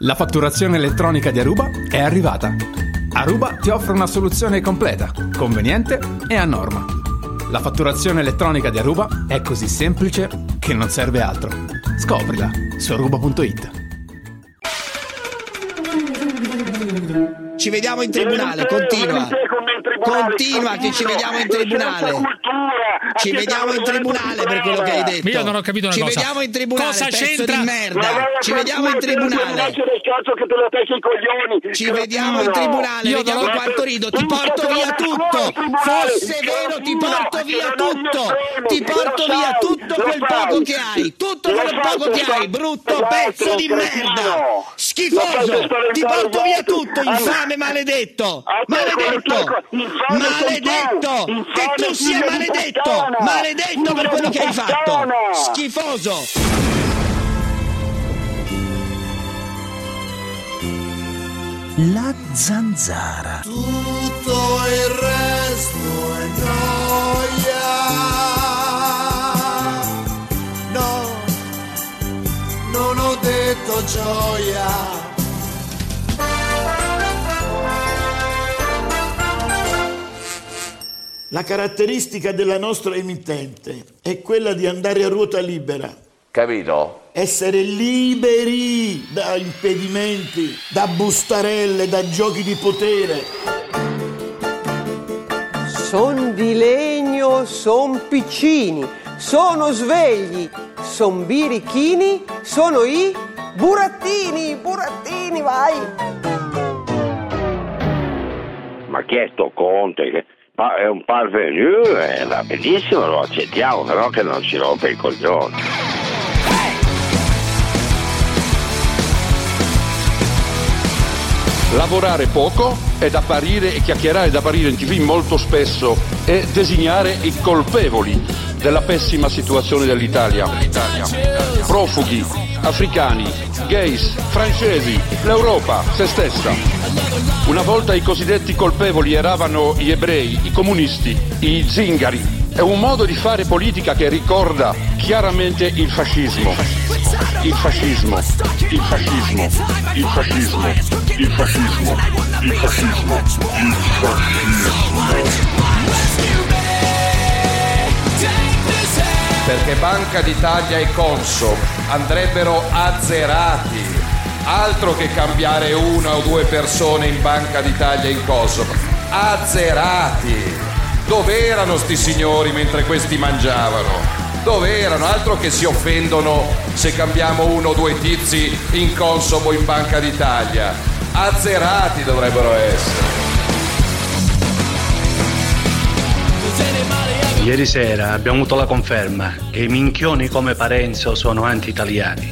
La fatturazione elettronica di Aruba è arrivata. Aruba ti offre una soluzione completa, conveniente e a norma. La fatturazione elettronica di Aruba è così semplice che non serve altro. Scoprila su aruba.it. Ci vediamo in tribunale, continua. Continua che ci vediamo in tribunale. Ci vediamo in tribunale per quello che hai detto. Io non ho capito una Ci cosa. vediamo in tribunale, Cosa pezzo c'entra? di merda. Ci vediamo in tribunale. Ci vediamo in tribunale, Io vediamo quanto rido. Ti porto via tutto. Fosse vero, ti porto via tutto. Ti porto via tutto quel poco che hai. Tutto quel poco che hai, brutto pezzo di merda. Schifoso. Ti porto via tutto, infame maledetto. Maledetto. Maledetto. Che tu sia maledetto. Maledetto per quello che hai fatto. Schifoso. La zanzara. Tutto il resto è noia. No, non ho detto gioia. La caratteristica della nostra emittente è quella di andare a ruota libera, Capito? essere liberi da impedimenti, da bustarelle, da giochi di potere. Son di legno, son piccini, sono svegli, son birichini, sono i burattini, burattini, vai! Ma chi è sto Conte? È un parvenu, eh, va benissimo, lo accettiamo, però che non ci rompe i coglioni. Lavorare poco ed apparire e chiacchierare ed apparire in tv molto spesso e designare i colpevoli della pessima situazione dell'Italia. Profughi, africani, gays, francesi, l'Europa, se stessa. Una volta i cosiddetti colpevoli eravano gli ebrei, i comunisti, i zingari. È un modo di fare politica che ricorda chiaramente il fascismo. Il fascismo, il fascismo, il fascismo, il fascismo, il fascismo, il Perché Banca d'Italia e Consob andrebbero azzerati. Altro che cambiare una o due persone in Banca d'Italia e in Consob. Azzerati. Dove erano sti signori mentre questi mangiavano? Dove erano? Altro che si offendono se cambiamo uno o due tizi in Consob o in Banca d'Italia. Azzerati dovrebbero essere. Ieri sera abbiamo avuto la conferma che i minchioni come Parenzo sono anti-italiani.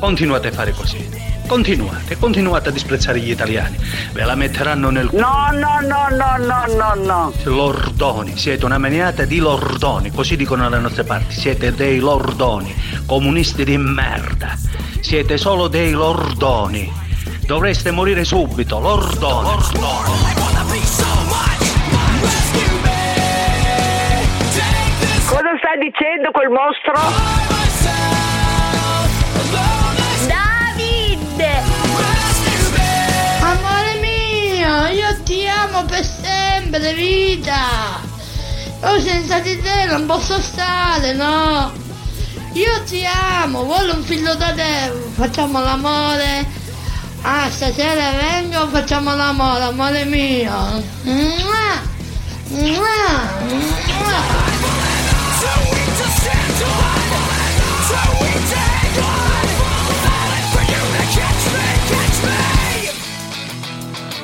Continuate a fare così. Continuate, continuate a disprezzare gli italiani. Ve la metteranno nel culo. No, no, no, no, no, no, no. Lordoni, siete una maniata di lordoni, così dicono le nostre parti. Siete dei lordoni, comunisti di merda. Siete solo dei lordoni. Dovreste morire subito, lordoni. Cosa dicendo quel mostro? Davide! Amore mio, io ti amo per sempre, vita! Io senza di te non posso stare, no? Io ti amo, voglio un figlio da te, facciamo l'amore. Ah, stasera vengo, facciamo l'amore, amore mio. Mua! Mua! Mua!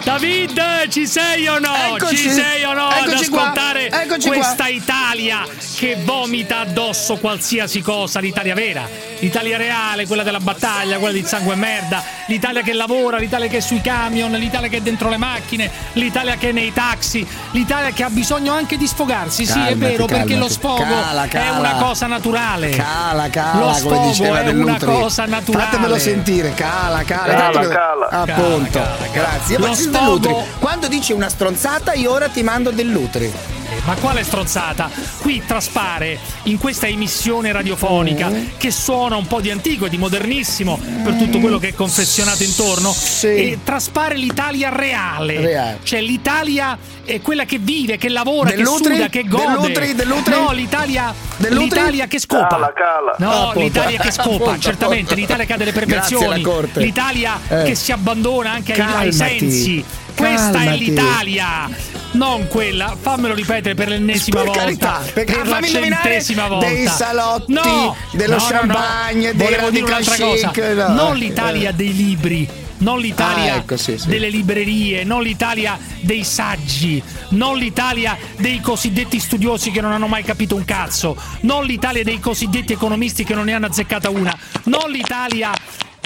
David, ci sei o no? Eccoci. Ci sei o no ad Eccoci qua. ascoltare qua. questa Italia che vomita addosso qualsiasi cosa, l'Italia vera, l'Italia reale, quella della battaglia, quella di sangue e merda, l'Italia che lavora, l'Italia che è sui camion, l'Italia che è dentro le macchine, l'Italia che è nei taxi, l'Italia che ha bisogno anche di sfogarsi, sì, è Calmati, vero, perché calmati. lo sfogo Cala, è cala. una cosa naturale. Cala, cala, Lo come sfogo diceva è una cosa naturale. Fatemelo sentire, cala, cala. Cala, Tanto- cala. Appunto, Cala, cala, cala. grazie. Lo sfogo- quando dici una stronzata, io ora ti mando del Nutri. Ma quale strozzata? Qui traspare in questa emissione radiofonica Mm. che suona un po' di antico e di modernissimo per tutto quello che è confezionato intorno e traspare l'Italia reale. Reale. Cioè l'Italia è quella che vive, che lavora, Dell'Utri? che suda, che gode. Dell'Utri? Dell'Utri? No, l'Italia, l'Italia che scopa. Cala, cala. No, Ah, l'Italia che scopa, Appunto, certamente, l'Italia che ha delle perversioni, l'Italia Eh. che si abbandona anche ai, ai sensi. Questa è Calmati. l'Italia, non quella. Fammelo ripetere per l'ennesima Per volta. carità, perché per la centesima volta. dei salotti, no, dello no, no, no. champagne, dei radical chic, no. Non l'Italia dei libri. Non l'Italia Ah, ecco, sì, sì. delle librerie, non l'Italia dei saggi, non l'Italia dei cosiddetti studiosi che non hanno mai capito un cazzo, non l'Italia dei cosiddetti economisti che non ne hanno azzeccata una, non l'Italia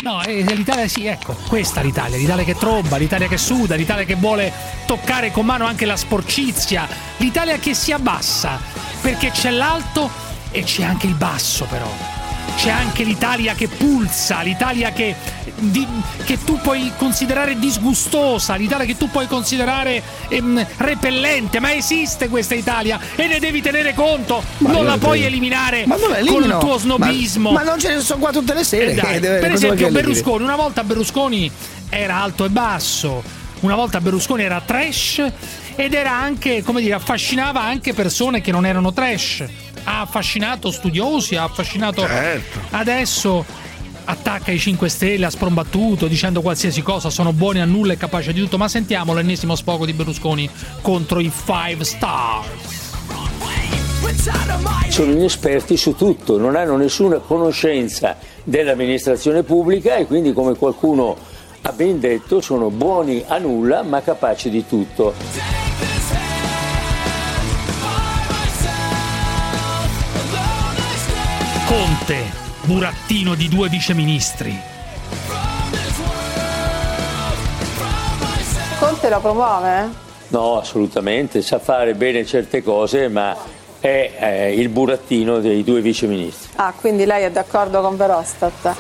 No, eh, l'Italia sì, ecco, questa è l'Italia, l'Italia che tromba, l'Italia che suda, l'Italia che vuole toccare con mano anche la sporcizia, l'Italia che si abbassa, perché c'è l'alto e c'è anche il basso però. C'è anche l'Italia che pulsa, l'Italia che, di- che tu puoi considerare disgustosa, l'Italia che tu puoi considerare ehm, repellente, ma esiste questa Italia e ne devi tenere conto, Ma non la puoi eliminare Ma con il tuo snobismo. Ma, ma non ce ne sono qua tutte le sere. Eh dai, deve- per esempio Berlusconi, una volta Berlusconi era alto e basso, una volta Berlusconi era trash ed era anche, come dire, affascinava anche persone che non erano trash. Ha affascinato studiosi, ha affascinato Certo. adesso attacca i 5 Stelle, ha sprombattuto dicendo qualsiasi cosa, sono buoni a nulla e capaci di tutto, ma sentiamo l'ennesimo sfogo di Berlusconi contro i 5 Stars. sono inesperti su tutto, non hanno nessuna conoscenza dell'amministrazione pubblica e quindi come qualcuno ha ben detto sono buoni a nulla ma capaci di tutto. Conte, burattino di due viceministri. Conte lo promuove? No, assolutamente, sa fare bene certe cose ma è eh, il burattino dei due viceministri. Ah, quindi lei è d'accordo con Verostat?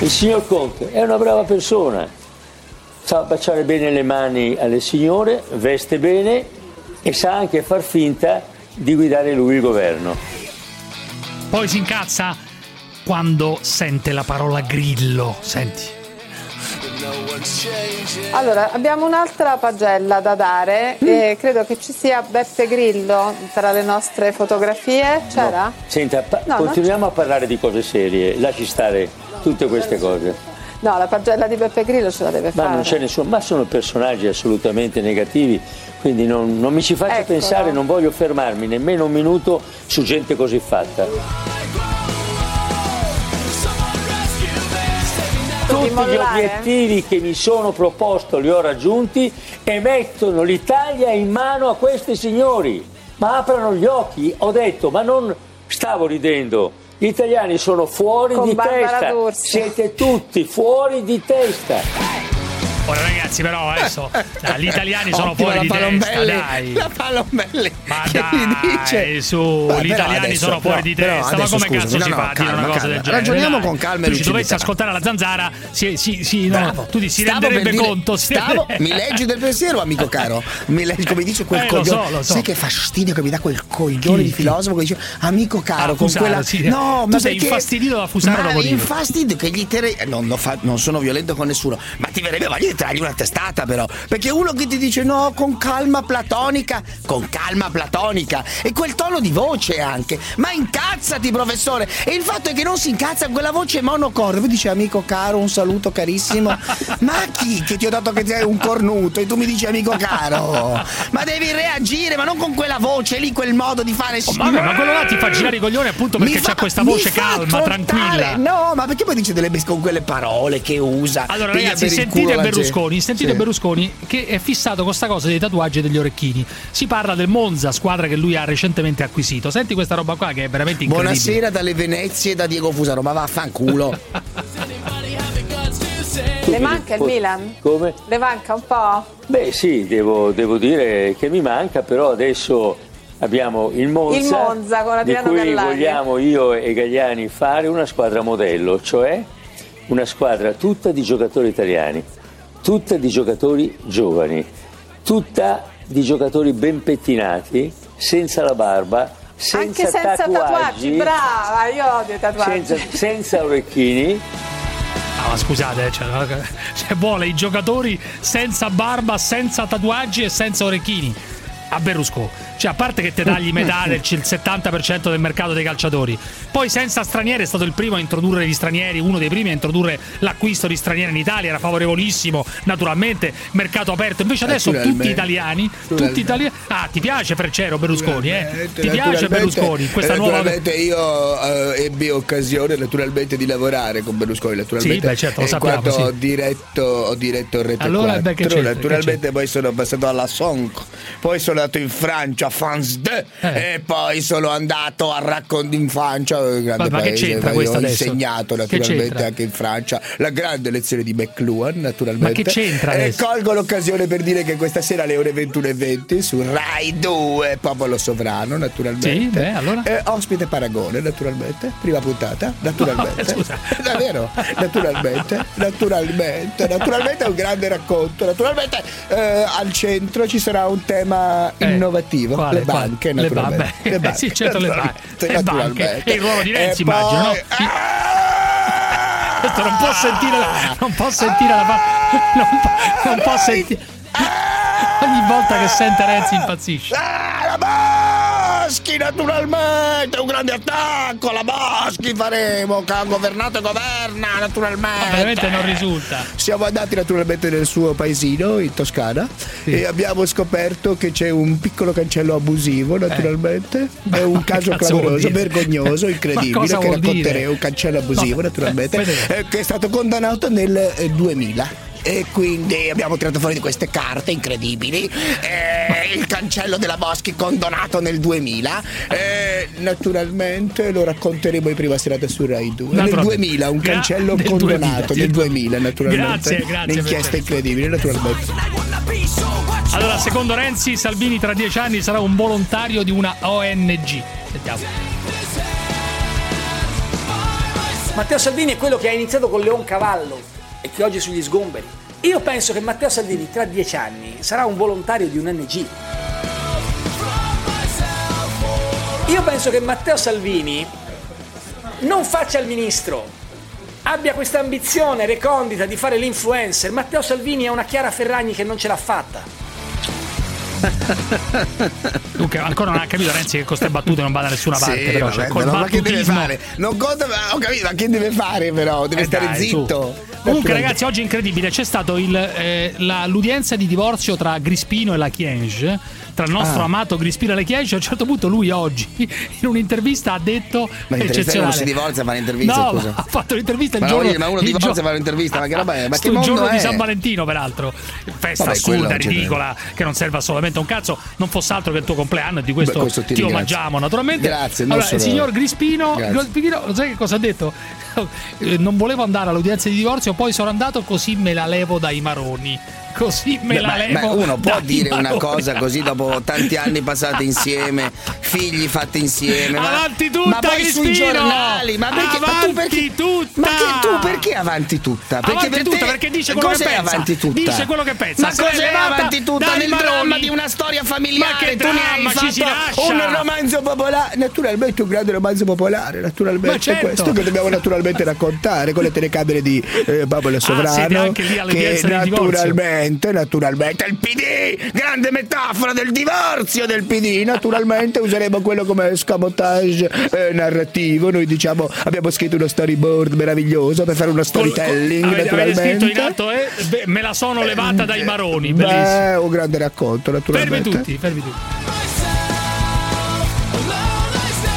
Il signor Conte è una brava persona, sa baciare bene le mani alle signore, veste bene e sa anche far finta di guidare lui il governo. Poi si incazza quando sente la parola grillo. Senti. Allora, abbiamo un'altra pagella da dare e credo che ci sia Beppe Grillo tra le nostre fotografie. C'era? Senta, pa- No, continuiamo a parlare di cose serie, lasci stare tutte queste cose. No, la pagella di Beppe Grillo ce la deve Ma fare. non c'è nessuno, ma sono personaggi assolutamente negativi, quindi non, non mi ci faccia Ecco, pensare, no. non voglio fermarmi nemmeno un minuto su gente così fatta. Tutti gli obiettivi che mi sono proposto li ho raggiunti e mettono l'Italia in mano a questi signori. Ma aprano gli occhi, ho detto, ma non stavo ridendo. Gli italiani sono fuori Con di Barbara testa. D'Urso. Siete tutti fuori di testa. Ora ragazzi, però adesso dai, gli italiani sono Ottima fuori di testa, dai. La Palombelli. Ma che gli dice? dai, su, Beh, gli italiani adesso- sono fuori però- di testa. Ma adesso come scusami, cazzo no, si no, fa a dire calma, una cosa calma. del genere? Ragioniamo Dai. con calma e lucidità. dovessi ascoltare la zanzara, si, si, si, no, tu ti si Stavo renderebbe dire- conto. stavo- mi leggi del pensiero, amico caro. Mi leggi, come dice quel Eh, lo coglione. so, lo so. Sai che fastidio che mi dà quel coglione di filosofo che dice amico caro, Ah, con Fusaro, quella. sì. No, Tu ma sei perché- infastidito da Fusaro Ma dopo dire. infastidio che gli tere... non, sono violento con nessuno, ma ti verrebbe voglia di trargli una testata, però. Perché uno che ti dice no, con calma platonica, con calma platonica, e quel tono di voce anche. Ma incazzati, professore! E il fatto è che non si incazza con quella voce monocorde. Dice amico caro, un saluto carissimo. ma chi che ti ho dato che sei un cornuto e tu mi dici amico caro? Ma devi reagire, ma non con quella voce lì, quel modo di fare. Oh, vabbè, ma quello là ti fa girare i coglioni appunto perché fa- c'ha questa voce calma, tranquilla. No, ma perché poi dice delle con quelle parole che usa? Allora, ragazzi, sentite la Berlusconi, sentite Sì. Berlusconi che è fissato con sta cosa dei tatuaggi e degli orecchini. Si parla del Monza, squadra che lui ha recentemente acquisito. Senti questa roba qua che è veramente incredibile. Buonasera dalle Venezie da Diego Fusaro, ma vaffanculo. Le manca il Milan? Come? Le manca un po'? Beh sì, devo, devo dire che mi manca, però adesso abbiamo il Monza, Il Monza con di cui Gallani. vogliamo io e Gagliani fare una squadra modello, cioè una squadra tutta di giocatori italiani. Tutta di giocatori giovani, tutta di giocatori ben pettinati, senza la barba, senza, Anche senza tatuaggi. Brava, io odio i tatuaggi. senza, senza orecchini. Ah, ma scusate, cioè, cioè, vuole i giocatori senza barba, senza tatuaggi e senza orecchini. A Berlusconi, cioè a parte che te tagli metà del il 70% del mercato dei calciatori, poi senza stranieri è stato il primo a introdurre gli stranieri, uno dei primi a introdurre l'acquisto di stranieri in Italia, era favorevolissimo, naturalmente, mercato aperto. Invece adesso tutti italiani, tutti italiani. Ah, ti piace Freccero Berlusconi, eh? Ti piace Berlusconi? Questa nuova naturalmente io eh, ebbi occasione naturalmente di lavorare con Berlusconi naturalmente Sì, beh, certo, lo sappiamo, sì. ho diretto ho diretto Rete Allora, 4 beh, naturalmente poi sono passato alla Song poi sono andato in Francia France 2 Eh. e poi sono andato a Racconto in Francia un grande Ma- ma che paese, c'entra io questo ho adesso? insegnato Che naturalmente c'entra? anche in Francia la grande lezione di McLuhan naturalmente Ma che c'entra e adesso? colgo l'occasione per dire che questa sera alle ore 21.20 su Rai 2 Popolo Sovrano naturalmente Sì, beh, allora? eh, ospite Paragone, naturalmente. Prima puntata, naturalmente. No, scusa. Davvero? Naturalmente, naturalmente, naturalmente è un grande racconto. Naturalmente eh, al centro ci sarà un tema Eh, innovativo. Quale, le banche, quale? Le naturalmente. banche. Eh, sì, certo, le banche. naturalmente, Le banche. E il ruolo di Renzi, E immagino, no? poi- Questo non può sentire la, non può sentire la pa- non, può- non può sentire ogni volta che sente Renzi impazzisce Ah, la Boschi, naturalmente, un grande attacco alla Boschi faremo, che ha governato e governa, naturalmente. Ma veramente non risulta Siamo andati naturalmente nel suo paesino in Toscana e abbiamo scoperto che c'è un piccolo cancello abusivo, naturalmente. È un caso Eh. clamoroso, vergognoso, incredibile, che vuol dire? racconterei. Un cancello abusivo, No, naturalmente, eh, che è stato condannato nel eh, 2000. E quindi abbiamo tirato fuori di queste carte incredibili. Eh, il cancello della Boschi condonato nel 2000. Eh, naturalmente lo racconteremo in prima serata su Rai 2. Nel Naturalmente. 2000, un Gra- cancello nel condonato 2000, nel 2000, naturalmente. Grazie, grazie, L'inchiesta Francesco. incredibile, naturalmente. allora secondo Renzi Salvini tra dieci anni sarà un volontario di una ONG sentiamo Matteo Salvini è quello che ha iniziato con Leon Cavallo e che oggi è sugli sgomberi. Io penso che Matteo Salvini tra dieci anni sarà un volontario di un NG. Io penso che Matteo Salvini non faccia il ministro, abbia questa ambizione recondita di fare l'influencer. Matteo Salvini è una Chiara Ferragni che non ce l'ha fatta. Dunque, ancora non ha capito Renzi che con queste battute non va da nessuna parte, Sì, però vabbè, cioè, col però, ma che deve battutismo- fare? Non conta, ho capito, ma che deve fare però? Deve Eh stare dai, su. Comunque, ragazzi, oggi è incredibile. C'è stato il, eh, l'udienza di divorzio tra Grispino e la Chienge. Tra il nostro Ah. amato Grispino la Chienge. A un certo punto, lui oggi in un'intervista ha detto: Ma eccezionale. non si divorzia, fa un'intervista, no, scusa. ha fatto l'intervista il Ma giorno. dire, ma uno il divorzia gio- fa un'intervista, ma che roba è? Ma che giorno di è? San Valentino, peraltro. Festa Vabbè, assurda, c'è ridicola, che non serve assolutamente a un cazzo. Non fosse altro che il tuo compleanno, e di questo, Beh, questo ti ti, omaggiamo, naturalmente. Grazie, allora, il solo- signor Grispino. Grispino, sai che cosa ha detto? Eh, Non volevo andare all'udienza di divorzio, poi sono andato così me la levo dai maroni. Così me Beh, la ma- levo. ma uno può dire una cosa così dopo tanti anni passati insieme, figli fatti insieme. ma- Avanti tutta, ma poi sui Crispino! giornali, ma perché ma tu Avanti perché, tutta! Ma che tu perché avanti tutta? Perché Avanti per tutta, te- perché dice quello che pensa. avanti tutta? Dice quello che pensa. Ma cos'è avanti tutta dai nel maroni. dramma di una storia familiare? Ma che tu ne hai dramma, ci si fatto lascia? un romanzo popolare, naturalmente un grande romanzo popolare, naturalmente Ma certo. questo che dobbiamo naturalmente raccontare con le telecamere di eh, Popolo Sovrano. Ah, siete anche lì alle che divorzio. Naturalmente, naturalmente il PD, grande metafora del divorzio del PD, naturalmente useremo quello come scamotage eh, narrativo, noi diciamo abbiamo scritto uno storyboard meraviglioso per fare uno storytelling Avete, avete scritto naturalmente. in alto, eh? Beh, me la sono levata dai maroni. Bellissimo. Beh, un grande racconto Fermi naturalmente. tutti, fermi tutti.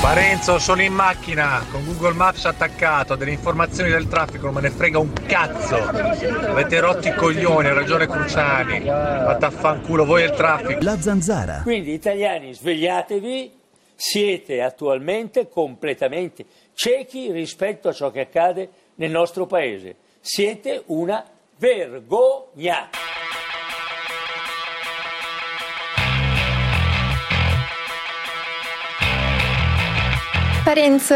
Parenzo, sono in macchina con Google Maps attaccato, delle informazioni del traffico, non me ne frega un cazzo. Avete rotto i coglioni, ha ragione Cruciani. Fate a fanculo voi e il traffico. La zanzara. Quindi italiani svegliatevi, siete attualmente completamente ciechi rispetto a ciò che accade nel nostro paese. Siete una vergogna. Parenzo,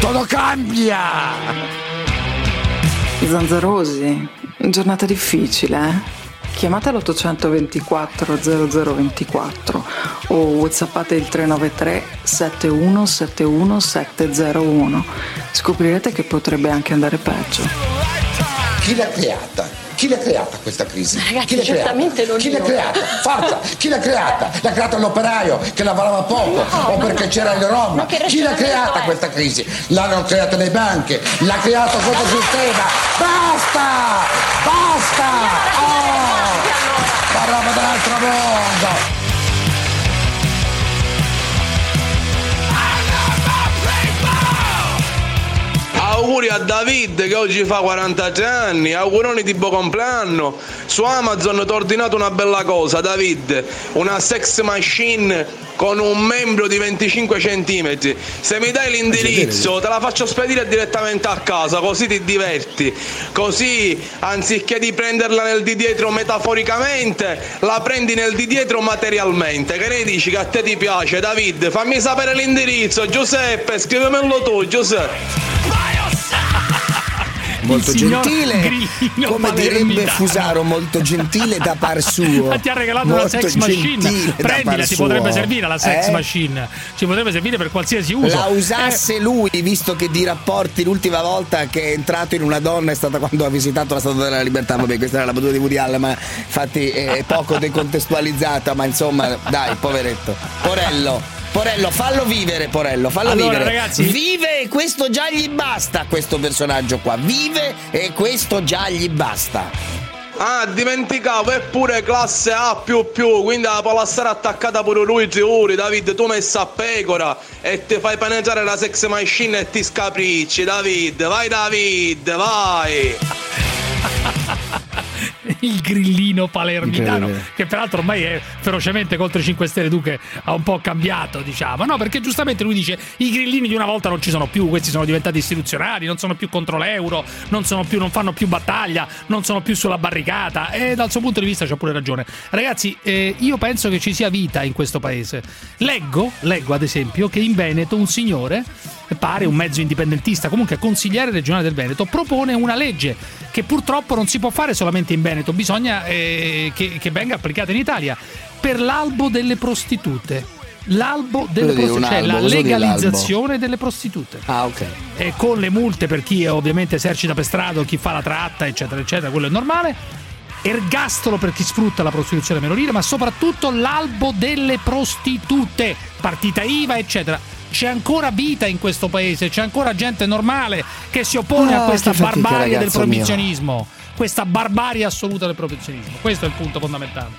Todo cambia! Zanzarosi, giornata difficile, eh? Chiamate l'824 0024 o whatsappate il 393 7171 701. Scoprirete che potrebbe anche andare peggio. Chi l'ha creata? Chi l'ha creata questa crisi? Ragazzi, Chi l'ha creata? certamente non Chi l'ha creata? Forza! Chi l'ha creata? L'ha creata l'operaio che lavorava poco o perché c'era il Rom? Chi l'ha creata questa crisi? L'hanno creata le banche, l'ha creato questo sistema. Basta! Basta! Oh! La roba dell'altro mondo! Auguri a David che oggi fa 43 anni, auguroni di buon compleanno. Su Amazon ti ho ordinato una bella cosa, David, una sex machine con un membro di 25 cm. Se mi dai l'indirizzo te la faccio spedire direttamente a casa, così ti diverti. Così, anziché di prenderla nel di dietro metaforicamente, la prendi nel di dietro materialmente. Che ne dici che a te ti piace, David? Fammi sapere l'indirizzo, Giuseppe, scrivemelo tu, Giuseppe. Molto gentile, Grillino come direbbe palermitano. Fusaro, molto gentile da par suo. Ma ti ha regalato Molto sex machine. Prendila, ti potrebbe servire la sex Eh? machine. Ci potrebbe servire per qualsiasi uso. La usasse lui, visto che di rapporti l'ultima volta che è entrato in una donna è stata quando ha visitato la Statua della Libertà. Vabbè, questa era la battuta di Woody Allen, ma infatti è poco decontestualizzata, ma insomma, dai, poveretto. Porello. Porello, fallo vivere, Porello, fallo Allora, vivere. ragazzi- Vive e questo già gli basta questo personaggio qua. Vive e questo già gli basta. Ah, dimenticavo, eppure classe A più più, quindi la palassara attaccata pure lui Giuri, David, tu messa a pecora e ti fai penetrare la sex machine e ti scapricci, David, vai David, vai! il grillino palermitano Incredibile. che peraltro ormai è ferocemente contro i 5 Stelle Duche ha un po' cambiato diciamo. No perché giustamente lui dice i grillini di una volta non ci sono più questi sono diventati istituzionali non sono più contro l'euro non, sono più, non fanno più battaglia non sono più sulla barricata. E dal suo punto di vista c'ha pure ragione. Ragazzi eh, io penso che ci sia vita in questo paese. Leggo leggo ad esempio che in Veneto un signore pare un mezzo indipendentista, comunque consigliere regionale del Veneto, propone una legge che purtroppo non si può fare solamente in Veneto, bisogna eh, che, che venga applicata in Italia per l'albo delle prostitute. L'albo delle prostitute, cioè la legalizzazione delle prostitute. Ah, ok. E con le multe per chi ovviamente esercita per strada, chi fa la tratta, eccetera, eccetera, quello è normale. Ergastolo per chi sfrutta la prostituzione minorile, ma soprattutto l'albo delle prostitute, partita IVA, eccetera. C'è ancora vita in questo paese, c'è ancora gente normale che si oppone Ah, a questa fatica, barbarie del ragazzo mio. proibizionismo. Questa barbarie assoluta del proibizionismo. Questo è il punto fondamentale.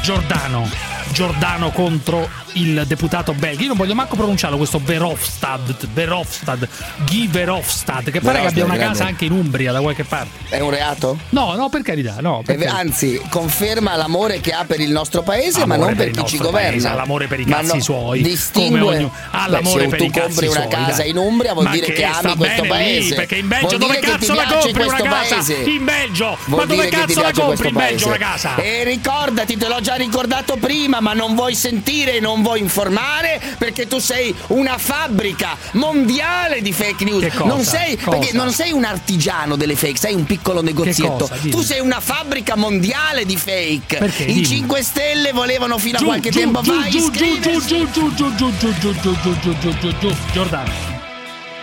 Giordano. Giordano contro il deputato belga. Io non voglio manco pronunciarlo questo Verhofstadt, Verhofstadt, Guy Verhofstadt, che pare che abbia una grande. casa anche in Umbria da qualche parte. È un reato? No, no, per carità, no. per Eh, carità. Anzi, conferma l'amore che ha per il nostro paese, ma Amore non per, il chi ci governa. paese, ha l'amore per i Ma cazzi no, suoi. Distingue. come ognuno- ha Beh, l'amore se per tu i cazzi compri una suoi, casa dai. in Umbria vuol Ma dire che, sta ami questo lì, paese. perché in Belgio Vuol dove che cazzo la compri una casa? paese. In Belgio? Vuol Ma dove che cazzo la compri in Belgio una casa? E ricordati, te l'ho già ricordato prima, ma non vuoi sentire e non vuoi informare perché tu sei una fabbrica mondiale di fake news. Che cosa? Non sei, Cosa? perché non sei un artigiano delle fake, sei un piccolo negozietto. Tu sei una fabbrica mondiale di fake. Perché? I Dimmi. 5 Stelle volevano fino a Giù, qualche giù, tempo giù, fa giù, giù, giù, giù, giù, giù, giù, giù, giù, giù, giù, giù, giù, giù, Giordano.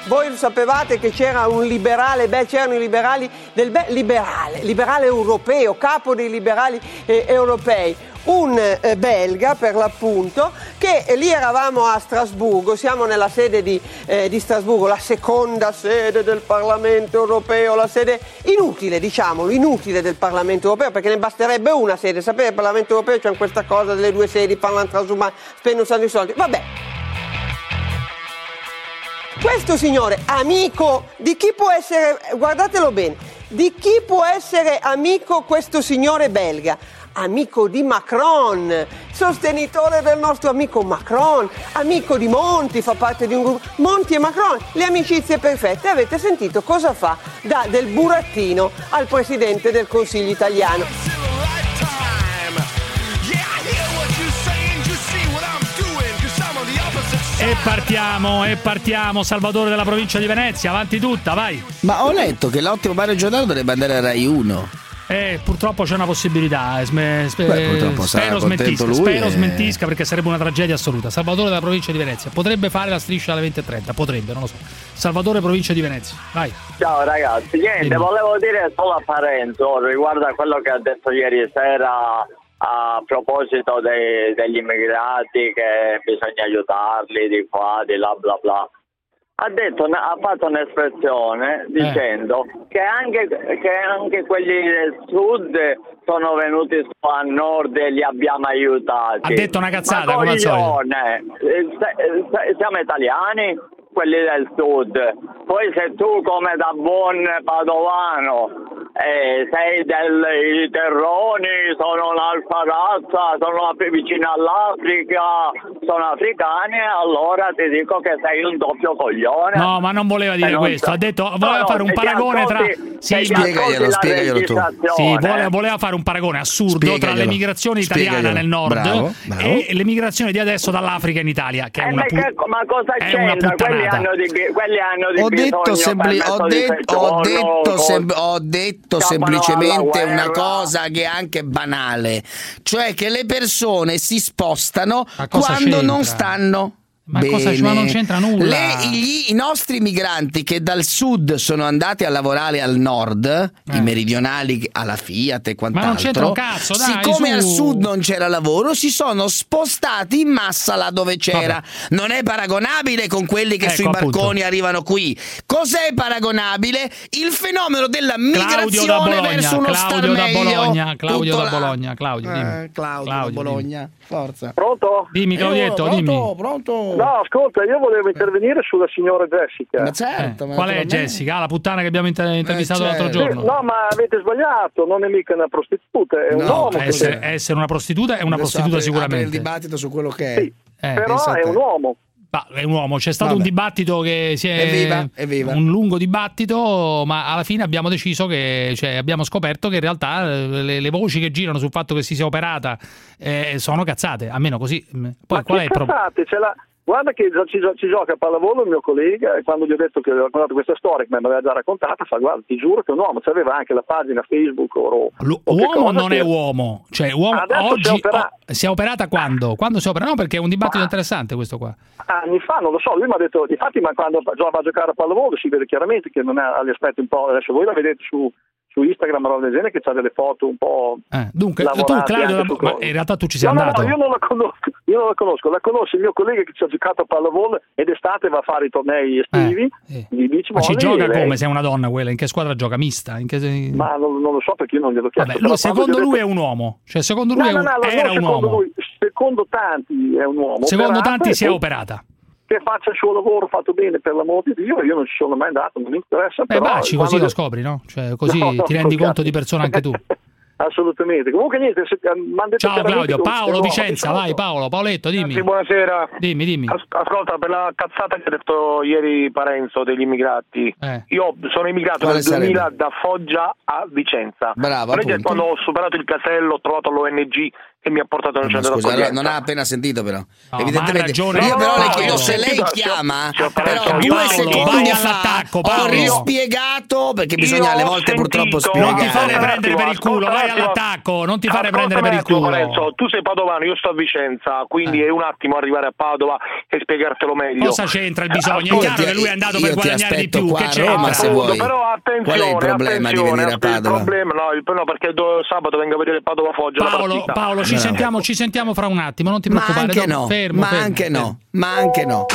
Voi sapevate che c'era un liberale, beh, c'erano i liberali del be- liberale, liberale europeo, capo dei liberali eh, europei, un eh, belga per l'appunto, che lì eravamo a Strasburgo, siamo nella sede di, eh, di Strasburgo, la seconda sede del Parlamento europeo, la sede inutile, diciamolo, inutile del Parlamento europeo, perché ne basterebbe una sede, sapete, il Parlamento europeo c'è questa cosa delle due sedi, parlano transumani, spendono un sacco di soldi, vabbè. Questo signore, amico di chi può essere, guardatelo bene, di chi può essere amico questo signore belga? Amico di Macron, sostenitore del nostro amico Macron, amico di Monti, fa parte di un gruppo. Monti e Macron, le amicizie perfette. Avete sentito cosa fa da del burattino al presidente del Consiglio italiano? E partiamo, e partiamo. Salvatore della provincia di Venezia, avanti tutta, vai. Ma ho letto che l'ottimo Mario Giordano dovrebbe andare a Rai 1. Eh, purtroppo c'è una possibilità. eh, sme- spe- Beh, spero smentisca, lui spero e- smentisca perché sarebbe una tragedia assoluta. Salvatore della provincia di Venezia potrebbe fare la striscia alle 20.30, potrebbe, non lo so. Salvatore provincia di Venezia, vai. Ciao ragazzi, niente, Dimmi. volevo dire solo a Parenzo riguardo a quello che ha detto ieri sera a proposito dei- degli immigrati che bisogna aiutarli di qua, di là, bla bla. Ha, detto, ha fatto un'espressione dicendo che, anche, che anche quelli del sud sono venuti a nord e li abbiamo aiutati. Ha detto una cazzata, Ma come al solito. eh, se- siamo italiani, quelli del sud. Poi se tu come da buon padovano eh, sei dei terroni, sono un'altra razza, sono vicino all'Africa, sono africani, allora ti dico che sei un doppio coglione. No, ma non voleva dire questo. so- Ha detto voleva no, fare un paragone tra. ascolti- Sì, ti ma- ascolti la registrazione- Sì, voleva, voleva fare un paragone assurdo tra Spiegaglielo. l'emigrazione italiana Spiegaglielo. nel nord Bravo, bravo. e l'emigrazione di adesso dall'Africa in Italia, che è Eh, una ma, pu- che- ma cosa c'entra? Quelli puttanata. hanno di, quelli hanno di Ho detto, bisogno sempli- ho det- ho detto sem- ho detto semplicemente una cosa che è anche banale, cioè che le persone si spostano quando non c'entra? stanno. Ma bene. cosa- ma non c'entra nulla. Le- gli- I nostri migranti che dal sud sono andati a lavorare al nord, i meridionali alla Fiat e quant'altro, Eh. c'entra un cazzo, dai, siccome su. al sud non c'era lavoro, si sono spostati in massa là dove c'era. Non è paragonabile con quelli che Ecco, sui appunto. barconi arrivano qui. Cos'è paragonabile? Il fenomeno della Claudio migrazione Bologna, verso uno star Claudio da meglio. Bologna, Claudio Tutto da là. Bologna, Claudio, dimmi. Eh, Claudio, da Bologna, forza. Pronto? Dimmi Claudietto, dimmi. pronto. No, ascolta, io volevo intervenire sulla signora Jessica. Ma certo, Eh, Qual è Jessica? Ah, la puttana che abbiamo inter- intervistato certo. l'altro giorno? Sì, no, ma avete sbagliato, non è mica una prostituta, è un No, uomo. che- essere, essere una prostituta è una Adesso prostituta apre- apre il sicuramente. dibattito su quello che è. Eh, Però è un uomo. Ma è un uomo, c'è stato Vabbè. un dibattito che si è Evviva, evviva. un lungo dibattito, ma alla fine abbiamo deciso che cioè abbiamo scoperto che in realtà eh, le, le voci che girano sul fatto che si sia operata eh, sono cazzate, almeno così. Poi Ma qual è il problema? cazzate, ce l'ha- Guarda che ci, ci gioca a pallavolo il mio collega e quando gli ho detto che avevo raccontato questa storia che me l'aveva già raccontata, fa guarda ti giuro che è un uomo, c'aveva anche la pagina Facebook o, o che Uomo non che- è uomo, cioè uomo Adesso si è oggi operato. oh, si è operata quando? Quando si opera? No, perché è un dibattito interessante questo qua. anni fa, non lo so, lui mi ha detto, difatti ma quando va a giocare a pallavolo si vede chiaramente che non ha gli aspetti un po', adesso voi la vedete su, su Instagram o roba del genere che ha delle foto un po' Eh, dunque, tu Claudio, su in realtà tu ci sei no, andato. No, no, io non la conosco, io non la conosco, la conosce il mio collega che ci ha giocato a pallavolo ed estate va a fare i tornei estivi beach Eh, Ma ci gioca lei- come se è una donna quella? In che squadra gioca? Mista? In che... Ma non, non lo so perché io non glielo chiesto. Vabbè, lui- secondo lui è detto- un uomo. Cioè, secondo No, lui è no, un- no, no, era un secondo uomo. lui, secondo tanti è un uomo. Secondo operata, tanti si è poi operata. Che faccia il suo lavoro fatto bene per l'amor di Dio, io non ci sono mai andato, non mi interessa. Beh, però, baci così lo scopri, no? Cioè, così No, no, ti rendi conto di persona anche tu. Assolutamente. Comunque niente, se, eh, Ciao Claudio, Paolo Vicenza, vai Paolo, Paoletto, dimmi. Sì, buonasera. Dimmi, dimmi. As- ascolta, per la cazzata che ha detto ieri Parenzo degli immigrati, Eh. io sono immigrato Quale nel 2000 sarebbe? da Foggia a Vicenza. Bravo, quando ho superato il casello ho trovato l'ONG che mi ha portato nel centro scusa, d'accoglienza. non ha appena sentito però. ma Evidentemente. ha ragione io però le chiedo se lei chiama, sì, sì, però Paolo, due Paolo, secondi fa ho rispiegato perché bisogna alle volte purtroppo sentito- spiegare. Non ti fare prendere per il culo, vai all'attacco, non ti fare prendere per il culo. Parenzo, tu sei padovano, io sto a Vicenza, quindi è un attimo arrivare a Padova e spiegartelo meglio. Cosa c'entra il bisogno? È chiaro che lui è andato per guadagnare di più. qua Che a? Roma, se vuoi. Però attenzione, Qual è il problema di attenzione, venire a Padova? Il problema, no, il- no, perché do- sabato vengo a vedere Padova Foggia Paolo. Paolo, ci, Sentiamo, ci sentiamo fra un attimo, non ti Ma preoccupare. anche dopo- no, fermo, ma fermo, anche fermo. no, ma anche no.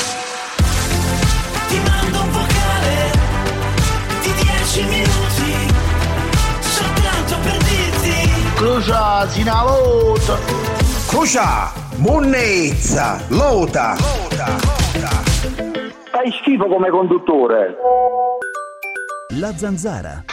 Ti mando un vocale di 10 minuti soltanto per dirti Crucia, sinalota. Crucia, monnezza, lota. Fai schifo come conduttore. La zanzara.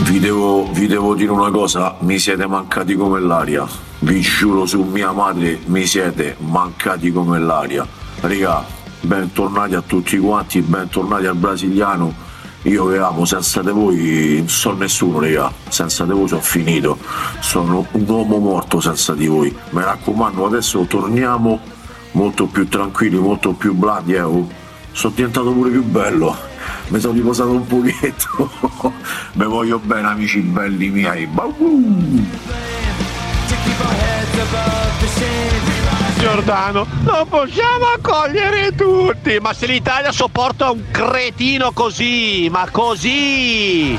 Vi devo, vi devo dire una cosa, mi siete mancati come l'aria. Vi giuro su mia madre, mi siete mancati come l'aria. Raga, bentornati a tutti quanti, bentornati al brasiliano Io vi amo, senza di voi non sono nessuno, raga. Senza di voi sono finito. Sono un uomo morto senza di voi. Mi raccomando, adesso torniamo molto più tranquilli, molto più blandi. Eh. oh. Sono diventato pure più bello. Mi sono riposato un pochetto. Mi voglio bene, amici belli miei. Bau! Giordano, non possiamo accogliere tutti, ma se l'Italia sopporta un cretino così, ma così!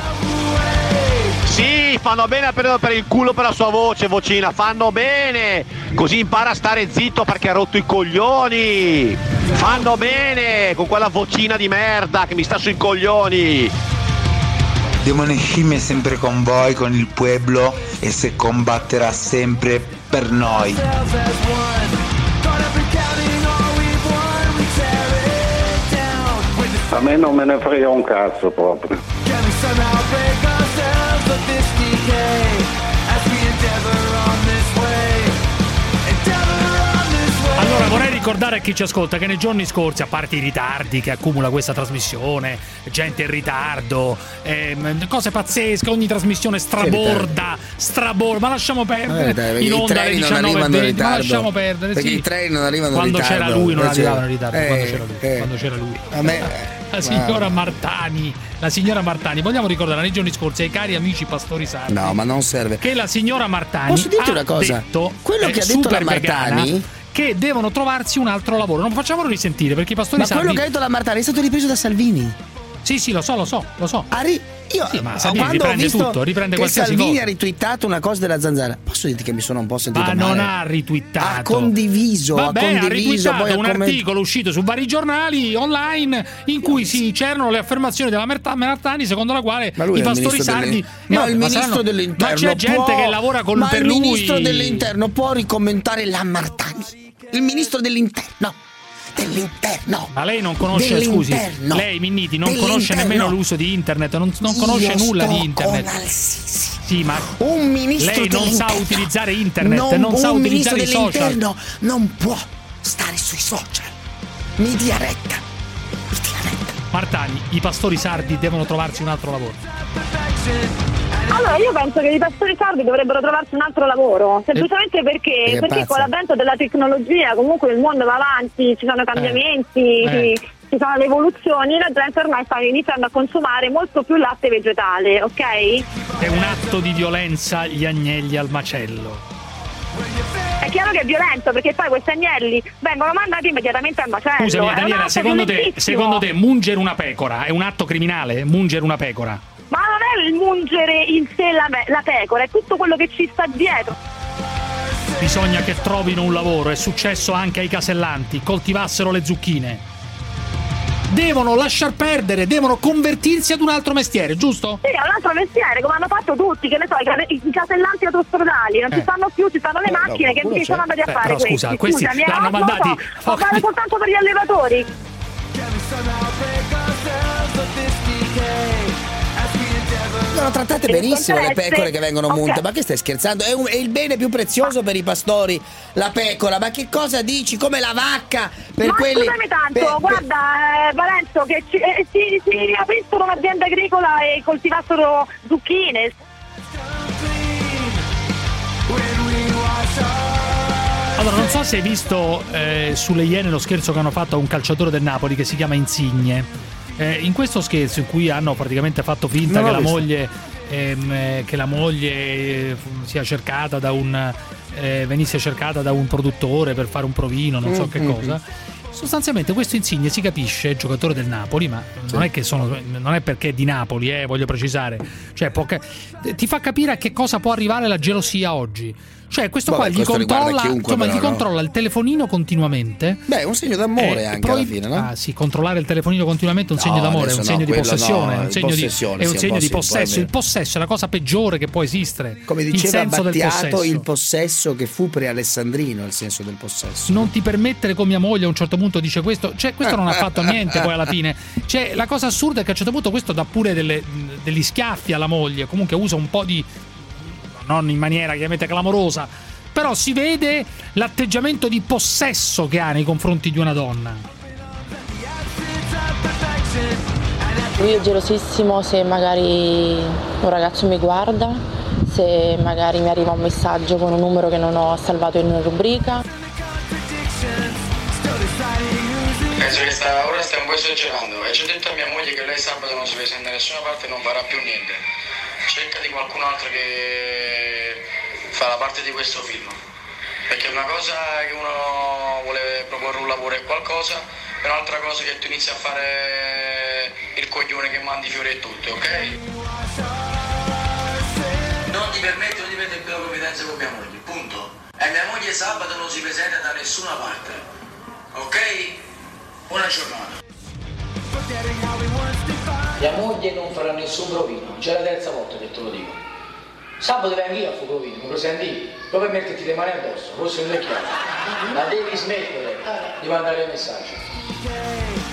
Sì, fanno bene a prenderlo per il culo per la sua voce, vocina, fanno bene! Così impara a stare zitto perché ha rotto i coglioni! Fanno bene con quella vocina di merda che mi sta sui coglioni! Demone Scimmia è sempre con voi, con il pueblo e se combatterà sempre per noi. A me non me ne frega un cazzo proprio. Allora vorrei ricordare a chi ci ascolta che nei giorni scorsi, a parte i ritardi che accumula questa trasmissione, gente in ritardo, ehm, cose pazzesche, ogni trasmissione straborda, straborda, ma lasciamo perdere. Eh, dai, in onda alle treni non arrivano in 19.20, ma lasciamo perdere. Perché sì. i treni non arrivano in quando ritardo. c'era lui non Eh, arrivavano in ritardo, Eh, quando c'era lui. eh. Quando c'era lui. A me... La signora Martani, la signora Martani, vogliamo ricordare nei giorni scorsi ai cari amici pastori sardi No, ma non serve. che la signora Martani Posso dirti ha una cosa? detto, Quello eh, che ha detto la Martani- vegana, che devono trovarsi un altro lavoro. Non facciamolo risentire perché i pastori Ma quello sardi che ha detto la Martani è stato ripreso da Salvini. Sì, sì, lo so, lo so, lo so. Io Sì, ma Salvini quando ho riprende visto tutto, riprende che qualsiasi Salvini cosa. ha ritwittato una cosa della zanzara. Posso dirti che mi sono un po' sentito Ma male? non ha ritwittato. Ha condiviso, Vabbè, ha ha condiviso, ritwittato poi ha un comment- articolo uscito su vari giornali online in cui si c'erano le affermazioni della Merta- Martani secondo la quale Ma i il pastori sardi delle- Ma vabbè, il ministro saranno- dell'interno Ma c'è gente può- che lavora con ma per il lui ministro dell'interno può ricommentare la Martani. Il ministro dell'interno. Dell'interno. Ma lei non conosce, scusi, lei Minniti non conosce nemmeno l'uso di internet, non, non conosce Io nulla di internet. Sì, ma Un ministro lei non sa utilizzare internet, non, Non- sa utilizzare i social. non può stare sui social. Mi dia retta. Martani, i pastori sardi devono trovarsi un altro lavoro. Allora io penso che i pastori sardi dovrebbero trovarsi un altro lavoro, semplicemente perché, Perché con l'avvento della tecnologia comunque il mondo va avanti, ci sono cambiamenti, Eh. ci, ci sono le evoluzioni la gente ormai sta iniziando a consumare molto più latte vegetale, ok? È un atto di violenza gli agnelli al macello. È chiaro che è violento perché poi questi agnelli vengono mandati immediatamente al macello. Scusami Daniela, secondo te, secondo te mungere una pecora è un atto criminale? Mungere una pecora? Ma non è il mungere in sé la, la pecora, è tutto quello che ci sta dietro. Bisogna che trovino un lavoro, è successo anche ai casellanti, coltivassero le zucchine. Devono lasciar perdere, devono convertirsi ad un altro mestiere, giusto? Sì, è un altro mestiere, come hanno fatto tutti, che ne so, i case- i casellanti autostradali, non Eh. ci stanno più, ci stanno le macchine, che quello ci sono andati a Eh, fare però questi? scusa, questi Scusami, l'hanno eh, mandati- so, ma vale soltanto per gli allevatori. Sono trattate benissimo le pecore che vengono Ok. munte. Ma che stai scherzando? È, un- è il bene più prezioso per i pastori, la pecora. Ma che cosa dici? Come la vacca per ma quelli. scusami tanto, per- per- guarda eh, Valenzo, che ci, eh, si, si aprissero un'azienda agricola e coltivassero zucchine. Allora, non so se hai visto eh, sulle Iene lo scherzo che hanno fatto a un calciatore del Napoli che si chiama Insigne. Eh, in questo scherzo, in cui hanno praticamente fatto finta Non che l'ho la, moglie, ehm, eh, che la moglie eh, sia cercata da un. eh, venisse cercata da un produttore per fare un provino, non so Mm, che cosa. Sostanzialmente questo Insigne si capisce, giocatore del Napoli, ma non è che sono non è perché è di Napoli, eh, voglio precisare. Cioè, può ca- ti fa capire a che cosa può arrivare la gelosia oggi. Cioè, questo Vabbè, qua gli questo riguarda controlla, insomma, però, gli no? controlla il telefonino continuamente. Beh, è un segno d'amore Eh, anche poi- alla fine, no? Ah, sì, controllare il telefonino continuamente è un No, segno d'amore, è un no, segno di possessione, no, è un segno di, è un segno di possesso. Il possesso è la cosa peggiore che può esistere. Come il diceva senso del Battiato, possesso. il possesso che fu pre-alessandrino, il senso del possesso. non ti permettere con mia moglie a un certo punto dice questo cioè questo non ha fatto niente poi alla fine cioè la cosa assurda è che a un certo punto questo dà pure delle- degli schiaffi alla moglie comunque usa un po' di non in maniera chiaramente clamorosa però si vede l'atteggiamento di possesso che ha nei confronti di una donna Lui è gelosissimo se magari un ragazzo mi guarda, se magari mi arriva un messaggio con un numero che non ho salvato in una rubrica. Penso che sta, ora stai un po' esagerando e ci ho detto a mia moglie che lei sabato non si presenta da nessuna parte e non farà più niente. Cerca di qualcun altro che fa la parte di questo film. Perché una cosa che uno vuole proporre un lavoro è qualcosa, e un'altra cosa che tu inizi a fare il coglione che mandi fiori e tutto, ok? Non ti permetto di mettere quella confidenza con mia moglie, punto. E mia moglie sabato non si presenta da nessuna parte, ok? Buona giornata. Mia moglie non farà nessun provino, c'è la terza volta che te lo dico. Sabato vengo io a fare provino, mi presenti proprio per metterti le mani addosso, forse non è chiaro. Ma devi smettere di mandare messaggi.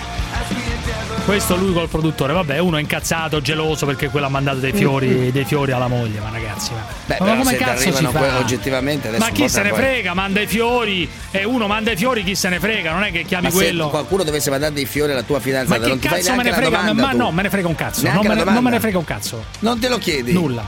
Questo lui col produttore, vabbè, uno è incazzato, geloso perché quello ha mandato dei fiori, dei fiori alla moglie, ma ragazzi, ma, Beh, ma come se cazzo si fa? oggettivamente adesso ma chi se ne poi- frega, manda i fiori e uno manda i fiori, chi se ne frega, non è che chiami Ma se quello. qualcuno dovesse mandare dei fiori alla tua Ma fidanzata, che non ti fai cazzo me ne la frega? domanda Ma tu. no, me ne frega un cazzo. Non me ne, non me ne frega un cazzo. Non te lo chiedi? Nulla.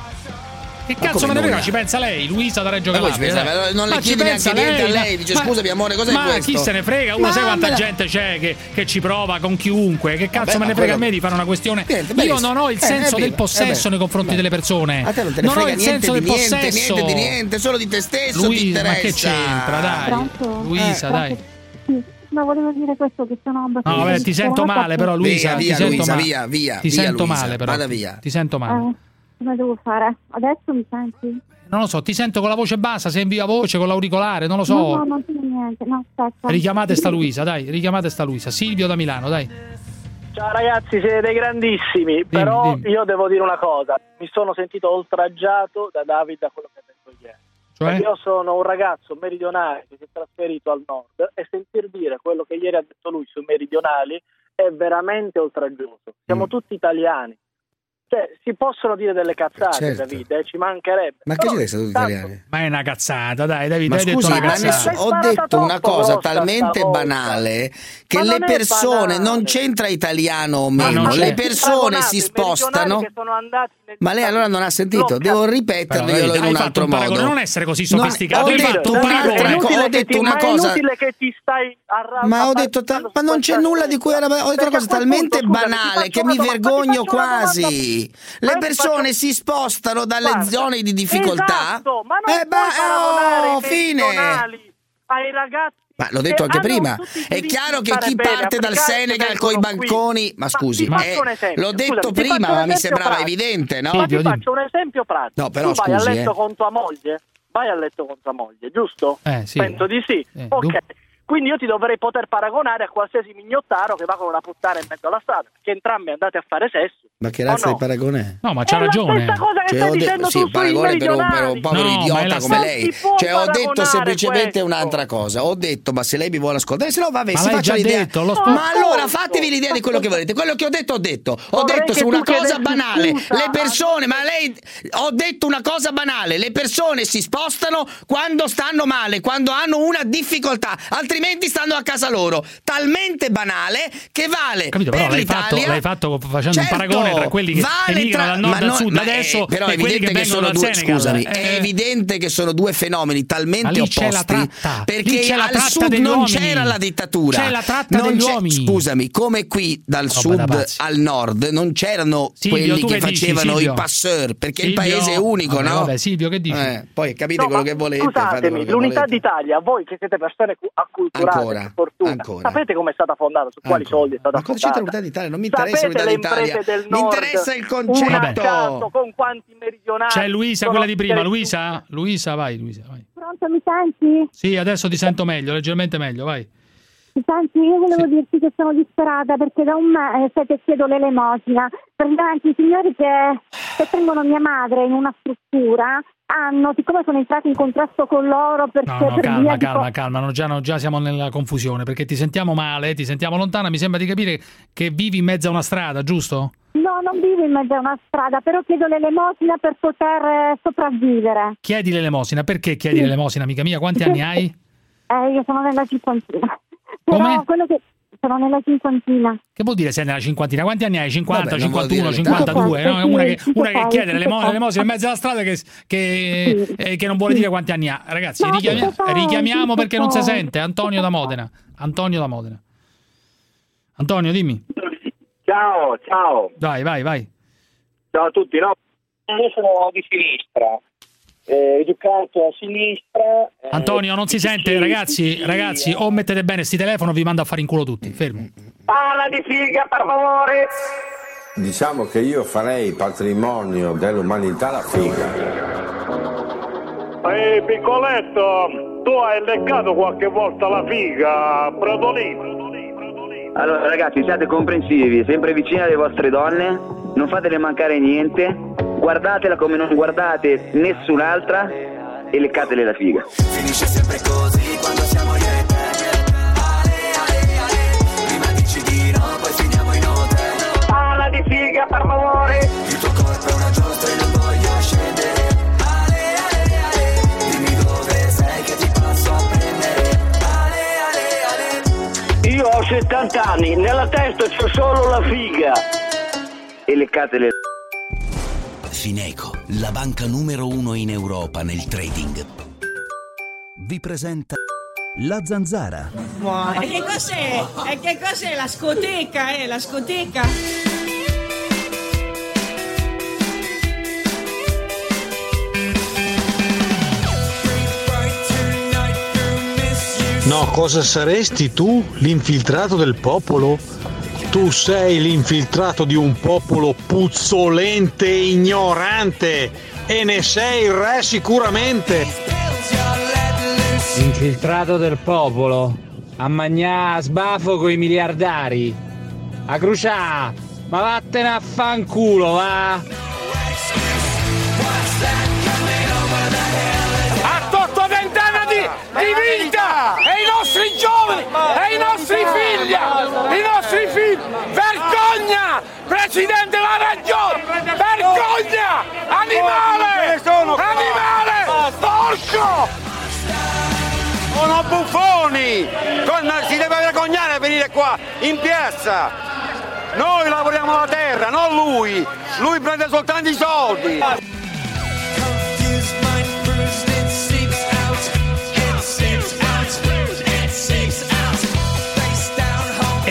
Che Ma cazzo me ne frega? Ci pensa lei, Luisa da Reggio Ma poi Calabria. pensa- dai. non le Ma chiedi ci pensa neanche niente a ma- lei, dice, ma- "Scusami, amore, cos'è ma questo?" chi se ne frega? Uno Ma sai quanta la- gente c'è che, che ci prova con chiunque. Che cazzo Vabbè, me ne ma frega a quello- me di fare una questione? Niente, Io non ho il Eh, senso eh, del possesso eh, nei confronti beh. delle persone. A te non te ne non ho frega il niente senso di del niente, possesso. niente di niente, solo di te stesso ti Luisa, interessa. ma che c'entra, dai? Pronto? Luisa, Eh, dai. Sì, ma volevo dire questo che sono abbastanza No, vabbè, ti sento male, però, Luisa. Via, via, ti sento Luisa, male. via, via, Ti via, sento Luisa, male, però. vada via. Ti sento male. Eh, come devo fare? Adesso mi senti? Non lo so, ti sento con la voce bassa, sei in viva voce, con l'auricolare, non lo so. No, no, non c'è niente. No, aspetta. Richiamate sta Luisa, dai, richiamate sta Luisa. Silvio da Milano, dai. Ciao ragazzi, siete dei grandissimi, però dimmi. io devo dire una cosa, mi sono sentito oltraggiato da Davide a quello che ha detto ieri. Cioè? Perché Io sono un ragazzo meridionale che si è trasferito al nord e sentir dire quello che ieri ha detto lui sui meridionali è veramente oltraggioso. Siamo Mm. tutti italiani. Cioè, si possono dire delle cazzate, Certo. Davide, eh, ci mancherebbe. Ma che ci stato tanto- italiani? Ma è una cazzata, dai, Davide, Ma hai detto scusi, una ma nessuno- ho detto una cosa talmente banale che Ma le non persone banale. non c'entra italiano o meno, le persone si spostano. che sono andati Ma lei allora non ha sentito, devo ripeterglielo hai in un fatto altro un modo. non essere così Non- sofisticato, ho hai detto fatto un un'altra cosa, ho detto ti- una ma cosa. è inutile che ti stai arra- Ma ho detto, ta- ma non c'è nulla di cui era. Ho detto una cosa talmente banale che mi vergogno quasi. Le persone faccio- si spostano dalle Guarda, zone di difficoltà. Esatto, ma non Eh, beh, oh, fine. ai ragazzi Ma l'ho detto che anche prima, i è chiaro che chi parte dal Senegal vengono qui. banconi, ma scusi, faccio eh, l'ho detto scusami, ti prima, ma mi sembrava pratico. evidente, no? Ma ti faccio un esempio pratico. No, però tu vai scusi, a letto eh. con tua moglie? Vai a letto con tua moglie, giusto? Eh, sì. Penso di sì. Eh, ok. Quindi io ti dovrei poter paragonare a qualsiasi mignottaro che va con una puttana in mezzo alla strada, perché entrambi andate a fare sesso. Ma che razza no? di paragone? No, ma c'ha È la ragione. stessa cosa che Cioè, stai ho de- dicendo sì, tu paragone per un, per un povero No, è idiota la come lei. Cioè, ho detto semplicemente questo. un'altra cosa. Ho detto, ma se lei mi vuole ascoltare, se no, vabbè, Ma si faccia già l'idea. detto, spo- Ma allora Ascolto. fatevi l'idea di quello che volete. Quello che ho detto, ho detto. Ho Vorrei detto su una cosa banale. scusa. Le persone, ma lei. Ho detto una cosa banale. Le persone si spostano quando stanno male, quando hanno una difficoltà, altrimenti stanno a casa loro. Talmente banale che vale. Capito, però per l'hai fatto, l'hai fatto facendo Certo, un paragone tra quelli che vale emigrano tra- dal nord ma al sud ma adesso è, però è che evidente che, vengono sono due, Senegal. scusami, Eh, è evidente che sono due fenomeni talmente opposti c'è la tratta, lì perché al sud non c'era la dittatura. C'è la tratta Non degli c'è- uomini. Scusami, come qui dal sud al nord non c'erano Silvio, quelli che che dici, facevano i passeur, perché Silvio? il paese è unico, Vabbè, no? vabbè, Silvio, che dici? Eh, poi capite No, quello che volete, Scusatemi, che l'unità volete. d'Italia, voi che siete persone cu- acculturate, Ancora, per fortuna, ancora. sapete come è stata fondata, su quali soldi è stata Ma cosa c'entra fondata? l'unità d'Italia? Non mi interessa Sapete le l'unità d'Italia. imprese del Mi interessa il concetto. caso, con quanti meridionali C'è Luisa, quella di prima. Luisa? Luisa, vai, Luisa, vai. Pronto, mi senti? Sì, adesso ti sento meglio, leggermente meglio, vai. Mi senti? Io volevo dirti che sono disperata perché da un mese che chiedo l'elemosina. Praticamente i signori che, che tengono mia madre in una struttura hanno, siccome sono entrati in contrasto con loro perché No, no, per calma, calma, co- calma, no, già, no, già siamo nella confusione perché ti sentiamo male, ti sentiamo lontana, mi sembra di capire che vivi in mezzo a una strada, giusto? No, non vivo in mezzo a una strada, però chiedo l'elemosina per poter eh, sopravvivere. Chiedi l'elemosina, perché chiedi Sì. l'elemosina, amica mia? Quanti anni hai? Eh, io sono nella cinquantina. Però Come? quello che sono nella cinquantina. Che vuol dire sei nella cinquantina? Quanti anni hai? 50, Vabbè, non vuol 51, dire 52? No? Una che, Sì, una che sì, chiede sì, l'elemo- sì. l'elemosina in mezzo alla strada che, che- eh, che non vuole dire quanti anni ha. Ragazzi, No, richiami- sì, sì, richiamiamo sì, perché non si sì. sente. Antonio da Modena. Antonio da Modena. Antonio, dimmi. Ciao, ciao. Vai, vai, vai. Ciao a tutti. No, io sono di sinistra, eh, educato a sinistra. eh, Antonio, non si sente, sì, ragazzi, sì, ragazzi, o mettete bene sti telefono o vi mando a fare in culo tutti. Fermi. Parla di figa, per favore. Diciamo che io farei patrimonio dell'umanità la figa. Ehi, piccoletto, tu hai leccato qualche volta la figa, Brodolino? Allora ragazzi siate comprensivi, sempre vicini alle vostre donne, non fatele mancare niente, guardatela come non guardate nessun'altra e leccatele la figa. Finisce sempre così quando siamo io e te Ale, ale, ale. Prima dici di no, poi finiamo in hotel. Parla di figa, per favore. Il tuo corpo è una giostra e non voglio scendere. Ale, ale, ale. Dimmi dove sei che ti passo a prendere. Ale, ale, ale. Io ho 70 anni, nella testa c'ho solo la figa e leccatele Fineco, la banca numero uno in Europa nel trading. Vi presenta La Zanzara. E che cos'è? E che cos'è la scoteca, eh? La scoteca? No, cosa saresti tu, l'infiltrato del popolo? Tu sei l'infiltrato di un popolo puzzolente e ignorante e ne sei il re sicuramente. Infiltrato del popolo. A magnà sbafo coi miliardari. A crucià. Ma vattene a fanculo, va. Di, vita! E i nostri giovani! E i nostri figli! I nostri figli! Vergogna! Presidente la ragione! Vergogna! Animale! Animale! Porco! Sono buffoni! Si deve vergognare a venire qua in piazza! Noi lavoriamo la terra, non lui! Lui prende soltanto i soldi!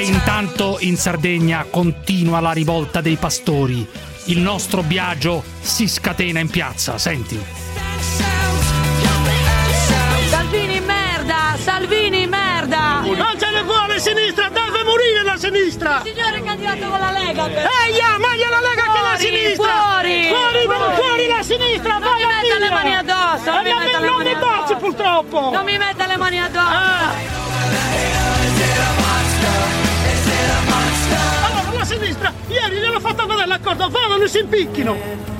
Intanto in Sardegna continua la rivolta dei pastori. Il nostro Biagio si scatena in piazza, senti. Salvini merda! Salvini merda! Non ce ne vuole sinistra, deve morire la sinistra! Il signore è candidato con la Lega però! Eia, meglio la Lega che la Fuori, sinistra! fuori! Fuori, Fuori! fuori la sinistra! Non vai mi a metta le mani addosso! Non E mi non metta mi- le non mani mi baci addosso! purtroppo! Non mi metta le mani addosso! Allora, la sinistra, ieri gliel'ho fatto vedere l'accordo, vadano e si impicchino!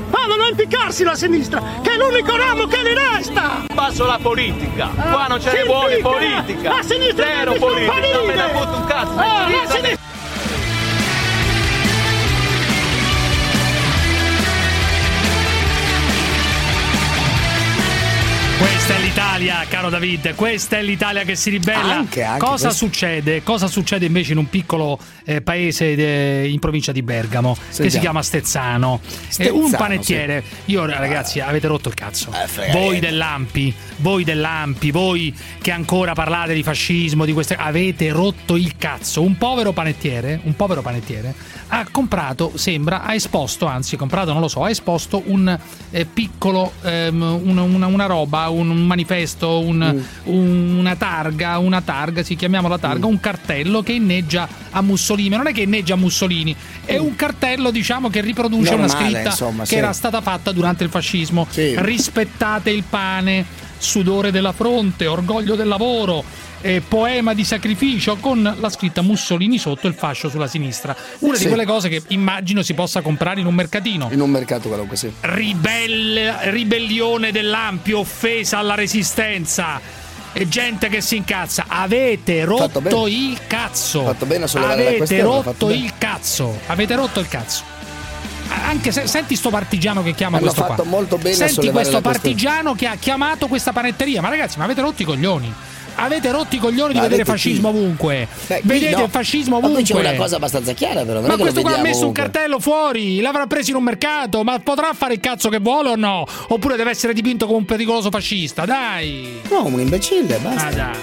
Vadano a impiccarsi la sinistra, che è l'unico ramo che li resta! Passo la politica. Qua non ce ne Si vuole politica. La sinistra Zero politica. Non me ne fotte un cazzo. Ah, la sinistra- Questa è l'Italia, caro David, questa è l'Italia che si ribella. Anche, anche Cosa questo. succede? Cosa succede invece in un piccolo eh, paese de- in provincia di Bergamo che si Sentiamo. chiama Stezzano? Eh, un Stezzano, panettiere. Io ragazzi, avete rotto il cazzo. frega voi dell'Ampi, voi dell'Ampi, voi che ancora parlate di fascismo, di queste avete rotto il cazzo. Un povero panettiere, un povero panettiere ha comprato, sembra, ha esposto, anzi comprato non lo so, ha esposto un eh, piccolo, ehm, un- una, una roba, un, un manifesto, un- un- una targa, una targa, si chiamiamola targa, un cartello che inneggia a Mussolini. Ma non è che inneggia a Mussolini, è un cartello diciamo che riproduce una Normale, scritta insomma, che sì. era stata fatta durante il fascismo. Rispettate il pane, sudore della fronte, orgoglio del lavoro. Eh, poema di sacrificio con la scritta Mussolini sotto e il fascio sulla sinistra. Una Sì. di quelle cose che immagino si possa comprare in un mercatino. In un mercato qualunque, sì. Ribelle- ribellione dell'ampio, offesa alla resistenza. E gente che si incazza. Avete rotto il cazzo. Fatto bene a sollevare la Avete questione, fatto rotto il cazzo. Avete rotto il cazzo. Anche se senti sto partigiano che chiama Hanno questo fatto qua. molto bene Senti questo la questione. partigiano che ha chiamato questa panetteria. Ma ragazzi, ma avete rotto i coglioni. Avete rotti i coglioni di Ma vedere fascismo chi? ovunque. Beh, Vedete no. il fascismo Ma qui c'è ovunque. una cosa abbastanza chiara, però. Non Ma questo qua ha messo un ovunque. cartello fuori, l'avrà preso in un mercato, ma potrà fare il cazzo che vuole o no? Oppure deve essere dipinto come un pericoloso fascista, dai! No, un imbecille, basta. Ah, dai.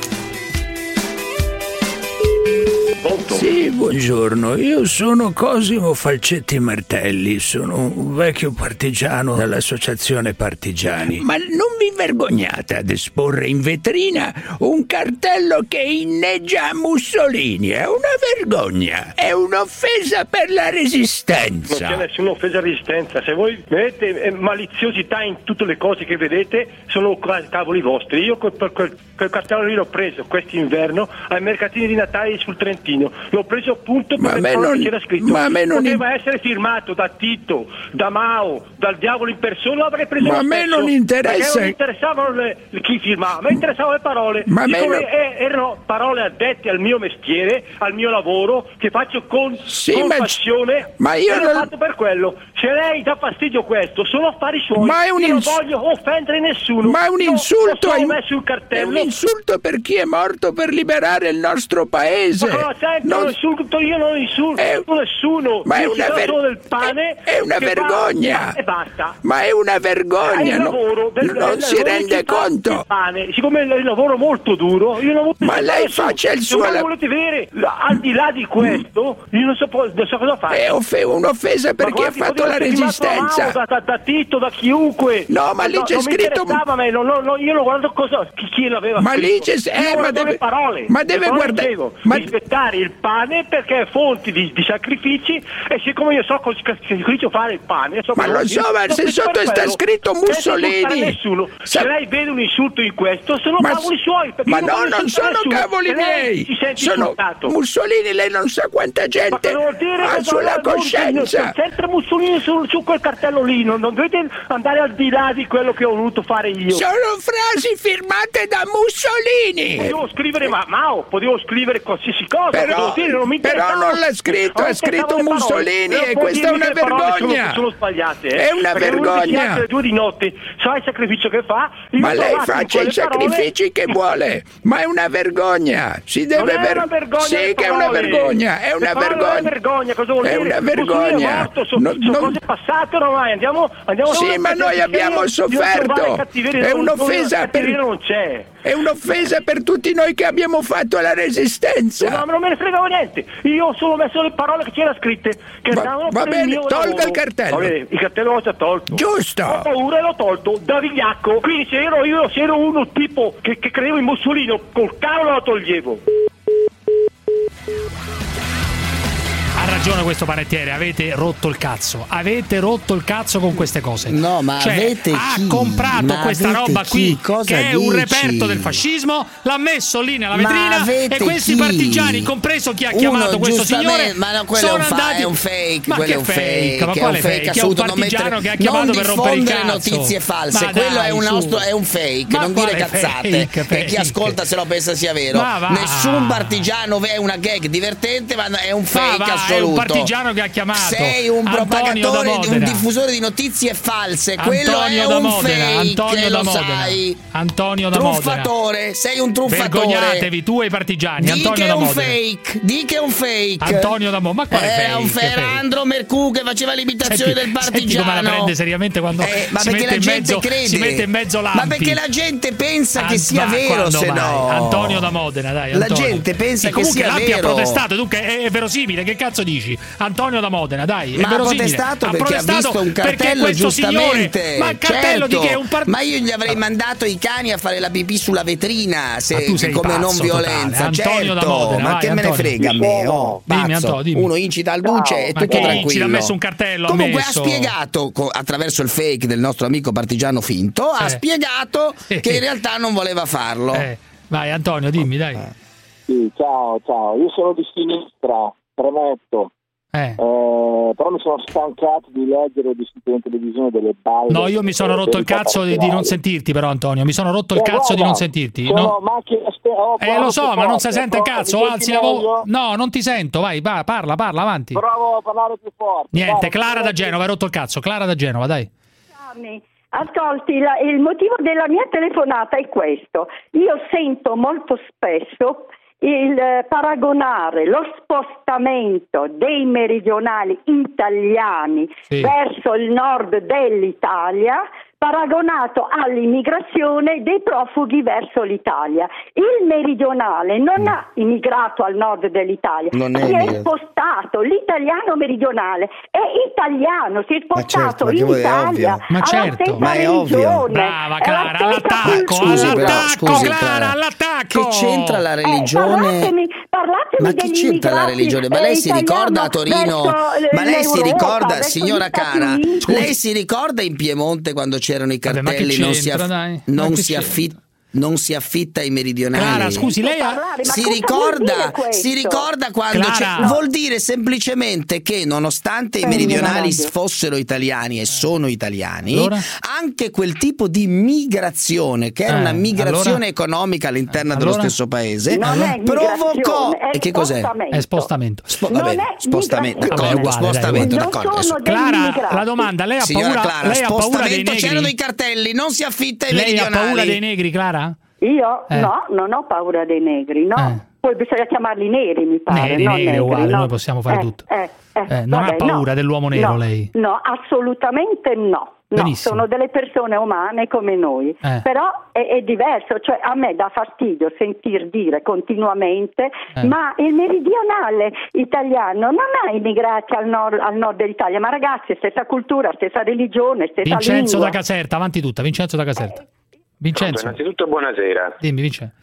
Sì, buongiorno, io sono Cosimo Falcetti Martelli, sono un vecchio partigiano dell'associazione Partigiani. Ma non vi vergognate ad esporre in vetrina un cartello che inneggia Mussolini, è una vergogna, è un'offesa per la Non c'è resistenza. nessuna offesa alla resistenza. Se voi vedete eh, maliziosità in tutte le cose che vedete, sono ca- cavoli vostri. Io quel, quel- quel cartello lì l'ho preso quest'inverno ai mercatini di Natale sul Trentino. L'ho preso appunto Ma a per me parole non- che c'era scritto. ma a me non Poteva essere firmato da Tito, da Mao, dal diavolo in persona, l'avrei preso Ma a me stesso, non interessa- non interessavano le- chi firmava, mi interessavano le parole. Ma a me non- erano parole addette al mio mestiere, al mio lavoro, che faccio con, con ma- passione. ma io non- fatto per quello. Se lei dà fastidio questo, sono affari suoi. Ma è un Io non ins- voglio offendere nessuno. Ma è un Io insulto, è un- messo il È cartello. un insulto per chi è morto per liberare il nostro paese. Ma cosa sento? Non- insulto, io non insulto nessuno. Ma è Io una ver- del pane. è una che va- vergogna. E basta. Ma è una È vergogna, no- lavoro del, non si rende conto. Siccome è il lavoro molto duro, io non voglio Ma lei faccia il suo voi la- volete vedere, al di là di questo, io non so, non so cosa fare. È offe- un'offesa per chi ha fatto la resistenza. Da, da, da Tito, da chiunque. No, ma lì c'è non scritto- me, no, no, no, io non guardo cosa, chi, chi l'aveva Ma scritto. lì c'è- eh, ma deve- le parole. ma deve parole guarda- dicevo, ma- rispettare il pane perché è fonte di, di sacrifici e siccome io so cosa sacrificio fare il pane, so Ma lo so, ma se sotto sta scritto Senza Mussolini. nessuno. Se lei vede un insulto in questo, sono Ma- cavoli suoi. Ma no, non insultare sono nessuno. cavoli miei. Sono insultato. Mussolini, lei non sa quanta gente ha sulla non- non- coscienza. Sempre Mussolini su, su quel cartello lì, non, non dovete andare al di là di quello che ho voluto fare io. Sono frasi firmate da Mussolini. Potevo scrivere ma, Mao, potevo scrivere qualsiasi cosa, Però- dire, non però non l'ha scritto, Non ha scritto. Mussolini e questa è una vergogna. Sono, sono sbagliate. eh. È una Perché vergogna. alle due di notte, sa il sacrificio che fa. Ma lei faccia i quelle parole- sacrifici che vuole, ma è una vergogna. Si deve non è ver- una vergogna Sì, che è una vergogna, è una vergogna. È una vergogna, cosa vuol È dire? una Mussolini vergogna. È morto, sono Non- non- cose passate ormai, andiamo, andiamo Sì, ma noi abbiamo sofferto. È un'offesa per non c'è. È un'offesa per tutti noi che abbiamo fatto la resistenza. No, non me ne fregavo niente. Io ho solo messo le parole che c'era scritte. Che Va- va il bene, tolga lavoro. il cartello. Va bene, il cartello l'ho già tolto. Giusto. Ho paura e l'ho tolto da vigliacco. Quindi se ero io, se ero uno tipo che, che credevo in Mussolini, col cavolo lo toglievo. Ragione questo panettiere, avete rotto il cazzo. Avete rotto il cazzo con queste cose. No, ma Cioè, avete ha chi? comprato Ma questa roba chi? qui Cosa che è un dici? reperto del fascismo, l'ha messo lì nella vetrina e questi chi? partigiani, compreso chi ha Uno, chiamato questo signore, ma no, quello è sono un, fa- andati è un fake, Ma quello è un fake? Ma che è quale un fake fake? È un partigiano che ha chiamato per rompere il cazzo. notizie false, quello è, un è un fake, non dire quale cazzate, fake, che chi fake? ascolta se lo pensa sia vero. Nessun partigiano è una gag divertente, ma è un fake è un assoluto. Partigiano che ha chiamato. Sei un Antonio propagatore, un Modena. diffusore di notizie false, quello Antonio è da un Modena, fake, Antonio da Modena. sai. Antonio da Modena. Truffatore, sei un truffatore. Vergognatevi, tu e i partigiani. Di Antonio che è da un Modena. fake, di che è un fake. Antonio da Modena. Ma quale Era fake? un Fake? Ferrandro Mercù che faceva l'imitazione Senti- del senti partigiano. come la prende seriamente quando Eh, ma si perché mette la mezzo- crede. si mette in mezzo Ma Lampi. perché la gente pensa che An- sia ma vero, se mai? no. Antonio da Modena, dai. La Antonio. gente pensa E che comunque sia Lampi ha vero. protestato, dunque è, è verosimile. Che cazzo dici? Antonio da Modena, dai. È Ma ha verosimile. protestato perché ha visto un cartello. Signore, ma il cartello certo. di che? È un par- Ma io gli avrei mandato i cani a fare la pipì sulla vetrina se, Ma tu sei come non violenza. totale. Antonio da certo, Modena, ma vai, che me ne Antonio. frega a me? Oh, Dimmi, pazzo. Antonio, dimmi. Uno incita al duce e tutto che tranquillo. incita? Ha messo un cartello, ha Comunque ha spiegato attraverso il fake del nostro amico partigiano finto, ha Eh. spiegato che in realtà non voleva farlo. Eh, vai Antonio, dimmi, dai. Sì, ciao, ciao. Io sono di sinistra, premetto. Eh. Eh, però mi sono stancato di leggere o di sentire in televisione delle balle. No, io mi sono rotto il cazzo di, di non sentirti, però, Antonio. Mi sono rotto il Eh, cazzo di guarda, non sentirti. no? macchine spe- ho Eh, lo so, ma non si sente provo- cazzo. Alzi la voce. No, non ti sento. Vai, va, parla, parla, avanti. Provo a parlare più forte. Niente, Dai, Clara da Genova, hai rotto il cazzo. Clara da Genova, dai. Giorni. Ascolti, la- il motivo della mia telefonata è questo. Io sento molto spesso il eh, paragonare lo spostamento dei meridionali italiani Sì. verso il nord dell'Italia paragonato all'immigrazione dei profughi verso l'Italia. Il meridionale non ha immigrato al nord dell'Italia, Non è si è immigrato. spostato. L'italiano meridionale è italiano, si è spostato certo, ma che in è Italia. Ma certo. Ma è ovvio. religione, Brava Clara, all'attacco. Scusi, all'attacco, scusi, Clara, Clara. all'attacco. Che c'entra la Eh, religione? parlatemi, parlatemi Ma che c'entra la religione? Ma eh, lei si ricorda a Torino? eh, Ma lei si ricorda, signora cara? Lei si ricorda in Piemonte quando c'erano i Vabbè, cartelli? non si, aff- non si affitta. Non si affitta ai meridionali. Clara, scusi, lei ha... Si ricorda, si ricorda quando Clara. c'è, vuol dire semplicemente che nonostante i meridionali fossero italiani e sono italiani, Allora? anche quel tipo di migrazione che era Eh, una migrazione allora? economica all'interno Eh, dello allora? stesso paese provocò e che cos'è? spostamento. È spostamento. Spo- Non vabbè, è spostamento, migrazione. d'accordo, uguale, spostamento, d'accordo. Clara, la domanda, lei ha Signora paura, Clara, lei ha paura dei negri? c'erano i cartelli, non si affitta ai Lei ha meridionali. paura dei negri, Clara? Io Eh. no, non ho paura dei negri, no. Eh. Poi bisogna chiamarli neri, mi pare. Neri, no, negri, è negri, uguale, no. noi possiamo fare Eh, tutto. eh, eh, Eh, non ha vabbè, paura no. dell'uomo nero, No, lei? No, assolutamente no. No, sono delle persone umane come noi, Eh. però è, è diverso, cioè a me dà fastidio sentir dire continuamente Eh. ma il meridionale italiano non ha immigrati al nord, al nord dell'Italia, ma ragazzi, stessa cultura, stessa religione, stessa Vincenzo lingua. da Caserta, avanti tutta, Vincenzo da Caserta. Vincenzo, Innanzitutto buonasera. dimmi Vincenzo.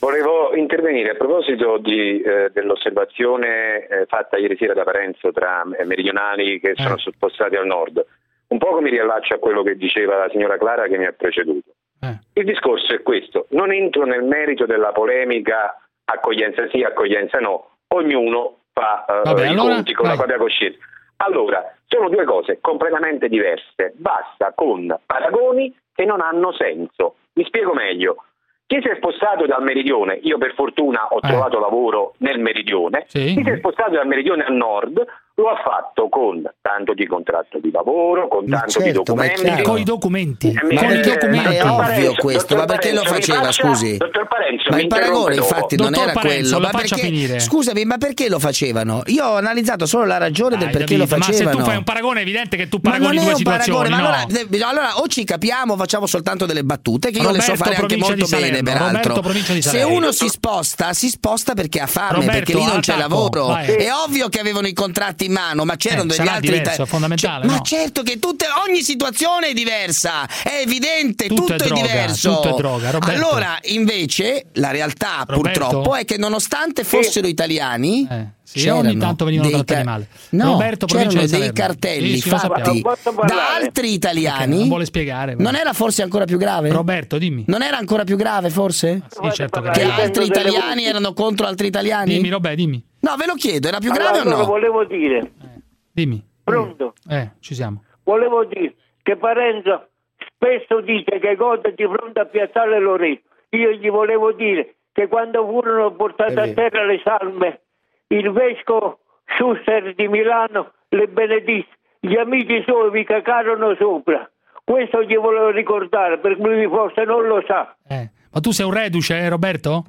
Volevo intervenire a proposito di, eh, dell'osservazione eh, fatta ieri sera da Parenzo tra eh, meridionali che sono spostati al nord. Un poco mi riallaccio a quello che diceva la signora Clara che mi ha preceduto. Eh. Il discorso è questo, non entro nel merito della polemica accoglienza sì, accoglienza no, ognuno fa eh, Vabbè, i allora, conti con la vai. propria coscienza. Allora, sono due cose completamente diverse, basta con paragoni che non hanno senso. Mi spiego meglio. Chi si è spostato dal meridione, io per fortuna ho Eh. trovato lavoro nel meridione, Sì. chi si è spostato dal meridione al nord lo ha fatto con tanto di contratto di lavoro, con Ma tanto di certo, ma è documenti. Con i documenti, Eh, mi- con i eh, documenti. Ma è ovvio Parenzo, questo, ma perché lo Parenzo, mi faceva, faccia- scusi? Dottor Parenzo, Ma il paragone infatti non Dottor era Parenzo, quello, lo ma perché finire. Scusami, ma perché lo facevano? Io ho analizzato solo la ragione del Dai, perché Davide, lo Ma se facevano. tu fai un paragone è evidente che tu Ma paragoni non è due un situazioni, paragone, ma no? allora, de- allora o ci capiamo, facciamo soltanto delle battute che io le so Roberto, fare anche molto di Salerno, bene, peraltro. Roberto, di Se uno si sposta, si sposta perché ha fame, Roberto, perché lì non c'è lavoro. È ovvio che avevano i contratti in mano, ma c'erano Eh, degli sarà altri diverso, fondamentale, Cioè, Ma no? certo che tutte, ogni situazione è diversa, è evidente, Tutto tutto, è è, droga, diverso. tutto è droga, Roberto. allora, invece, la realtà Roberto? purtroppo è che nonostante fossero italiani, Eh, sì, c'erano ogni tanto venivano dei trattati male. No, Roberto, c'erano dei cartelli Sì, fatti da altri italiani. non vuole spiegare. Non era forse ancora più grave? Roberto, dimmi. Non era ancora più grave, forse? Sì, certo che Che altri italiani erano contro altri italiani? Dimmi, Roberto, dimmi. No, ve lo chiedo, era più grave Allora, o no? volevo dire, Dimmi. pronto? Eh, ci siamo. Volevo dire che Parenzo spesso dice che gode di fronte a Piazzale Loreto. Io gli volevo dire che quando furono portate a terra le salme, il vescovo Schuster di Milano le benedisse, gli amici suoi vi cacarono sopra. Questo gli volevo ricordare, perché lui forse non lo sa. Eh. Ma tu sei un reduce, eh, Roberto?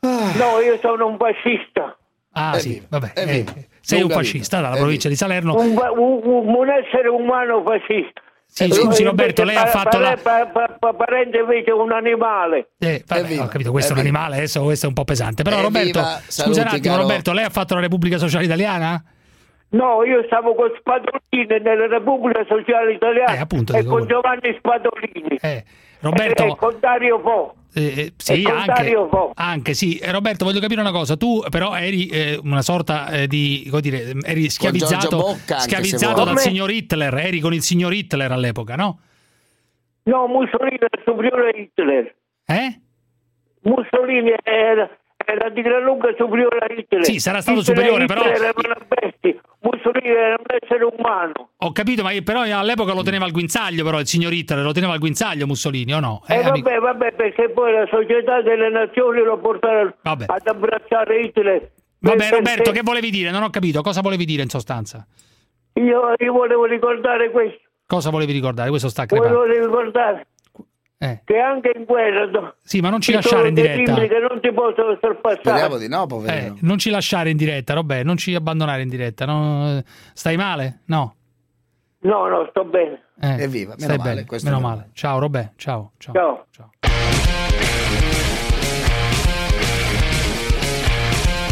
No, io sono un fascista. Ah, È sì, vivo, vabbè. è eh, vivo. sei un fascista dalla provincia di Salerno. Un- un- un essere umano fascista. Sì, scusi, Invece Roberto, lei ha fatto la- pa- pa- pa- Parente invece è un animale. Eh, vabbè, vivo, ho capito, questo è è un animale, adesso questo è un po' pesante. Però, Roberto, scusa un attimo. Roberto, lei ha fatto la Repubblica Sociale Italiana? No, io stavo con Spadolini nella Repubblica Sociale Italiana Eh, appunto, e con. Giovanni Spadolini Eh, Roberto, e con Dario Po. eh, eh, sì, anche, anche sì. Eh, Roberto, voglio capire una cosa. Tu, però, eri eh, una sorta eh, di, come dire, eri schiavizzato, Bocca, schiavizzato dal signor Hitler. Eri con il signor Hitler all'epoca, no? No, Mussolini era superiore a Hitler. Eh? Mussolini era, era di gran lunga superiore a Hitler. Sì, sarà stato Hitler- superiore, però- Hitler era una bestia, Mussolini era un essere umano. Ho capito, ma io- però all'epoca lo teneva al guinzaglio, però il signor Hitler lo teneva al guinzaglio Mussolini, o no? Eh, amico? vabbè, vabbè, perché poi la società delle nazioni lo portarono Vabbè. ad abbracciare Hitler. Vabbè, Perché Roberto, che volevi dire? Non ho capito. Cosa volevi dire in sostanza? Io, io volevo ricordare questo, Cosa volevi ricordare? Questo sta crepando. Volevo ricordare Eh. che anche in guerra Sì, ma non ci ci lasciare in dei diretta. che non si possono sorpassare. di no, Eh, non ci lasciare in diretta, Robè, non ci abbandonare in diretta. no? Stai male? No. No, no, sto bene. Eh, Evviva, meno stai male, bene, questo meno meno male. Ciao Robè, ciao. ciao. Ciao.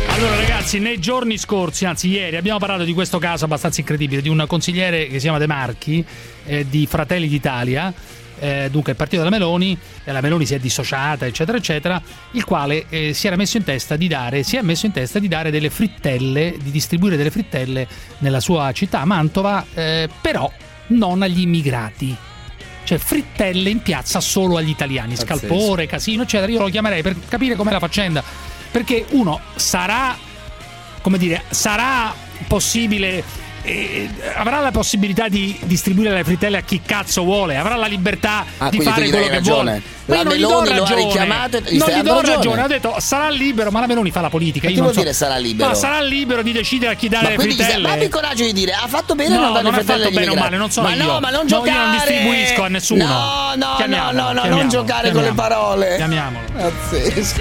Allora ragazzi, nei giorni scorsi, anzi ieri, abbiamo parlato di questo caso abbastanza incredibile di un consigliere che si chiama De Marchi eh, di Fratelli d'Italia, eh, dunque il partito della Meloni, e la Meloni si è dissociata, eccetera, eccetera, il quale eh, si era messo in testa di dare, si è messo in testa di dare delle frittelle, di distribuire delle frittelle nella sua città, Mantova, eh, però non agli immigrati. Cioè frittelle in piazza solo agli italiani, Pazzesco. scalpore, casino, eccetera. Io lo chiamerei per capire com'è la faccenda. Perché uno sarà, come dire, sarà possibile, eh, avrà la possibilità di distribuire le frittelle a chi cazzo vuole, avrà la libertà Ah, di fare quello che ragione. vuole. La Ma io non gli do Meloni lo ha ragione. richiamato gli non gli do ragione. ragione. Ho detto sarà libero, ma la Meloni fa la politica. Ma Io che non vuol so- dire sarà libero? Ma sarà libero di decidere a chi dare Ma le quindi frittelle. ma abbi coraggio di dire ha fatto bene o No, non dare non le ha fatto bene o male, non sono ma io. no, ma non No, io non giocare. distribuisco a nessuno. No, no, Chiamiamolo, no, no, chiamiamolo, non giocare con le parole. Chiamiamolo. Pazzesco.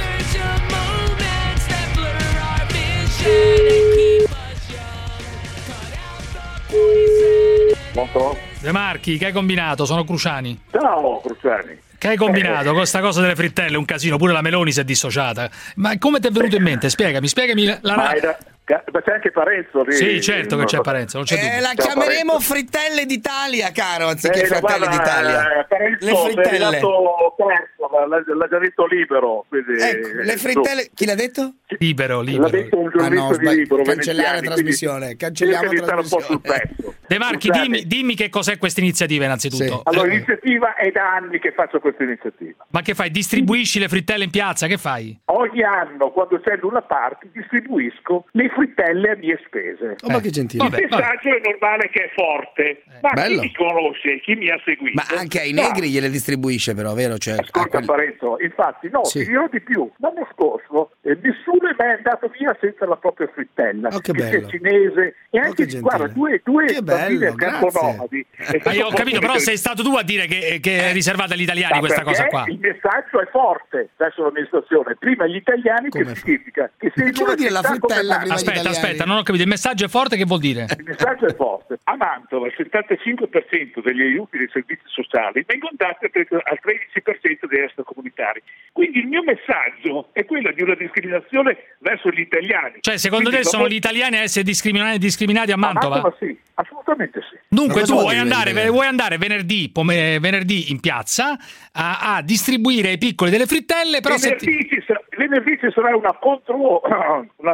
Pronto? De Marchi, che hai combinato? Sono Cruciani. Ciao, Cruciani. Che hai combinato con questa cosa delle frittelle? Un casino, pure la Meloni si è dissociata. Ma come ti è venuto in mente? Spiegami, spiegami la. la- Ma, da- c'è anche Parenzo lì. Sì, certo che c'è. Parenzo, non c'è Eh, la Ciao, chiameremo Frittelle d'Italia, caro, anziché Eh, Fratelli guarda, d'Italia. eh, Parenzo, Le frittelle. l'ha, l'ha già detto libero. Quindi, Ecco, le frittelle. Chi l'ha detto? Libero, L'ha libero. detto un Ah, giornalista no, di libero. cancellare veneziani, trasmissione, cancelliamo devi stare un po' sul trasmissione. pezzo. De Marchi, dimmi, dimmi che cos'è questa iniziativa innanzitutto. Allora, Eh, l'iniziativa è da anni che faccio questa iniziativa. ma che fai? Distribuisci le frittelle in piazza? Che fai? Ogni anno, quando c'è Luna Park, distribuisco le frittelle a mie spese. Oh, ma che gentile. Il Vabbè, vabbè. messaggio è normale che è forte, ma Bello. chi mi conosce, chi mi ha seguito... Ma anche ai negri gliele distribuisce, però, vero? Cioè, Ascolta quelli- Parenzo, infatti no, Sì. ti dirò di più. L'anno scorso eh, nessuno è mai andato via senza la propria frittella. Oh, che bello. cinese e Oh, anche che guarda, gentile. due, due Che bambine bello, a nomadi. Ah, io ho capito, però sei stato tu a dire che, che è riservata agli italiani Ma questa cosa qua. Il messaggio è forte verso l'amministrazione. Prima gli italiani, Come che fa? significa? Che se Che vuol dire la frittella prima Aspetta, italiani? aspetta, non ho capito. Il messaggio è forte, che vuol dire? Il messaggio è forte. A Mantova il 75% degli aiuti dei servizi sociali vengono dati al 13% degli extracomunitari. Quindi il mio messaggio è quello di una discriminazione verso gli italiani. Cioè, secondo Quindi te sono dopo- gli italiani a essere discriminati, discriminati a A Mantova? Mantova sì, assolutamente sì. Dunque tu vuoi andare, vuoi andare venerdì, pome- venerdì in piazza a, a distribuire ai piccoli delle frittelle, però se ti- venerdì, ci sarà, venerdì ci sarà una contro una,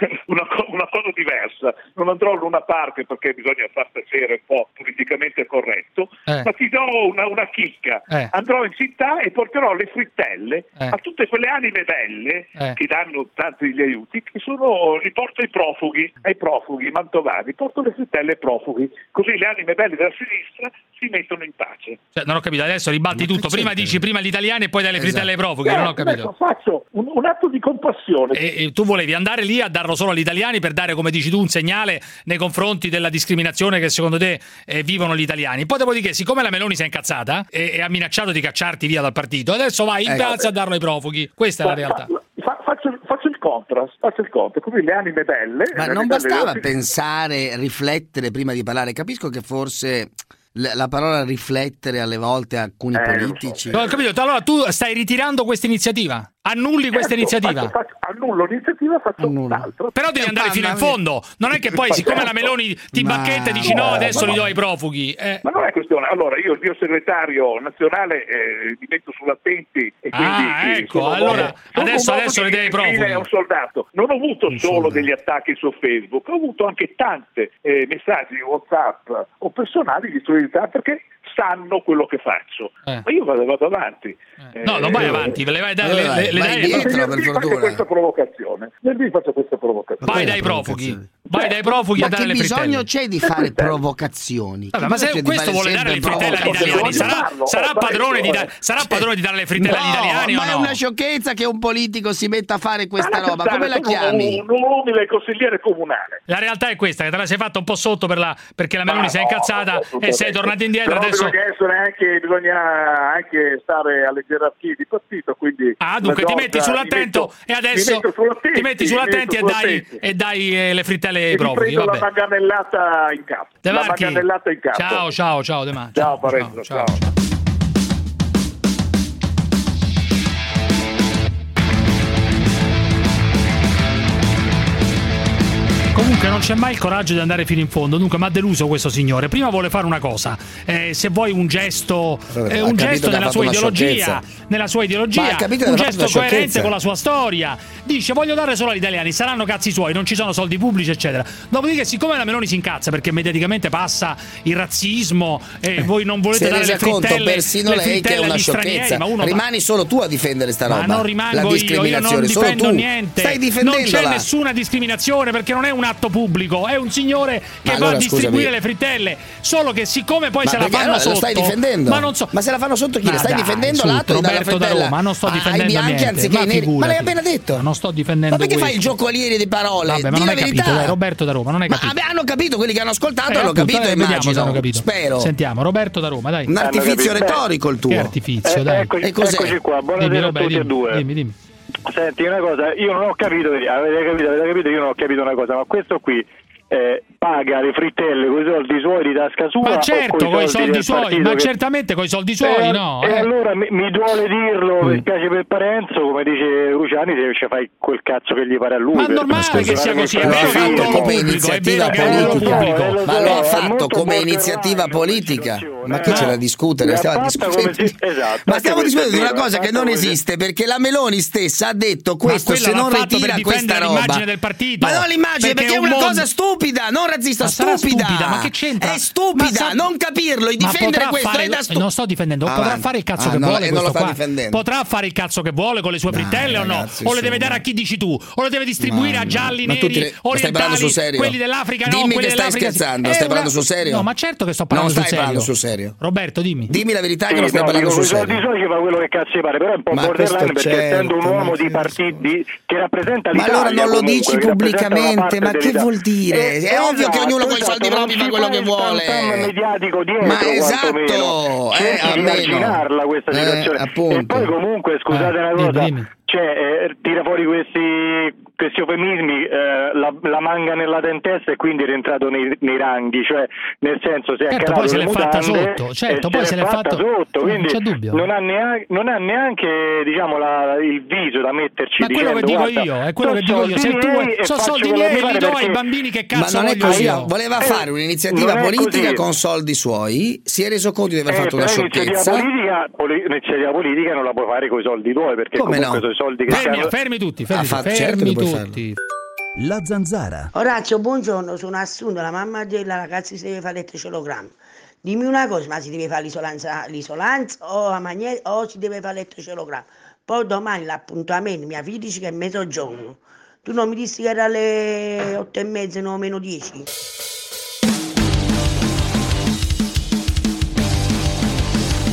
una una cosa diversa. Non andrò a Luna Park perché bisogna far piacere un po' politicamente corretto, Eh. ma ti do una, una chicca. Eh. Andrò in città e porterò le frittelle Eh. a tutte quelle anime belle Eh. che danno tanti gli aiuti, che sono, li porto ai profughi, ai profughi mantovani, porto le frittelle ai profughi, così le anime belle della sinistra si mettono in pace. cioè, non ho capito, adesso ribatti tutto. Prima dici prima gli italiani e poi dai le Esatto. frittelle ai profughi, non ho Eh, capito. adesso faccio un, un atto di compassione. E, e tu volevi andare lì a darlo solo agli italiani per dare, come dici tu, un segnale nei confronti della discriminazione che secondo te eh, vivono gli italiani. Poi dopodiché, siccome la Meloni si è incazzata e, e ha minacciato di cacciarti via dal partito, adesso vai in Ecco. piazza a darlo ai profughi. Questa è la realtà. Fa- faccio, faccio il contrast, faccio il contrast, così le anime belle. Ma non bastava belle- pensare, riflettere prima di parlare. Capisco che forse la parola riflettere alle volte a alcuni Eh, politici. Non ho capito, allora tu stai ritirando questa iniziativa? Annulli questa Certo, iniziativa? faccio- faccio- annullo l'iniziativa, faccio un altro. Però devi andare fino in fondo. Non è che poi, siccome la Meloni ti Ma- bacchetta e dici no, no, adesso ma li no. do ai profughi. Eh, Ma non è questione. Allora, io il mio segretario nazionale eh, mi metto sull'attenti e quindi. Ah, eh, ecco, un allora, sono adesso- un adesso le dai ai profughi. e un soldato. Non ho avuto solo degli attacchi su Facebook, ho avuto anche tanti messaggi WhatsApp o personali di solidarietà perché sanno quello che faccio. Eh. Ma io vado, vado avanti. No, non vai Eh, avanti, le vai, eh, le, le- le vai indietro, per fortuna. Faccio questa provocazione. Venerdì faccio questa provocazione. Vai dai profughi. vai dai profughi ma a dare che le frittelle. bisogno c'è di fare provocazioni? Vabbè, Che ma se questo vuole dare le sempre frittelle agli italiani, sarà, sarà padrone di, da- sarà padrone di dare le frittelle agli No, italiani ma è una sciocchezza che un politico si metta a fare questa Ma roba. Come la chiami? Un, un umile consigliere comunale. La realtà è questa, che te la sei fatta un po' sotto per la- perché la Meloni Ma si è no, incazzata e sei tornato indietro adesso... bisogna anche, bisogna anche stare alle gerarchie di partito, quindi Ah, dunque ti metti sull'attento mi e metto- adesso metto ti metti mi sull'attenti e metto dai, sull'attenti. e dai eh, le frittelle ai E profughi. prendo la Vabbè. manganellata in capo. De la manganellata in capo. Ciao, ciao, ciao, De Marchi. Ciao Parenzo, ciao. Comunque non c'è mai il coraggio di andare fino in fondo, dunque mi ha deluso questo signore. Prima vuole fare una cosa, eh, se vuoi un gesto, Vabbè, eh, un gesto fatto sua ideologia, sciocchezza. Nella sua ideologia, capito un gesto coerente con la sua storia. Dice voglio dare solo agli italiani, saranno cazzi suoi, non ci sono soldi pubblici, eccetera. Dopodiché, siccome la Meloni si incazza perché mediaticamente passa il razzismo e voi non volete dare le resa conto frittelle, persino le lei che è frittelle una sciocchezza. ma uno Rimani solo tu a difendere sta roba. ma non rimango la io, io non difendo niente. Stai non difendendola. c'è nessuna discriminazione perché non è un atto pubblico, è un signore che Ma va allora, a distribuire scusami. le frittelle. Solo che siccome poi Ma se la fanno allora lo sotto. stai difendendo? Ma non so. Ma se la fanno sotto chi? Ma stai dai, difendendo l'atto di dare Roberto da Roma, non sto ai difendendo bianchi niente. anziché Ma ai neri. Ma l'hai appena detto. Ma non sto difendendo Ma perché fai il questo. giocoliere di parole? Vabbè, ma Di non la hai verità. capito, dai, Roberto da Roma, non hai Ma capito. vabbè, hanno capito quelli che hanno ascoltato, Eh, hanno appunto, capito, eh, immagino. hanno capito. Spero. Sentiamo, Roberto da Roma, dai. Un artifizio retorico il tuo. Che artifizio, Eh, dai. eccoci, E cos'è? eccoci qua, buonasera a tutti e due. dimmi, dimmi. Senti, una cosa, io non ho capito, avete capito, avete capito, io non ho capito una cosa, ma questo qui eh, paga le frittelle con i soldi suoi di tasca sua Ma certo, con i soldi del suoi, ma che- certamente con i soldi suoi, Eh, no? E eh. allora mi, mi duole dirlo, mi spiace per Parenzo, come dice Luciani, se ci fai quel cazzo che gli pare a lui. Ma è normale che sia così, è vero ruolo come iniziativa politica. Eh. Ma lo ha fatto come iniziativa politica. Ma che eh. c'è da discutere? Stiamo discutendo. esatto, Ma stiamo discutendo di una cosa che non esiste perché la Meloni stessa ha detto questo se non fatto ritira questa roba. l'immagine del partito. Ma non l'immagine Perché è un una cosa stupida, non razzista, Ma stupida. stupida, ma che c'entra? È stupida, Ma sa- non capirlo e Ma difendere potrà questo fare- è da stu- Non sto difendendo, potrà Avanti. fare il cazzo Ah, che no, vuole non lo questo sta qua. difendendo. Potrà fare il cazzo che vuole con le sue frittelle o no? O le deve dare a chi dici tu? O le deve distribuire a gialli, ma neri, ti- ma stai parlando orientali, quelli dell'Africa no, Dimmi quelli che stai scherzando, È stai parlando sul serio? No, ma certo che sto parlando Non sul stai serio. parlando sul serio. Roberto, dimmi. Dimmi la verità che non stai no, parlando sul serio. che fa quello che cazzo pare, però è un po' Ma borderline perché essendo un certo, uomo ma di partiti che rappresenta Ma l'Italia allora non lo dici pubblicamente, ma che vuol dire? Eh, È ovvio che ognuno con i esatto, soldi propri fa quello che vuole. dietro, Ma quantomeno. esatto, eh, almeno. arginarla questa Eh, situazione. appunto. E poi comunque, scusate Eh, una dimmi, cosa, dimmi. Cioè, eh, tira fuori questi, questi eufemismi, eh, la, la manga nella dentessa e quindi è rientrato nei, nei ranghi, cioè nel senso se è Certo, calato poi se l'è fatta sotto, certo, poi se l'è fatta- sotto, non quindi non ha neanche, non ha neanche diciamo, la- il viso da metterci Ma quello che dico io, è quello che dico io. Se tu sono soldi miei, mi li do ai bambini che Ma cazzo non è così, io. voleva Eh, fare un'iniziativa politica così. con soldi suoi, si è reso conto di aver Eh, fatto una però l'iniziativa sciocchezza. politica, politica non la puoi fare con i soldi tuoi perché Come comunque no? sono soldi che Fermi, siamo- fermi tutti, fermi, Ah, fa- tutti, certo fermi puoi tutti. La zanzara. Orazio, buongiorno, sono Assunto, la mamma della ragazza si deve fare l'elettrocelogramma. Dimmi una cosa, ma si deve fare l'isolanza, l'isolanza o, a magne- o si deve fare l'elettrocelogramma? Poi domani l'appuntamento, mia figlia dice che è mezzogiorno. Tu non mi dissi che era alle otto e mezza, no, meno dieci?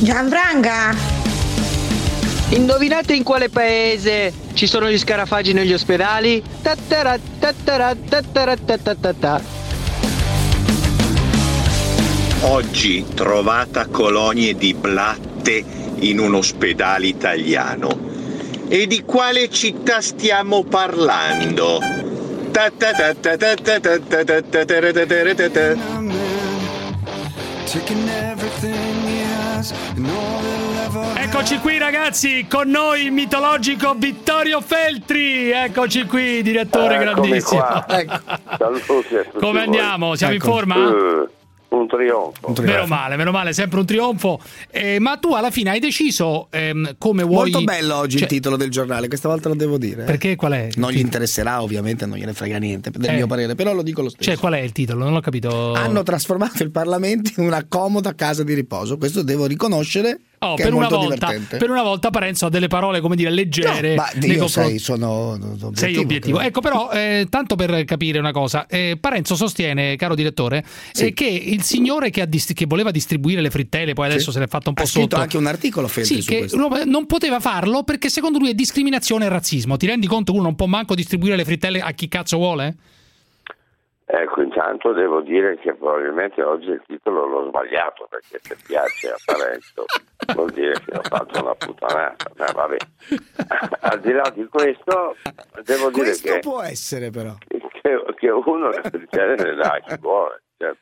Gianfranca! Indovinate in quale paese ci sono gli scarafaggi negli ospedali? Tattara, tattara, tattara, tatatata. Oggi trovata colonie di blatte in un ospedale italiano. E di quale città stiamo parlando? Ta ta ta ta ta ta Eccoci qui ragazzi, con noi il mitologico Vittorio Feltri. Eccoci qui, direttore Eccomi grandissimo. Ecco. Come andiamo? Siamo in Ecco. forma? Eh, un trionfo. Meno male, meno male, sempre un trionfo. Eh, ma tu alla fine hai deciso ehm, come vuoi. Molto bello oggi Cioè, il titolo del giornale, questa volta lo devo dire. eh. Perché qual è? Non gli interesserà, ovviamente, non gliene frega niente del Eh. mio parere, però lo dico lo stesso. Cioè, qual è il titolo? Non l'ho capito. Hanno trasformato il Parlamento in una comoda casa di riposo. Questo devo riconoscere Oh, per, una volta, per una volta Parenzo ha delle parole, come dire, leggere. Ma nei io sai, sono obiettivo. Sei obiettivo. credo. Ecco, però, eh, tanto per capire una cosa, eh, Parenzo sostiene, caro direttore, eh, che il signore che, ha dist- che voleva distribuire le frittelle, poi adesso Sì. se l'è fatto un po' Ha scritto sotto. anche un articolo Feltri Sì, su che questo. no, non poteva farlo perché secondo lui è discriminazione e razzismo. Ti rendi conto che uno non può manco distribuire le frittelle a chi cazzo vuole? Ecco, intanto devo dire che probabilmente oggi il titolo l'ho sbagliato perché se piace a Parenzo vuol dire che ho fatto una puttanata. Ma vabbè. Al di là di questo, devo dire Questo che, può essere però. che, che uno ne dà a chi vuole. certo.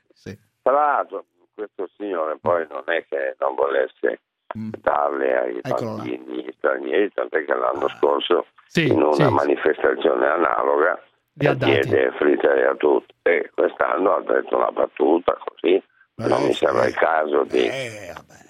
Tra l'altro, questo signore poi non è che non volesse darle ai bambini stranieri, tant'è che l'anno scorso in una sì. manifestazione analoga Dati. diede frittelle a tutti. E quest'anno ha detto una battuta così. Non mi sembra il caso di,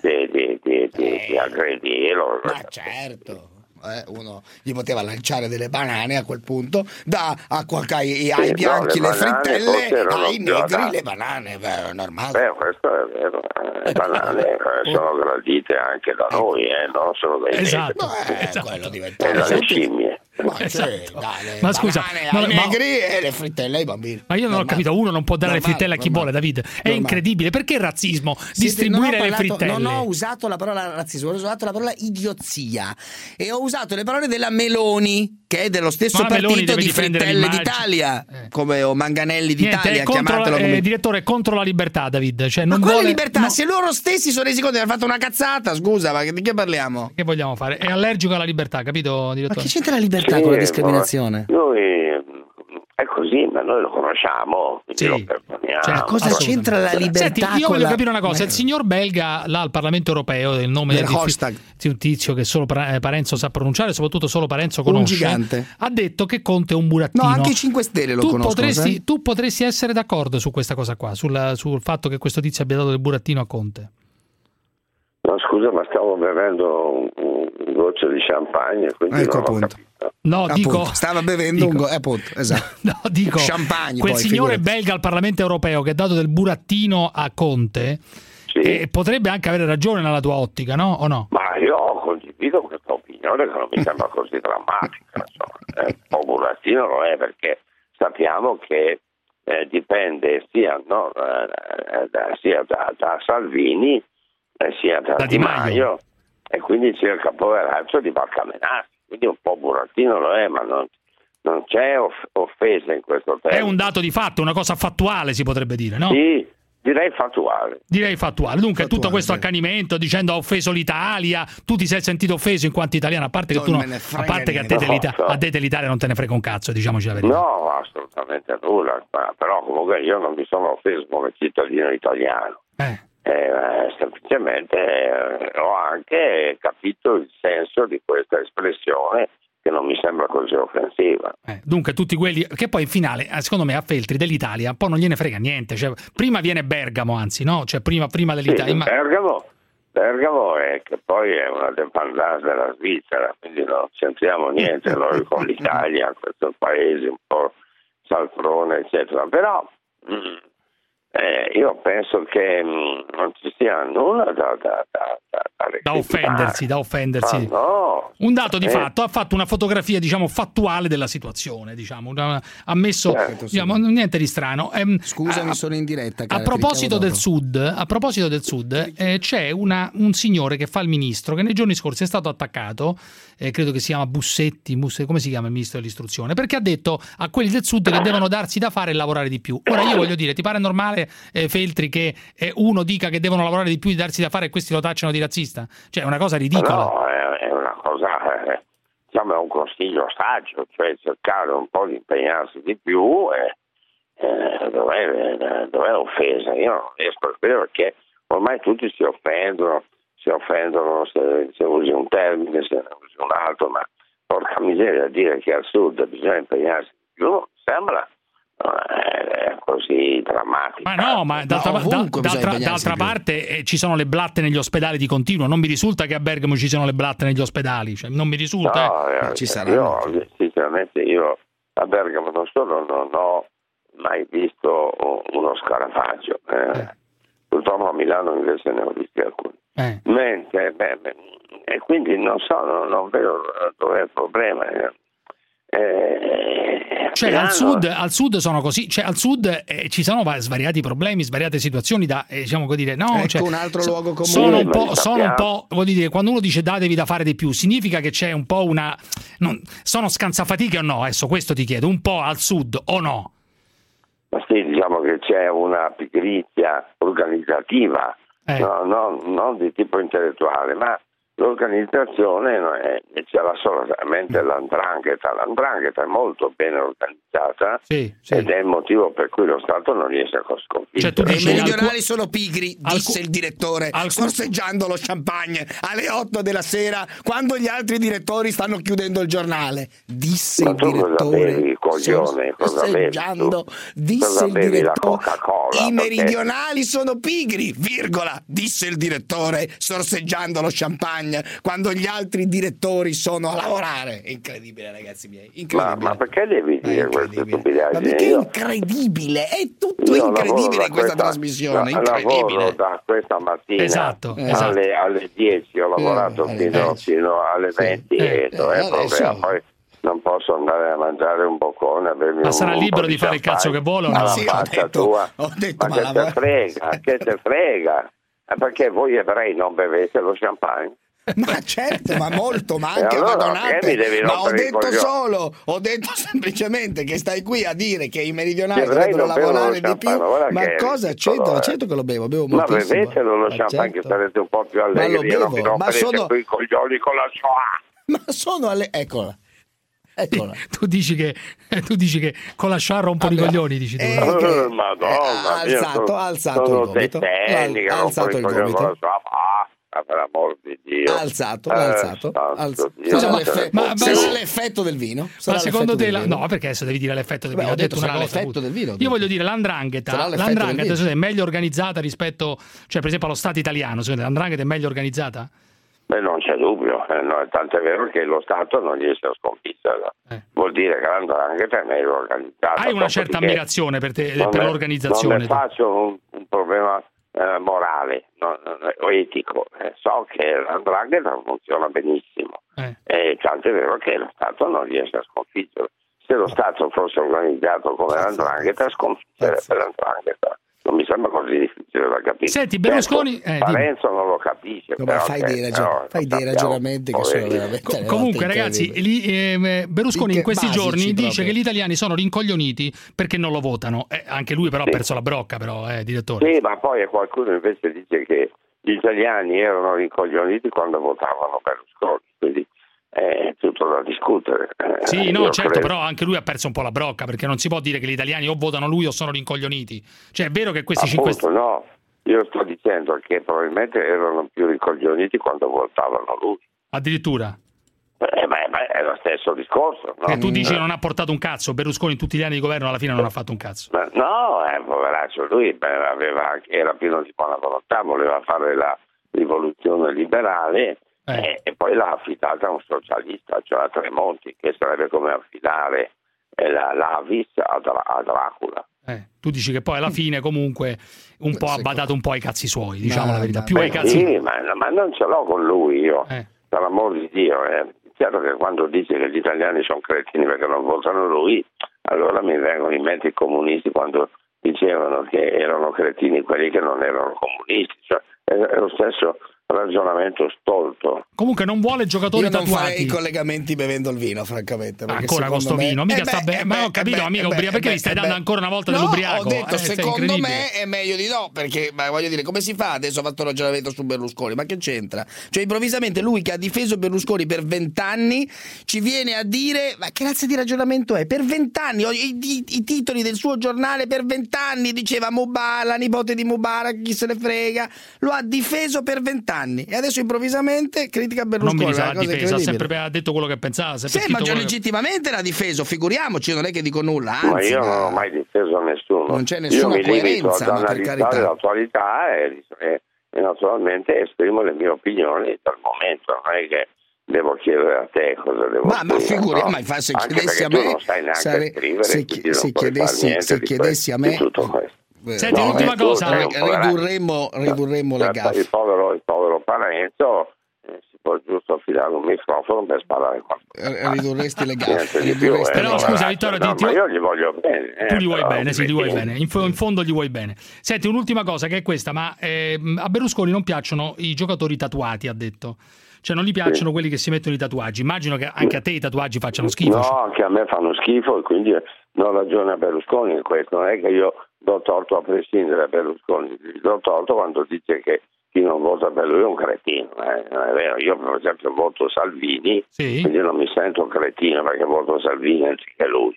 di, di, di, di- di aggredirlo. Ma certo. Eh, uno gli poteva lanciare delle banane a quel punto, da a qualche- ai, ai no, bianchi le le, banane frittelle, ai negri le banane, beh, è normale. Beh, questo è vero, eh, le banane eh, sono gradite anche da noi, eh, non solo dai Esatto. negri. quello e diventava dalle sempre- scimmie. Ma, Esatto. sì, dai, le Ma scusa, no, ma- negri e le frittelle ai bambini. Ma io non ho Normale. capito, uno non può dare le Normale, frittelle a chi normale. vuole, David. È Normale. incredibile. Perché il razzismo? Siete- Distribuire non ho le parlato- frittelle. Non ho usato la parola razzismo, ho usato la parola idiozia e ho usato le parole della Meloni, che è dello stesso Ma la partito di Frittelle l'immagine. d'Italia, come o Manganelli Niente, d'Italia, contro, chiamatelo eh, come... direttore, è contro la libertà, David. Cioè, non Ma quale vuole, libertà? no. Se loro stessi sono resi conto di aver fatto una cazzata, scusa, ma di che parliamo? Che vogliamo fare? È allergico alla libertà, capito, direttore? che c'entra la libertà Sì, con la ma discriminazione? Noi ma noi lo conosciamo, quindi lo perdoniamo. Cioè, cosa c'entra la libertà Senti, io voglio la- capire una cosa: il signor belga là al Parlamento europeo, il nome Del di un tizio che solo eh, Parenzo sa pronunciare, soprattutto solo Parenzo conosce, gigante. ha detto che Conte è un burattino. No, anche i 5 Stelle lo tu conoscono, Potresti, sai? tu potresti essere d'accordo su questa cosa qua, sulla- sul fatto che questo tizio abbia dato del burattino a Conte? No, scusa, ma stavo bevendo un, un goccio di champagne, quindi Ecco non ho appunto. No, Appunto, dico. stava bevendo un go- eh, appunto, esatto. No, dico, Champagne quel poi, signore figurati. belga al Parlamento europeo che ha dato del burattino a Conte eh, potrebbe anche avere ragione nella tua ottica, no? O no? Ma io condivido questa opinione che non mi sembra così drammatica. Insomma. Eh, Un po' burattino lo è perché sappiamo che eh, dipende sia, no, eh, da, sia da, da Salvini eh, sia da, Da Di Di Maio. Maio e quindi cerca poveraccio di barcamenarsi. Quindi un po' burattino lo è, ma non, non c'è off- offesa in questo È termine. un dato di fatto, una cosa fattuale si potrebbe dire, no? Sì, direi fattuale. Direi fattuale. Dunque, tutto questo accanimento dicendo ha offeso l'Italia, tu ti sei sentito offeso in quanto italiano, a parte che Non tu no- me ne frega a parte che a te, No, so. a te dell'Italia non te ne frega un cazzo, diciamoci la verità. No, assolutamente nulla, però comunque io non mi sono offeso come cittadino italiano. Eh, eh, semplicemente eh, ho anche capito il senso di questa espressione che non mi sembra così offensiva. Eh, Dunque, tutti quelli che poi in finale, eh, secondo me, a Feltri dell'Italia, poi non gliene frega niente. Cioè, prima viene Bergamo, anzi, no? Cioè, prima, prima Sì, dell'Italia. Ma- Bergamo, Bergamo è che poi è una dependance della Svizzera, quindi non c'entriamo niente noi con l'Italia, questo paese un po' saltrone, eccetera. Però mm, eh, io penso che mm, non ci sia nulla da, da, da, da, da da offendersi, da offendersi. Ma no. Un dato di Eh. fatto, ha fatto una fotografia, diciamo, fattuale della situazione, diciamo, una- ha messo Certo, sì. diciamo, niente di strano. Ehm, Scusami, a- sono in diretta. A cara, ti proposito. Sud, a proposito del Sud eh, c'è una- un signore che fa il ministro che nei giorni scorsi è stato attaccato, eh, credo che si chiama Bussetti, Busse- come si chiama il ministro dell'istruzione? Perché ha detto a quelli del Sud che devono darsi da fare e lavorare di più. Ora io voglio dire, ti pare normale, eh, Feltri, che eh, uno dica che devono lavorare di più e darsi da fare e questi lo tacciano di razzista? Cioè è una cosa ridicola. No, è, è una cosa, eh, diciamo, è un consiglio saggio, cioè cercare un po' di impegnarsi di più eh, dov'è, eh, dov'è l'offesa? Io non riesco a capire perché ormai tutti si offendono, si offendono se, se usi un termine, se ne usi un altro, ma porca miseria dire che al sud bisogna impegnarsi di più, sembra eh, così drammatico. Ma no, ma d'altra, da- d'altra- d'altra parte eh, ci sono le blatte negli ospedali di continuo. Non mi risulta che a Bergamo ci siano le blatte negli ospedali. Cioè, non mi risulta. No, eh. eh, Io, sinceramente, io a Bergamo non solo non ho mai visto uno scarafaggio, eh. purtroppo a Milano invece ne ho visti alcuni. Eh. Mentre, beh, beh, e quindi non so, non, non vedo dov'è il problema. Eh, Cioè, al sud, al sud sono così, cioè al sud eh, ci sono va- svariati problemi, svariate situazioni da, eh, diciamo così dire, no, Ecco cioè, un altro so- luogo comune. Sono un po', sono un po', voglio dire, quando uno dice datevi da fare di più, significa che c'è un po' una, non- sono scansafatiche o no? Adesso questo ti chiedo, un po' al sud o no? Ma sì, diciamo che c'è una pigrizia organizzativa, Eh. no, no, non di tipo intellettuale, ma l'organizzazione non è- c'era solamente l'andrangheta. L'andrangheta è molto ben organizzata ed è il motivo per cui lo Stato non riesce a sconfiggere. e i meridionali sono pigri, disse il direttore, sorseggiando lo champagne alle 8 della sera, quando gli altri direttori stanno chiudendo il giornale. Disse Ma il tu cosa direttore, bevi, coglione? Tu? disse Cosa il direttore. I Perché- meridionali sono pigri, virgola, disse il direttore, sorseggiando lo champagne, quando gli altri direttori sono a lavorare. Incredibile, ragazzi miei. Ma, Incredibile. ma perché devi dire queste stupidaggini? Ma perché è incredibile, è tutto Io incredibile in questa da trasmissione, da- incredibile. Lavoro da questa mattina Esatto, alle, esatto. alle 10, ho lavorato Eh, fino, eh, fino alle 20 Eh, e non è eh, problema. adesso- Poi non posso andare a mangiare un boccone a bermi Ma sarà un libero di fare il cazzo che vuole o Ma no? Sì, ho faccia detto- tua. ho detto, ma ma che la- te frega, che te frega? Eh, Perché voi ebrei non bevete lo champagne? Ma certo, ma molto, ma anche allora devi Ma ho detto solo, ho detto semplicemente che stai qui a dire che i meridionali dovrebbero lavorare lo di più. Ma che è cosa c'entra? eh. Certo che lo bevo, bevo Ma moltissimo. bevete lo Ma champagne che certo. sarete un po' più Ma lo allegri non vi bevo, ma sono- qui i coglioni con la Shoah. Ma sono alle... Eccola. Eccola. Tu dici che, tu dici che con la sciarra un po' di coglioni, dici tu. Eh, no? che- Eh, Madonna, ha alzato- ha alzato il gomito. Ha alzato il gomito. per amor di Dio. Ha alzato, Eh, alzato. alzato. Sarà ne ma- ma sarà l'effetto del vino? Sarà Ma secondo te, la- no, perché adesso devi dire l'effetto del Beh, vino? ho detto una sarà cosa, l'effetto del vino, ho Io detto. voglio dire, l'andrangheta, Sarà l'andrangheta è meglio organizzata rispetto, cioè per esempio allo Stato italiano, secondo te l'andrangheta è meglio organizzata? Beh, non c'è dubbio, eh, no, tanto è vero che lo Stato non riesce a sconfiggerla. Vuol dire che l'andrangheta è meglio organizzata. Hai una certa ammirazione per, te, per ne- l'organizzazione. Non faccio un, un problema eh, morale no, o etico. Eh, so che l'andrangheta funziona benissimo. Eh. E tanto è vero che lo Stato non riesce a sconfiggerla. Se lo Stato fosse organizzato come l'andrangheta, sconfiggerebbe l'andrangheta. Non mi sembra così difficile da capire. Senti, Berlusconi- Certo, eh. Parenzo non lo capisce. No, fai che- dei, ragion- però fai dei ragionamenti che sono veramente alle Comunque, ragazzi, lì, ehm, Berlusconi in questi giorni dice proprio. che gli italiani sono rincoglioniti perché non lo votano. Eh, anche lui, però, ha Sì. perso la brocca, però, eh, direttore. Sì, ma poi qualcuno invece dice che gli italiani erano rincoglioniti quando votavano Berlusconi, quindi è tutto da discutere. Eh, Sì, no, io certo, credo. però anche lui ha perso un po' la brocca perché non si può dire che gli italiani o votano lui o sono rincoglioniti. Cioè, è vero che questi 5 Appunto, no, io sto dicendo che probabilmente erano più rincoglioniti quando votavano lui. addirittura. Eh, ma, ma è lo stesso discorso. No? Che tu dici Eh, che non ha portato un cazzo, Berlusconi in tutti gli anni di governo alla fine non ha fatto un cazzo. ma no, eh, poveraccio, lui aveva era pieno di buona volontà, voleva fare la rivoluzione liberale e, e poi l'ha affidata a un socialista, cioè a Tremonti, che sarebbe come affidare eh, la, l'Avis a, a Dracula. Eh, tu dici che poi alla fine comunque un po' ha badato un po' ai cazzi suoi, diciamo Ma- la verità. Più ai Beh, cazzi sì, ma, ma non ce l'ho con lui io, Eh. per l'amor di Dio. Eh. Chiaro che quando dice che gli italiani sono cretini perché non votano lui, allora mi vengono in mente i comunisti quando dicevano che erano cretini quelli che non erano comunisti. Cioè, è, è lo stesso ragionamento stolto. Comunque non vuole giocatori Io non farei tatuati. i collegamenti bevendo il vino, francamente. Ancora con sto me- vino, mica Eh sta bene. eh Ma ho capito, eh beh, amico, eh beh, ubriaco, perché eh mi stai beh, dando eh ancora una volta no, dell'ubriaco? Ho detto, Eh, secondo me è meglio di no, perché ma voglio dire, come si fa adesso? Ho fatto un ragionamento su Berlusconi, ma che c'entra? Cioè, improvvisamente lui che ha difeso Berlusconi per vent'anni ci viene a dire: Ma che razza di ragionamento è? Per vent'anni, i, i- i titoli del suo giornale per vent'anni diceva Mubarak, la nipote di Mubarak, chi se ne frega, lo ha difeso per vent'anni e adesso improvvisamente critica Non Berlusconi. mi la una cosa difesa, ha sempre ha detto quello che pensava. Sì, ma già quello che- legittimamente l'ha difeso, figuriamoci, non è che dico nulla, ma anzi. io ma- non ho mai difeso nessuno. Non c'è nessuna io mi coerenza, ma per analizzare carità. l'attualità e, e- e naturalmente esprimo le mie opinioni dal momento, non è che devo chiedere a te cosa devo Ma, ma scrivere, figuri, no? ma fa- se Anche chiedessi a me, non sai neanche sare- scrivere, se, quindi chi- non se chiedessi, niente se di chiedessi a questo- me, Senti, l'ultima tu cosa. sei un poveraccio. ridurremmo, ridurremmo le Cioè, gaffe. Il povero, il povero Parenzo eh, si può giusto affidare un microfono per sparare qualcosa. Eh, Ridurresti le gaffe. più, ridurresti eh, Però le scusa. Vittorio, no, ti- io gli voglio bene. eh, Tu gli vuoi però, bene, sì, gli vuoi bene. In, in fondo gli vuoi bene. Senti, un'ultima cosa che è questa, ma ehm, a Berlusconi non piacciono i giocatori tatuati, ha detto. Cioè non gli piacciono quelli che si mettono i tatuaggi. Immagino che anche a te i tatuaggi facciano schifo. No, anche a me fanno schifo e quindi non ragione a Berlusconi in questo. Non è che io do torto a prescindere da Berlusconi, do torto quando dice che chi non vota per lui è un cretino. eh. Non è vero, io per esempio voto Salvini, quindi non mi sento un cretino perché voto Salvini anziché lui.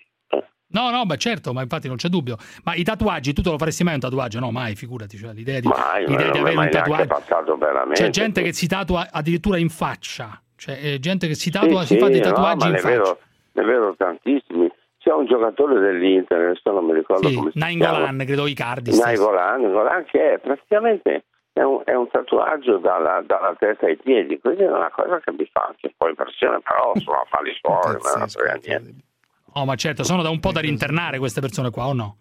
No, no, beh certo, ma infatti non c'è dubbio. Ma i tatuaggi, tu te lo faresti mai un tatuaggio? No, mai, figurati. Cioè, l'idea di, Mai, l'idea di avere un tatuaggio. passato veramente. C'è gente che si tatua addirittura in faccia. Cioè, eh, gente che si tatua, Sì, si fa sì, dei no, tatuaggi ma in faccia. vedo, ne vedo tantissimi. C'è un giocatore dell'Inter, adesso non mi ricordo Sì, come si Nainggolan, chiama. credo Icardi. Nainggolan, Nainggolan, che è praticamente è un, è un tatuaggio dalla, dalla testa ai piedi, quindi è una cosa che mi fa anche un po' impressione, però sono affari suoi, ma non frega niente. Oh, ma certo, sono da un po' da rinternare queste persone qua, o no?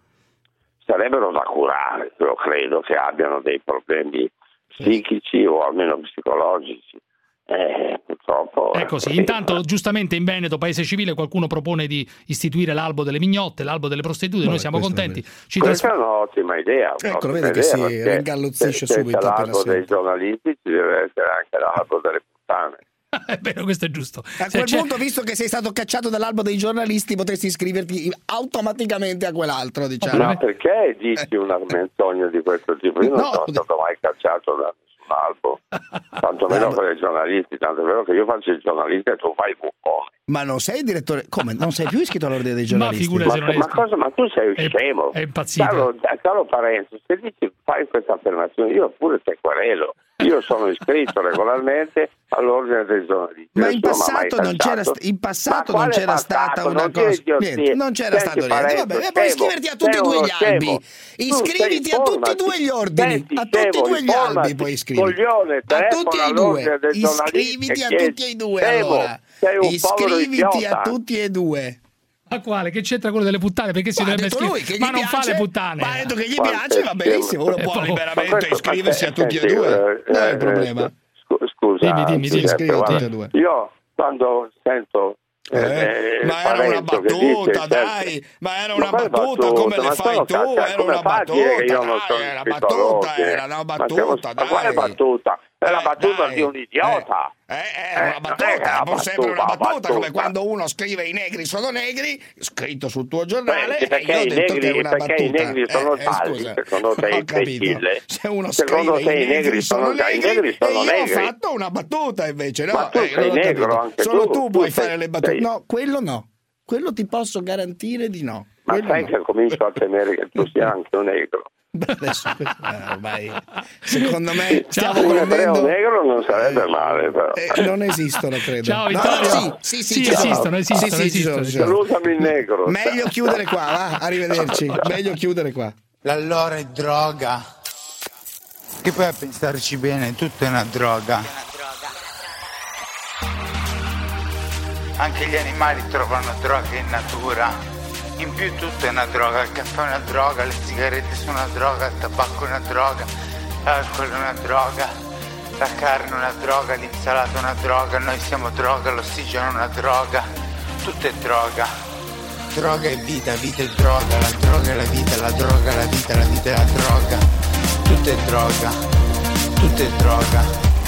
Sarebbero da curare, io credo che abbiano dei problemi psichici o almeno psicologici. Eh, purtroppo È così. Intanto, giustamente in Veneto, paese civile, qualcuno propone di istituire l'albo delle mignotte, l'albo delle prostitute. Noi siamo contenti. Ci Questa tras- è un'ottima idea. Ecco, vede che si ringalluzzisce se- se subito c'è appena l'albo dei giornalisti ci deve essere anche l'albo delle puttane. È vero, questo è giusto. A quel punto, visto che sei stato cacciato dall'albo dei giornalisti, potresti iscriverti automaticamente a quell'altro, diciamo. Ma perché dici una menzogna di questo tipo? Io non No, sono stato mai cacciato da nessun albo, tantomeno per i giornalisti, tanto è vero che io faccio il giornalista e tu fai il buffone. Ma non sei il direttore? Come? Non sei più iscritto all'ordine dei Ma giornalisti? non è Ma, cosa, ma tu sei scemo? è impazzito. Caro, caro Parenzo, se dici fai questa affermazione, io pure te querelo. Io sono iscritto regolarmente all'ordine dei giornalisti. Ma in passato, non c'era, st- in passato non c'era stata una Non cosa. Niente, non c'era stato niente. Vabbè, e puoi scemo, iscriverti a tutti e due gli albi. scemo. Iscriviti a tutti e due gli ordini. A tutti e scemo, due gli albi puoi iscriverti. A tutti e due. Iscriviti a tutti e due Scemo, allora. Iscriviti a tutti e due. Ma quale? Che c'entra quello delle puttane? Perché si Ma dovrebbe iscrivere? che Ma non fa le puttane. ma ha detto che gli piace, va benissimo, uno scemo. può Eh, liberamente questo- iscriversi a tutti e senti, due. eh, Non è il eh, problema. scu- Scusa, Dimmi, dimmi, dimmi, scrivi a tutti e due. Io quando sento eh, Eh, ma era una battuta, dice, dai, ma era una quale battuta come le Ma fai tu, cazzo- era una battuta, dai, era battuta, era una Ma battuta, ma quale dai. battuta? È la Eh, battuta dai. di un idiota. Eh, Eh, è una è battuta, può sempre una battuta, battuta, come quando uno scrive i negri sono negri, scritto sul tuo giornale, Beh, e perché io ho i detto che è negri, perché i negri sono Eh, eh, tali, scusa. secondo te, Ho imbecille. Se uno Secondo scrive te i negri sono negri, i negri sono e io ho negri. fatto una battuta invece, no? Ma tu Eh, sei ho negro anche Solo tu, tu tu puoi sei- fare le battute. sei- No, quello no. Quello ti posso garantire di no. Ma Quello sai no. che comincio a temere che tu sia anche un negro. Beh, Adesso, eh, ormai, secondo me stiamo Pure per un prendendo... negro non sarebbe male, però. Eh, non esistono, credo. Ciao, No, Vittorio. sì, sì, sì, Sì, sono. esistono, esistono, Sì, sì, esistono. ci sono. Salutami il negro. Meglio chiudere qua, va? Arrivederci. Meglio chiudere qua. L'allora è droga. Che poi a pensarci bene, tutto è una droga. Anche gli animali trovano droga in natura. In più tutto è una droga, il caffè è una droga, le sigarette sono una droga, il tabacco è una droga, l'alcol è una droga, la carne è una droga, l'insalata è una droga, noi siamo droga, l'ossigeno è una droga, tutto è droga. Droga è vita, vita è droga, la droga è la vita, la droga è la vita, la vita è la droga, tutto è droga, tutto è droga,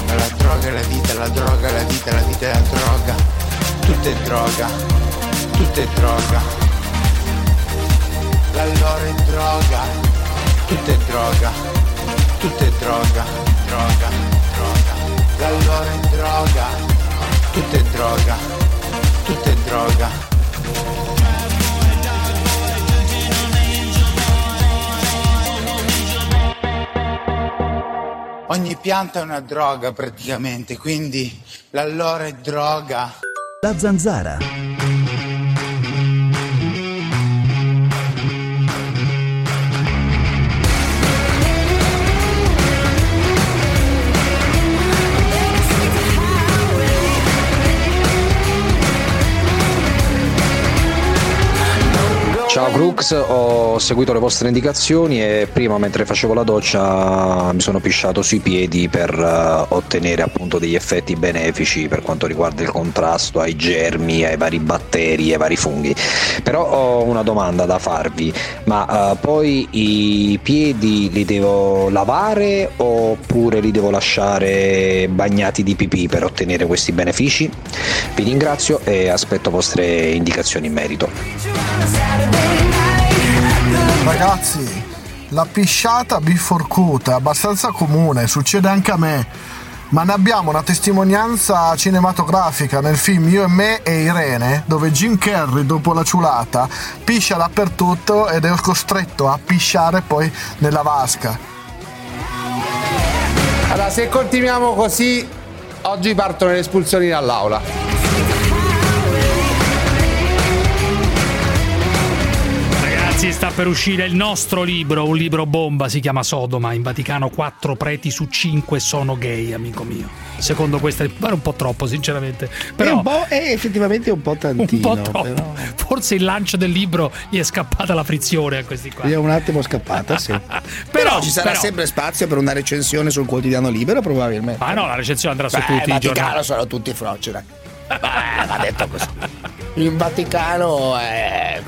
la droga è la vita, la droga è la vita, la vita è la droga, tutto è droga, tutto è droga. L'allora è droga, tutto è droga, tutto è droga, droga, droga. L'allora è droga, tutto è droga, tutto è droga. Ogni pianta è una droga praticamente, quindi l'allora è droga. La zanzara. Ciao Crux, ho seguito le vostre indicazioni e prima mentre facevo la doccia mi sono pisciato sui piedi per eh, ottenere appunto degli effetti benefici per quanto riguarda il contrasto ai germi, ai vari batteri, ai vari funghi. Però ho una domanda da farvi, ma eh, poi i piedi li devo lavare oppure li devo lasciare bagnati di pipì per ottenere questi benefici? Vi ringrazio e aspetto vostre indicazioni in merito. Ragazzi, la pisciata biforcuta è abbastanza comune, succede anche a me. Ma ne abbiamo una testimonianza cinematografica nel film Io e me e Irene, dove Jim Carrey, dopo la ciulata, piscia dappertutto ed è costretto a pisciare poi nella vasca. Allora, se continuiamo così, oggi partono le espulsioni dall'aula. Ragazzi, sta per uscire il nostro libro, un libro bomba, si chiama Sodoma. In Vaticano 4 preti su 5 sono gay, amico mio. Secondo questa è un po' troppo, sinceramente. Però è, un po', è effettivamente un po' tantino. Un po' troppo. però. Forse il lancio del libro gli è scappata la frizione a questi qua. Gli è un attimo scappata, sì. Però, ci sarà però- sempre spazio per una recensione sul quotidiano libero, probabilmente. Ma no, la recensione andrà su Beh, tutti i Vaticano giornali. sono tutti. Beh, va detto così. In Vaticano è,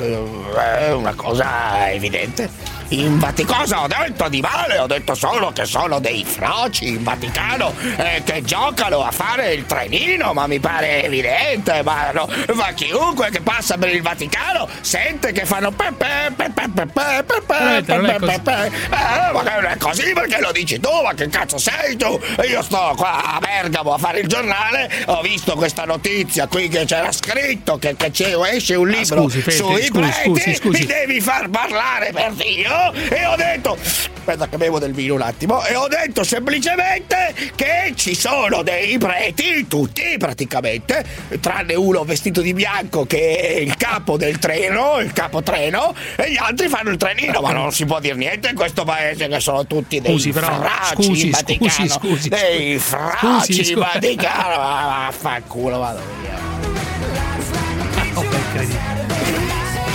una cosa evidente in Vaticano. Cosa ho detto di male? Ho detto solo che sono dei froci in Vaticano eh, che giocano a fare il trenino, ma mi pare evidente, ma, no, ma chiunque che passa per il Vaticano sente che fanno pepe pepe pepe pepe pepe pepe eh, ma non è così perché lo dici tu, ma che cazzo sei tu? Io sto qua a Bergamo a fare il giornale, ho visto questa notizia qui che c'era scritto che, che esce un ah, libro ah, scusi, Fede, sui scusi, preti, scusi, scusi. mi devi far parlare per Dio e ho detto aspetta che bevo del vino un attimo e ho detto semplicemente che ci sono dei preti tutti praticamente tranne uno vestito di bianco che è il capo del treno il capo treno e gli altri fanno il trenino ma non si può dire niente in questo paese che sono tutti dei Scusi, però, fraci scusi, Vaticano scusi, scusi, dei fraci Scusi. Vaticano vaffanculo vado via Oh.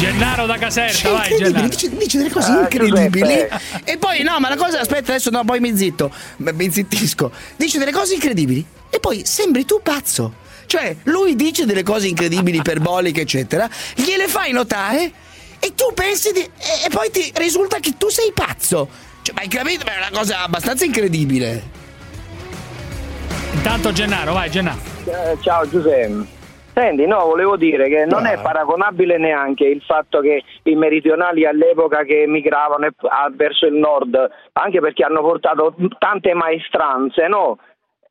Gennaro da Caserta, vai incredibile, Gennaro. dice, dice delle cose Ah, incredibili Giuseppe. e poi no ma la cosa aspetta adesso no poi mi zitto mi zittisco dice delle cose incredibili e poi sembri tu pazzo cioè lui dice delle cose incredibili iperboliche eccetera gliele fai notare e tu pensi di e, e poi ti risulta che tu sei pazzo cioè, ma hai capito Beh, è una cosa abbastanza incredibile Intanto Gennaro, vai Gennaro. Eh, Ciao Giuseppe. Senti, no, volevo dire che non è paragonabile neanche il fatto che i meridionali all'epoca che emigravano verso il nord, anche perché hanno portato tante maestranze, no?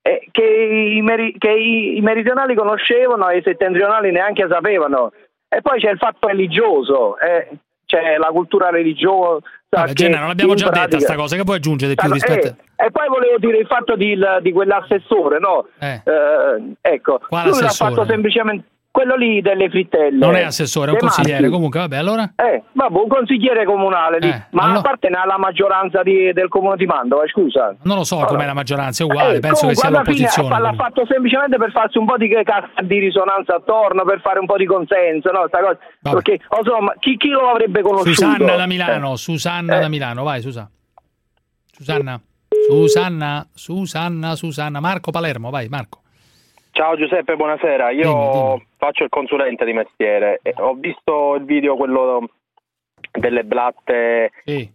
Eh, che, i, meri- che i- i meridionali conoscevano e i settentrionali neanche sapevano. E poi c'è il fatto religioso, eh, c'è la cultura religiosa. Vabbè, Gennaro, l'abbiamo già detta pratica- sta cosa, che puoi aggiungere di più rispetto eh, e poi volevo dire il fatto di, di quell'assessore, no? Eh. Eh, ecco, Quale lui l'ha fatto semplicemente quello lì delle frittelle. Non è assessore, è un consigliere. marchi. Comunque, vabbè, allora. Eh, vabbè, un consigliere comunale lì, Eh, ma allora- appartiene alla maggioranza di- del comune di Mantova, scusa. Non lo so Allora. com'è la maggioranza, è uguale, Eh, penso che sia alla fine l'opposizione. l'ha fatto semplicemente per farsi un po' di di risonanza attorno, per fare un po' di consenso, no? Sta cosa. Vabbè. Perché, insomma, chi, chi lo avrebbe conosciuto? Susanna da Eh. Milano, Susanna Eh. da Milano, vai Susanna. Susanna. Susanna, Susanna, Susanna. Marco Palermo, vai Marco. Ciao Giuseppe, buonasera. Io faccio il consulente di mestiere. Ho visto il video quello delle blatte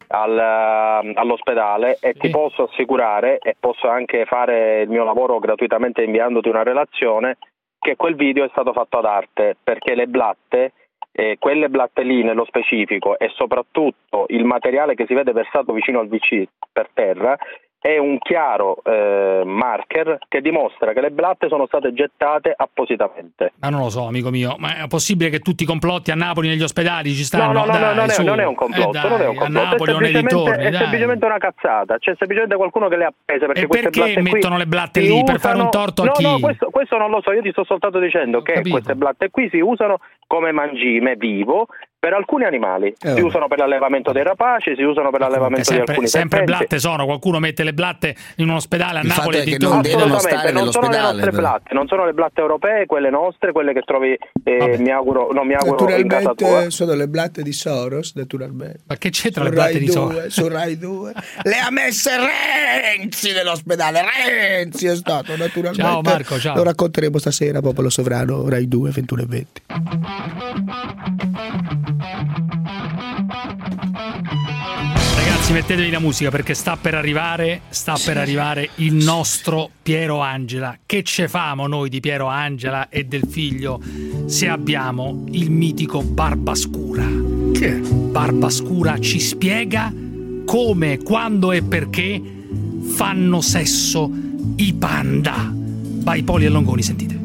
al- all'ospedale e ti posso assicurare e posso anche fare il mio lavoro gratuitamente inviandoti una relazione che quel video è stato fatto ad arte perché le blatte eh, quelle blatte lì nello specifico e soprattutto il materiale che si vede versato vicino al VC per terra è un chiaro eh, marker che dimostra che le blatte sono state gettate appositamente. Ma non lo so, amico mio, ma è possibile che tutti i complotti a Napoli negli ospedali ci No, stanno? no, no, Dai, no, non, è, non è un complotto, Eh, dai, non è un A complotto, Napoli è semplicemente, dintorni, è dai. semplicemente una cazzata, c'è semplicemente qualcuno che le ha appese perché perché blatte qui mettono le blatte lì? Per fare un usano- torto a no, chi? No, questo, questo non lo so, io ti sto soltanto dicendo che queste blatte qui si usano come mangime vivo per alcuni animali. Eh, si usano per l'allevamento dei rapaci, si usano per l'allevamento di sempre, alcuni sempre serpenti. blatte sono, qualcuno mette le blatte in un ospedale a Il Napoli fatto e è di che non devono stare non sono le nostre blatte, non sono le blatte europee, quelle nostre, quelle che trovi, eh, mi auguro, non mi auguro in casa tua. Naturalmente sono le blatte di Soros, naturalmente. Ma che c'entra le blatte Rai di Soros? 2, Su Rai 2. Le ha messe Renzi nell'ospedale. Renzi è stato, naturalmente. Ciao, Marco, ciao. Lo racconteremo stasera, Popolo Sovrano, Rai 2, 21 e 20. Ragazzi, mettetevi la musica perché sta per arrivare, sta per arrivare il nostro Piero Angela. Che ce famo noi di Piero Angela e del figlio se abbiamo il mitico Barbascura? Che Barbascura ci spiega come, quando e perché fanno sesso i panda. Vai Poli e Longoni, sentite.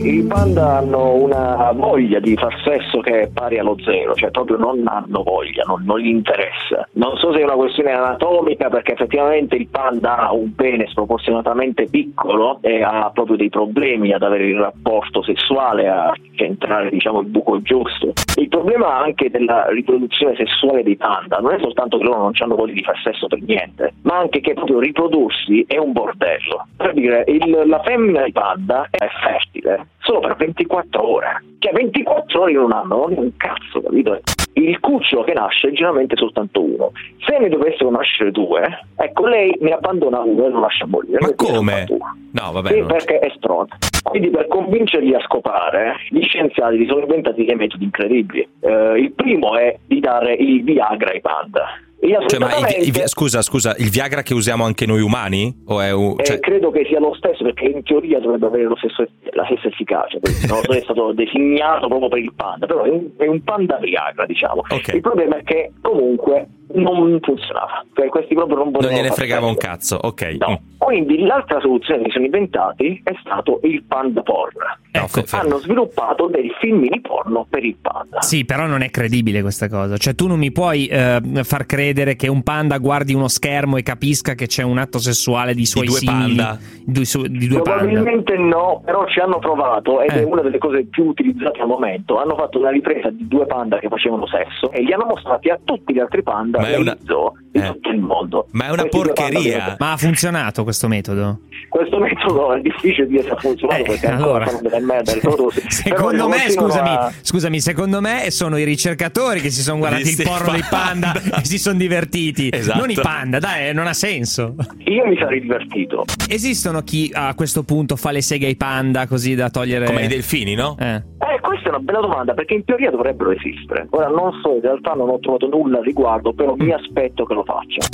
I panda hanno una voglia di far sesso che è pari allo zero, cioè proprio non hanno voglia, non, non gli interessa. Non so se è una questione anatomica perché effettivamente il panda ha un pene sproporzionatamente piccolo e ha proprio dei problemi ad avere il rapporto sessuale, a centrare diciamo il buco giusto. Il problema anche della riproduzione sessuale dei panda non è soltanto che loro non hanno voglia di far sesso per niente, ma anche che proprio riprodursi è un bordello. Per dire, il- la femmina di panda è fertile solo per 24 ore. Cioè 24 ore in un anno, non è un cazzo, capito? Il cucciolo che nasce è generalmente soltanto uno. Se ne dovessero nascere due, ecco, lei ne abbandona uno e lo lascia morire. Ma come? No, vabbè. Sì, non- perché è stronzo. Quindi per convincerli a scopare, gli scienziati si sono inventati dei metodi incredibili. Eh, il primo è di dare il Viagra ai panda. Cioè, ma il vi- scusa, scusa, il Viagra che usiamo anche noi umani? O è un, Eh, cioè- credo che sia lo stesso perché in teoria dovrebbe avere lo stesso, la stessa efficacia, perché non è stato designato proprio per il panda, però è un, è un panda Viagra diciamo. Il problema è che comunque non funzionava, cioè questi proprio non non potevano gliene fregava un cazzo, ok. Mm. Quindi l'altra soluzione che si sono inventati è stato il panda porn. Ecco, hanno sviluppato dei filmini porno per il panda. Sì, però non è credibile questa cosa. Cioè, tu non mi puoi eh, far credere che un panda guardi uno schermo e capisca che c'è un atto sessuale di suoi due simili. panda. Di, su- di due panda. Probabilmente no, però ci hanno provato ed Eh. è una delle cose più utilizzate al momento. Hanno fatto una ripresa di due panda che facevano sesso e li hanno mostrati a tutti gli altri panda Ma è nei una- zoo di tutto il mondo. Ma è una porcheria. che- Ma ha funzionato questo metodo? Questo metodo è difficile di dire se ha funzionato perché ancora Eh, allora. delle merda le prodotti. Secondo me, scusami, a- scusami, secondo me sono i ricercatori che si sono guardati Visti il porno dei panda e si sono divertiti. Esatto. Non i panda, dai, non ha senso. Io mi sarei divertito. Esistono chi a questo punto fa le seghe ai panda così da togliere. Come i delfini, no? Eh. Eh, questa è una bella domanda perché in teoria dovrebbero esistere. Ora non so, in realtà non ho trovato nulla al riguardo, però mi aspetto che lo faccia.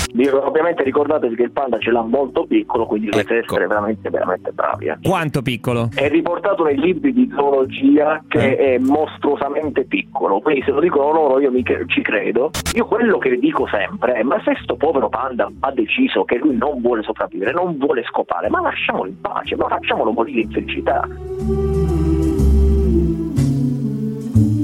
Ovviamente ricordatevi che il panda ce l'ha molto piccolo, quindi dovete Ecco. Essere veramente, veramente bravi. eh. Quanto piccolo? È riportato nei libri di zoologia che è mostruosamente piccolo, quindi se lo dicono loro io mi ci credo. Io quello che dico sempre è: ma se sto povero panda ha deciso che lui non vuole sopravvivere, non vuole scopare, ma lasciamolo in pace, ma facciamolo morire in felicità.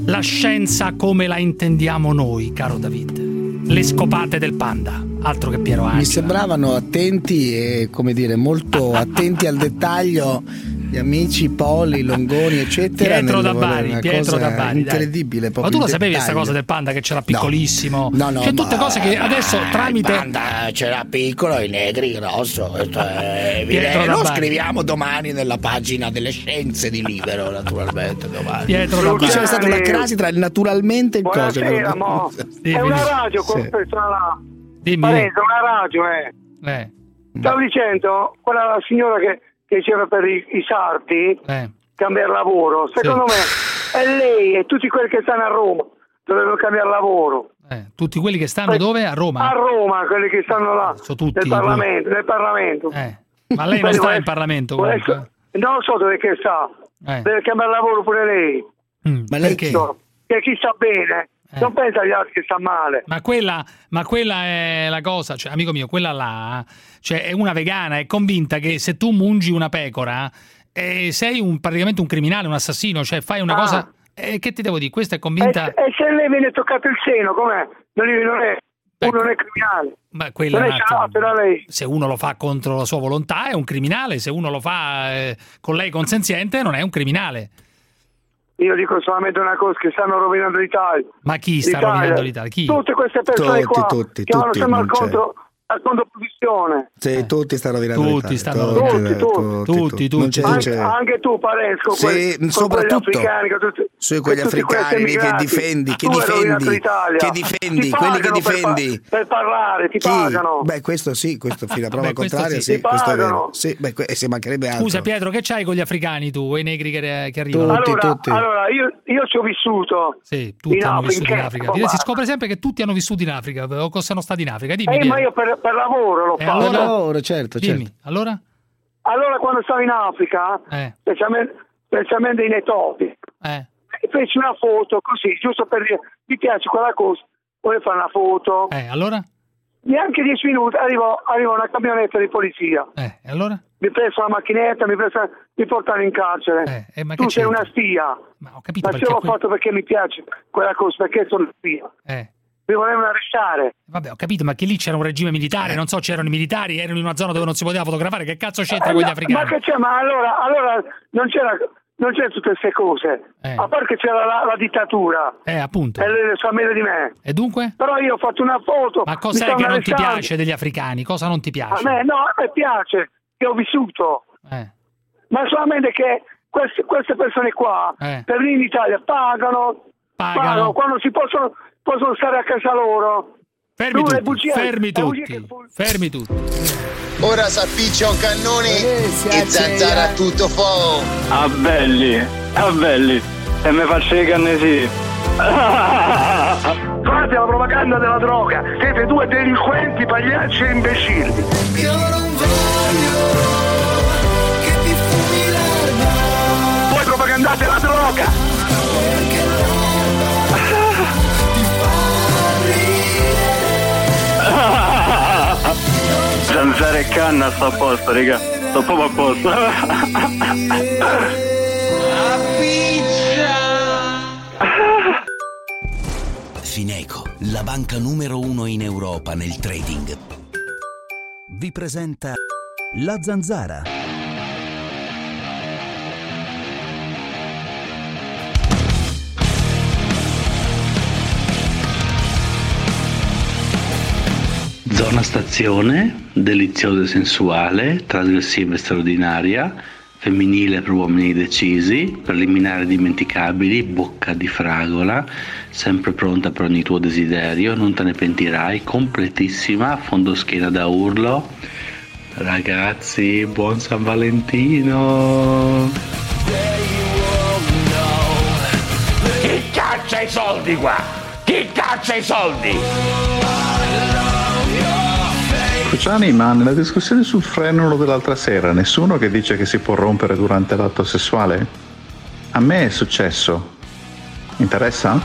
La scienza come la intendiamo noi, caro David. Le scopate del panda, altro che Piero Mi Angela. sembravano attenti e, come dire, molto attenti al dettaglio gli amici Poli, Longoni, eccetera. Pietro da Bari, Pietro cosa da Bari, incredibile. Ma tu lo sapevi questa cosa del panda che c'era piccolissimo? No, no, Cioè tutte cose che adesso tramite Il panda c'era piccolo, i negri grosso. Questo è Pietro da Lo Bari. scriviamo domani nella pagina delle scienze di Libero, naturalmente. Domani. Pietro da Qui c'è Bari. stata una crasi tra il naturalmente e il coso. Buonasera, mo. Sì, è una radio Sì. con questa là. Dimmi. Parenzo, una radio, eh. Eh, Stavo dicendo, quella signora che, che c'era per i, i sardi, eh. cambiare lavoro, secondo me è lei e tutti quelli che stanno a Roma dovrebbero cambiare lavoro. eh, tutti quelli che stanno dove? A Roma? A Roma, quelli che stanno là, tutti, nel Parlamento. Nel Parlamento. Ma lei non sta vuole- in Parlamento vuole- comunque. Non lo so dove che sta. Eh. Deve cambiare lavoro pure lei. Ma lei che? Che chi sta bene, non pensa agli altri che sta male. Ma quella, ma quella è la cosa, cioè, amico mio, quella là, cioè, è una vegana, è convinta che se tu mungi una pecora, eh, sei un- praticamente un criminale, un assassino, cioè fai una Ah. cosa... eh, che ti devo dire? Questa è E, convinta... e se lei viene toccato il seno, com'è? Non è, non è, uno non è criminale. Ma quella non è da lei. Se uno lo fa contro la sua volontà è un criminale, se uno lo fa eh, con lei consenziente non è un criminale. Io dico solamente una cosa, che stanno rovinando l'Italia. Ma chi sta L'Italia. rovinando l'Italia? Chi? Tutte queste persone Tutti, qua tutti, che tutti, sempre al contro, al controposizione. Sì, tutti stanno rovinando Tutti stanno tutti, rovinando. tutti, Tutti, Non c'è, non Anche, c'è. anche tu Paresco, Sì, quelli, soprattutto quelli africani, con tutti, su quegli tutti africani lì che difendi, che difendi, che difendi, quelli che pagano per difendi. Per, parlare, ti Chi? pagano. Beh, questo sì, questo fino a prova Beh, contraria, sì. sì, questo è vero. Sì, beh, que- e se mancherebbe altro. Scusa Pietro, che c'hai con gli africani tu, e i negri che, che arrivano? allora, allora io, io ci ho vissuto Sì, tutti in hanno Africa. vissuto in Africa. Si scopre sempre che tutti hanno vissuto in Africa o che sono stati in Africa. Dimmi, Eh, ma io per, per lavoro l'ho E fatto. allora? Per lavoro, certo, Dimmi, certo. allora? Allora quando stavo in Africa, Eh. specialmente, specialmente in Etiopia, Eh. feci una foto così, giusto per dire mi piace quella cosa, voglio fare una foto. Eh, allora? Neanche dieci minuti arrivò, arrivò una camionetta di polizia. Eh, e allora? Mi presa la macchinetta, mi, presa, mi portarono in carcere. Eh, ma tu che sei c'entra? una spia. Ma ho capito Ma perché se l'ho que- fatto perché mi piace quella cosa, perché sono spia. Eh. Mi volevano arrestare. Vabbè, ho capito, ma che lì c'era un regime militare, non so, c'erano i militari, erano in una zona dove non si poteva fotografare, che cazzo c'entra Eh, con gli africani? Ma che c'è? Ma allora, allora non c'era non c'era tutte queste cose. Eh. A parte che c'era la, la dittatura. Eh, appunto. E le sa meglio di me. E dunque? Però io ho fatto una foto. Ma cos'è che non ti piace degli africani? Cosa non ti A piace? me no, a me piace, che ho vissuto. Eh. Ma solamente che queste, queste persone qua, Eh. per venire in Italia, pagano, Pagano. quando si possono, possono stare a casa loro. Fermi le tutti, bugie- fermi tutti, fermi tutti. Ora s'appiccia un cannone e zanzara tutto fuoco. Ah belli, ah belli. E mi faccio i cannesi. Fate la propaganda della droga, siete due delinquenti, pagliacci e imbecilli. Io non voglio che ti fumi l'erba. Voi propagandate la droga! Zanzara e canna sto a posto, raga. Sto proprio a posto. Fineco, la banca numero uno in Europa nel trading, vi presenta la zanzara. Zona stazione, deliziosa e sensuale, trasgressiva e straordinaria, femminile per uomini decisi, preliminari dimenticabili, bocca di fragola, sempre pronta per ogni tuo desiderio, non te ne pentirai, completissima, fondoschiena da urlo. Ragazzi, buon San Valentino! Chi caccia i soldi qua? Chi caccia i soldi? Cruciani, ma nella discussione sul frenulo dell'altra sera, nessuno che dice che si può rompere durante l'atto sessuale? A me è successo. Interessa?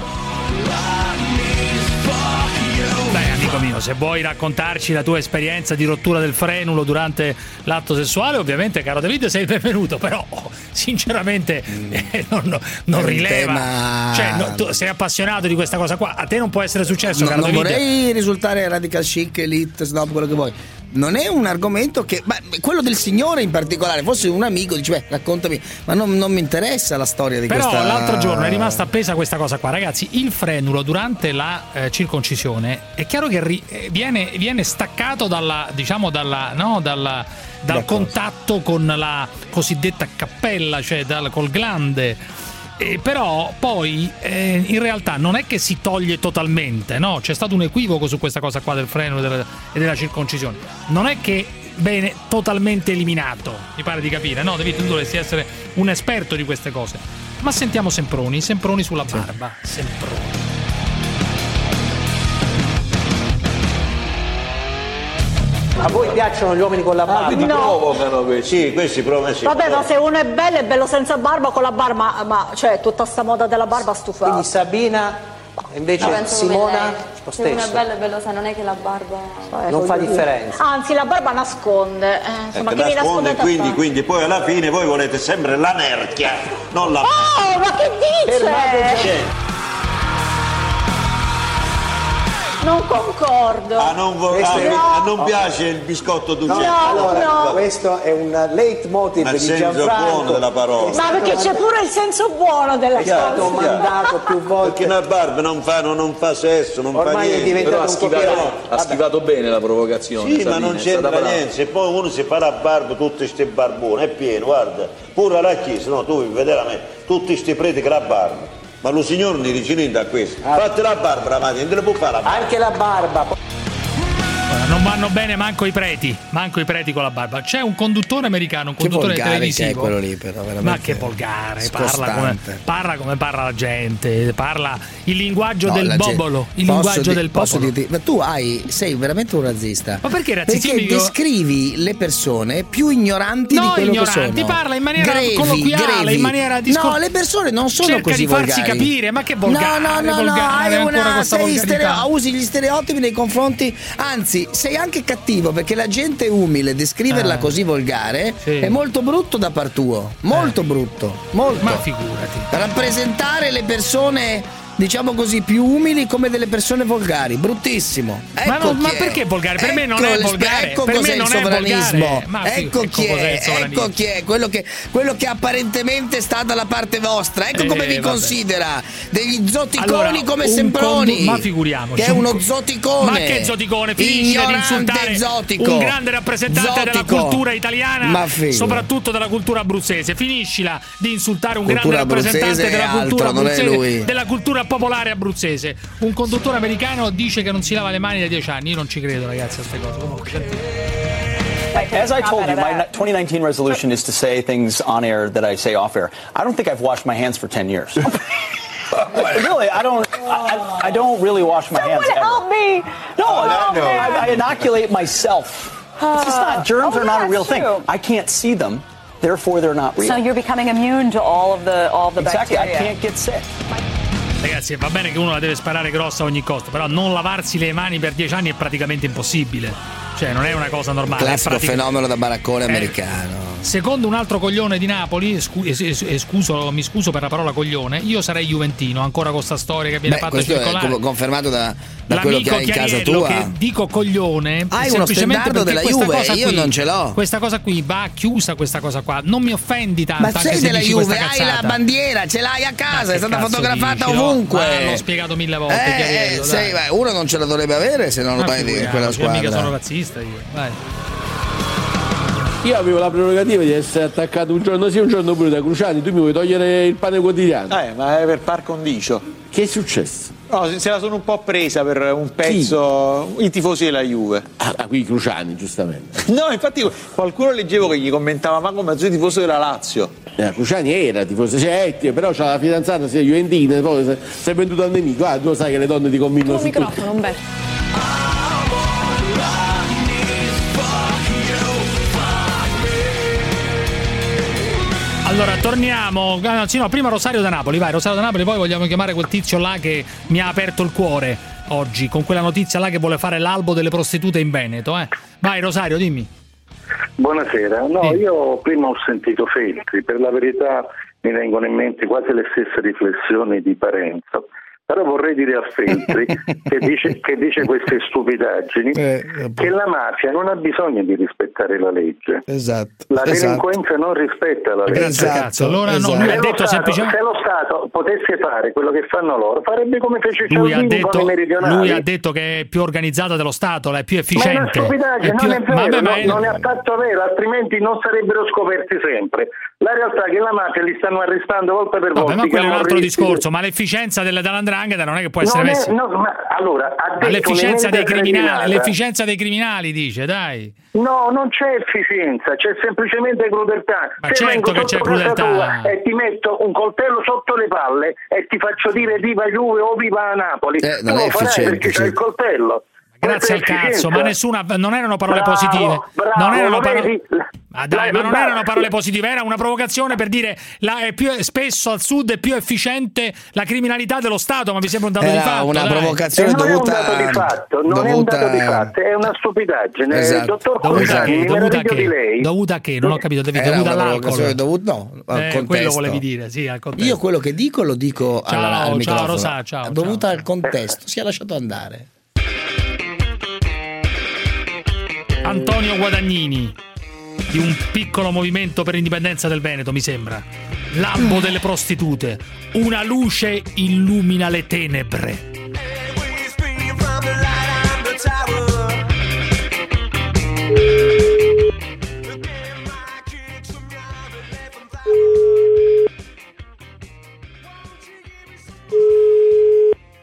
Mio, se vuoi raccontarci la tua esperienza di rottura del frenulo durante l'atto sessuale, ovviamente, caro David, sei il benvenuto, però sinceramente eh, non, non- non rileva. tema- Cioè, no, tu sei appassionato di questa cosa qua, a te non può essere successo, No, caro non David. vorrei risultare radical chic, elite, snob, quello che vuoi. Non è un argomento che. Ma quello del signore in particolare, fosse un amico, dice, beh, raccontami, ma non, non mi interessa la storia di Però questa. l'altro giorno è rimasta appesa questa cosa qua, ragazzi. Il frenulo durante la eh, circoncisione è chiaro che ri- eh, viene, viene staccato dalla, diciamo, dalla, no, dalla- dal contatto con la cosiddetta cappella, cioè dal- col glande. Eh, però poi eh, in realtà non è che si toglie totalmente, no? C'è stato un equivoco su questa cosa qua del freno e della, e della circoncisione. Non è che viene totalmente eliminato, mi pare di capire, no? David, tu dovresti essere un esperto di queste cose. Ma sentiamo Semproni, Semproni sulla barba. Semproni. A voi piacciono gli uomini con la barba? quindi provocano questi. Sì, questi provocano. Sì, Vabbè, ma se uno è bello, è bello senza barba, con la barba, ma, ma cioè tutta sta moda della barba stufa. Quindi Sabina, invece penso Simona, lo Se uno è stesso. bello è bello, sai, non è che la barba... Non fa differenza. Anzi, la barba nasconde. Eh, insomma, Ecco, che nasconde, quindi, quindi poi alla fine voi volete sempre la nerchia, non la Oh, ma che dice? Non concordo. Ah, non, vo- Questo ah, è- a non piace il biscotto No, d'uccello? allora, no. Questo è un leitmotiv Nel di senso Gianfranco. buono della parola. Ma perché c'è pure il senso buono della È chiaro, cosa. chiaro. mandato più volte. Perché una barba non fa, non, non fa sesso, non fa Ormai è niente. diventato Però un ha schivato- copyright. ha schivato bene la provocazione. Sì, ma non è stata c'entra brava. niente. Se poi uno si fa la barba, tutti questi barboni, è pieno, guarda. Pure alla chiesa, no, tu vedere a me, tutti questi preti che la barba. Ma lo signore non dice niente a questo. Fate la barba la mattina, non ne può fare la barba. Anche la barba. Non vanno bene manco i preti, manco i preti con la barba. C'è un conduttore americano, un Che conduttore volgare che è televisivo. quello lì, però, veramente Ma che volgare, parla come, parla come parla la gente, parla il linguaggio No, del la gente- bobolo, il posso linguaggio di- del posso popolo. dirti- ma tu hai, sei veramente un razzista. Ma perché razzismo? Perché descrivi le persone più ignoranti di No, quello ignoranti, che sono. parla in maniera Grevi, colloquiale, grevi. in maniera discor- No, le persone non sono Cerca così di farsi volgari. capire, ma che volgare, No, no, no, no, volgare, hai ancora una, sei stereo- usi gli stereotipi nei confronti, anzi, sei anche cattivo perché la gente umile descriverla Eh. così volgare Sì. è molto brutto da par tuo, molto brutto, molto. Ma figurati. Rappresentare le persone diciamo così, più umili come delle persone volgari. Bruttissimo. Ma Ecco ma chi è. perché volgare? Per me non è le- volgare. Ecco Per me cos'è il non è sovranismo. Ma ecco ecco chi è. Ecco chi è. Quello che, quello che apparentemente sta dalla parte vostra. Ecco Eh, come vi vabbè. considera. Degli zoticoni Allora, come Semproni. condu- ma figuriamoci, Che è un uno co- zoticone. Ma che zoticone? Finisce di insultare zotico. un grande rappresentante della Zotico. cultura italiana, Ma soprattutto della cultura abruzzese. Finiscila di insultare un Cultura grande rappresentante della altro, cultura è abruzzese, della cultura popolare abruzzese. Un conduttore americano dice che non si lava le mani da dieci anni. Io non ci credo, ragazzi, a queste cose. Comunque. As I told you, my 2019 resolution is to say things on air that I say off air. I don't think I've washed my hands for 10 years. really, I don't. I, I don't really wash my hands. ever. help me! No, help me! I, I inoculate myself. Uh, it's just not. Germs Oh, are not yeah, a real it's thing. true. I can't see them, therefore they're not real. So you're becoming immune to all of the all of the exactly. I can't get sick. Ragazzi, va bene che uno la deve sparare grossa a ogni costo, però non lavarsi le mani per dieci anni è praticamente impossibile. Cioè, non è una cosa normale. Classico pratica- fenomeno da baraccone Eh, americano. Secondo un altro coglione di Napoli, scu- scuso- mi scuso per la parola coglione, io sarei juventino, ancora con sta storia che viene Beh, fatta è circolare. com- confermato da, da quello che hai in casa tua. che dico coglione Hai uno perché della questa Juve, io qui- non ce l'ho. Questa cosa qui va chiusa questa cosa qua. Non mi offendi tanto Ma sei se della Juve, questa hai la bandiera, ce l'hai a casa, è stata fotografata dici, no? ovunque. Ma l'ho spiegato mille volte, Eh, Chiariello, dai. sei- uno non ce la dovrebbe avere se non lo vai di quella Mica sono squadra. razzista io. Vai. Io avevo la prerogativa di essere attaccato un giorno sì un giorno pure da Cruciani, tu mi vuoi togliere il pane quotidiano? Eh, ma è per par condicio. Che è successo? No, se la sono un po' presa per un pezzo. I tifosi della Juve. Ah, qui Cruciani, giustamente. No, infatti qualcuno leggevo che gli commentava, ma come sei tifoso della Lazio? Eh, Cruciani era tifoso, cioè, eh, però c'ha la fidanzata, sei Juventina, poi si- si è venduto al nemico. Ah, tu lo sai che le donne ti su tutto. microfono, Umberto. Allora, torniamo. ah, Anzi, no, prima Rosario da Napoli. Vai, Rosario da Napoli, poi vogliamo chiamare quel tizio là che mi ha aperto il cuore oggi, con quella notizia là che vuole fare l'albo delle prostitute in Veneto. Eh. Vai, Rosario, dimmi. Buonasera, no, io prima ho sentito Feltri, per la verità mi vengono in mente quasi le stesse riflessioni di Parenzo, però vorrei dire a Feltri che, dice, che dice queste stupidaggini che la mafia non ha bisogno di rispettare la legge. Esatto. La esatto. delinquenza non rispetta la legge. Cazzo. Allora, no, lui Se ha lo detto Stato- semplicemente. Se lo Stato potesse fare quello che fanno loro, farebbe come fece Lui ha, Cialdini con detto, i meridionali. lui ha detto che è più organizzata dello Stato, la è più efficiente. Ma è una stupidaggine, È più- non è vero, ma no- è- non è affatto vero, altrimenti non sarebbero scoperti sempre. La realtà è che la mafia li stanno arrestando volta per volta. ma i quello è un altro discorso. Ma l'efficienza delle dell'andrangheta non è che può essere Non è- messa. no, ma allora, ha detto L'efficienza dei criminali, l'efficienza dei criminali dice, dai. No, non c'è efficienza, c'è semplicemente crudeltà. Ma Se certo che c'è crudeltà. tua E ti metto un coltello sotto le palle e ti faccio dire viva Juve o viva Napoli. Eh, non tu è lo farai efficiente, perché c'è il coltello. Grazie al cazzo, ma nessuna, non erano parole Bravo, positive. bravo, non erano parole. Ma dai, ma non Dai, erano parole positive, era una provocazione per dire la, è più, spesso al sud è più efficiente la criminalità dello Stato, ma mi sembra un dato di Era fatto. una dai. provocazione non dovuta è un dato di fatto, non è un dato di fatto, è una stupidaggine. Esatto. Dottor Dovuta a Cruciani, che? mi Dovuta di che? lei. Dovuta a che? Non ho capito, David, Era dovuta all'alcol. dovuta- no, al Eh, quello contesto. volevi dire, sì, al contesto. Io quello che dico lo dico Ciao, alla- al ciao, microfono. Rosa, ciao, dovuta al contesto, si è lasciato andare. Antonio Guadagnini di un piccolo movimento per l'indipendenza del Veneto, mi sembra. L'albo delle prostitute. Una luce illumina le tenebre.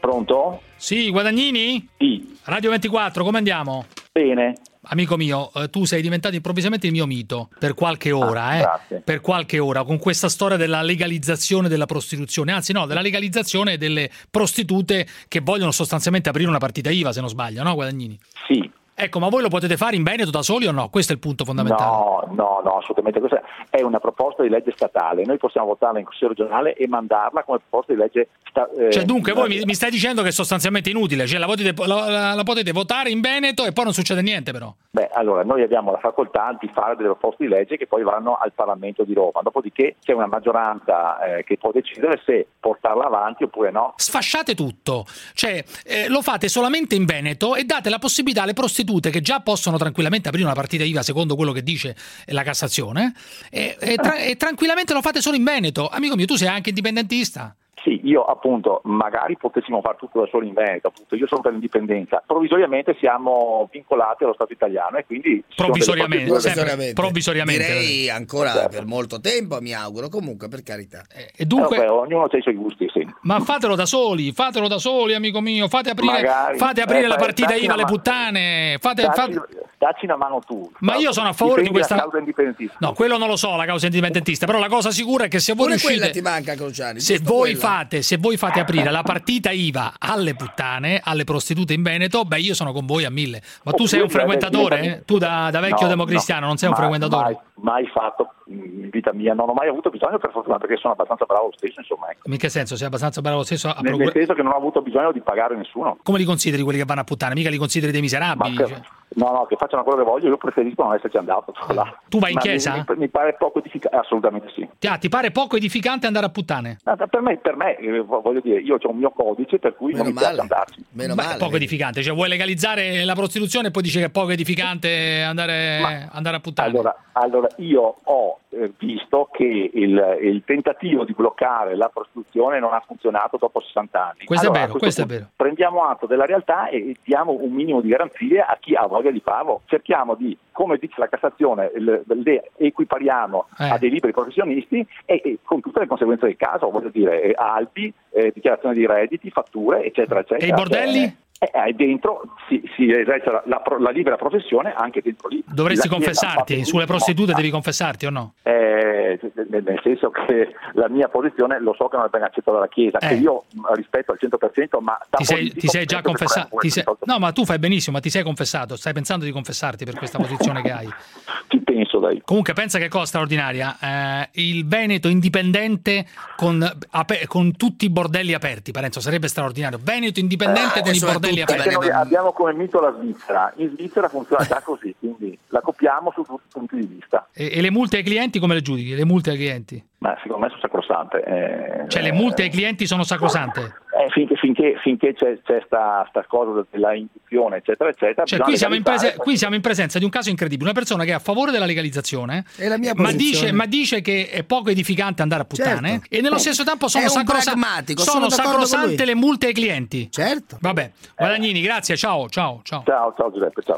Pronto? Sì, Guadagnini? Sì. Radio 24, come andiamo? Bene. Amico mio, eh, tu sei diventato improvvisamente il mio mito per qualche ora, Ah, eh? Per qualche ora, con questa storia della legalizzazione della prostituzione, anzi no, della legalizzazione delle prostitute che vogliono sostanzialmente aprire una partita IVA, se non sbaglio, no Guadagnini? Sì. Ecco, ma voi lo potete fare in Veneto da soli o no? Questo è il punto fondamentale. No, no, no, assolutamente. Questa è una proposta di legge statale. Noi possiamo votarla in Consiglio regionale e mandarla come proposta di legge statale. Cioè, dunque, voi mi, mi stai dicendo che è sostanzialmente inutile, cioè la potete, la- la- la potete votare in Veneto e poi non succede niente, però. Beh, allora, noi abbiamo la facoltà di fare delle proposte di legge che poi vanno al Parlamento di Roma. Dopodiché c'è una maggioranza eh, che può decidere se portarla avanti oppure no. Sfasciate tutto, cioè eh, lo fate solamente in Veneto e date la possibilità alle prostitute che già possono tranquillamente aprire una partita IVA secondo quello che dice la Cassazione e, e tra- e tranquillamente lo fate solo in Veneto. Amico mio, tu sei anche indipendentista. Sì, io appunto magari potessimo fare tutto da soli in Veneto, appunto, io sono per l'indipendenza. Provvisoriamente siamo vincolati allo Stato italiano e quindi... Provvisoriamente, sempre. Provvisoriamente. Direi ancora Certo. per molto tempo, mi auguro. Comunque, per carità. E dunque- Eh, vabbè, ognuno ha i suoi gusti, sì. Ma fatelo da soli, fatelo da soli, amico mio. Fate aprire, Magari. fate aprire Eh, la partita IVA alle puttane. Fate, Dacci, fate- dacci una mano tu. Ma io sono a favore di Difendi questa. causa indipendentista. No, quello non lo so, la causa indipendentista. Però la cosa sicura è che se voi Pure quella riuscite. ti manca, Cruciani. Se voi, quella? Fate, se voi fate aprire la partita IVA alle puttane, alle prostitute in Veneto, beh, io sono con voi a mille. Ma tu sei un frequentatore? eh? Tu da, da vecchio No, democristiano no, non sei un mai- frequentatore? Mai, mai fatto in vita mia, non ho mai avuto bisogno per fortuna perché sono abbastanza bravo lo stesso, insomma. Ecco. In che senso? Sei abbastanza bravo lo stesso a Nel, nel senso che non ho avuto bisogno di pagare nessuno. Come li consideri quelli che vanno a puttane? Mica li consideri dei miserabili? Ma cioè. No, no, che facciano quello che voglio, io preferisco non esserci andato. là. Tu vai in Ma chiesa? Mi, mi pare poco edificante, assolutamente sì. Ti, ah, ti pare poco edificante andare a puttane? Ma Per me, per me eh, voglio dire, io ho un mio codice per cui non mi piace andarci. Meno Beh, poco edificante, cioè vuoi legalizzare la prostituzione e poi dici che è poco edificante andare, andare a puttane. Allora, allora io ho eh, visto che il, il tentativo di bloccare la prostituzione non ha funzionato dopo 60 anni. Questo è Allora, a vero, questo questo è vero. Prendiamo atto della realtà e diamo un minimo di garanzie a chi ha voglia di farlo. Cerchiamo di, come dice la Cassazione, le equipariamo Eh. a dei liberi professionisti e, e con tutte le conseguenze del caso, voglio dire, eh, albi, eh, dichiarazione di redditi, fatture, eccetera, eccetera. E i bordelli? Eh, eh, dentro si, si esercita la, pro- la libera professione anche dentro lì. Dovresti La confessarti, sulle prostitute devi confessarti o no? Eh, nel senso che la mia posizione lo so che non è ben accettata dalla Chiesa, che Eh. io mh, rispetto al 100%, ma da Ti sei, ti sei già che confessato? sei-. No, ma tu fai benissimo, ma ti sei confessato. Stai pensando di confessarti per questa posizione che hai. Ci penso, dai. Comunque, pensa che cosa straordinaria. eh, il Veneto indipendente con, ape- con tutti i bordelli aperti, Parenzo, sarebbe straordinario. Veneto indipendente con i bordelli Perché aperti. noi abbiamo come mito la Svizzera, in Svizzera funziona già così, quindi la copiamo su tutti i punti di vista. E, e le multe ai clienti come le giudichi? Le multe ai clienti? Ma secondo me sono sacrosante. eh, Cioè, le multe ai clienti sono sacrosante? eh, finché, finché, finché c'è, c'è sta, sta cosa della induzione, eccetera, eccetera. Cioè, qui siamo, in prese- qui siamo in presenza di un caso incredibile. Una persona che è a favore della legalizzazione, È la mia ma dice, ma dice che è poco edificante andare a puttane, Certo. e nello stesso tempo sono, È un sacrosa- pragmatico, sono sono sacrosante le multe ai clienti. Certo. Vabbè, Guadagnini, grazie, ciao, ciao, ciao. Ciao, ciao Giuseppe, ciao.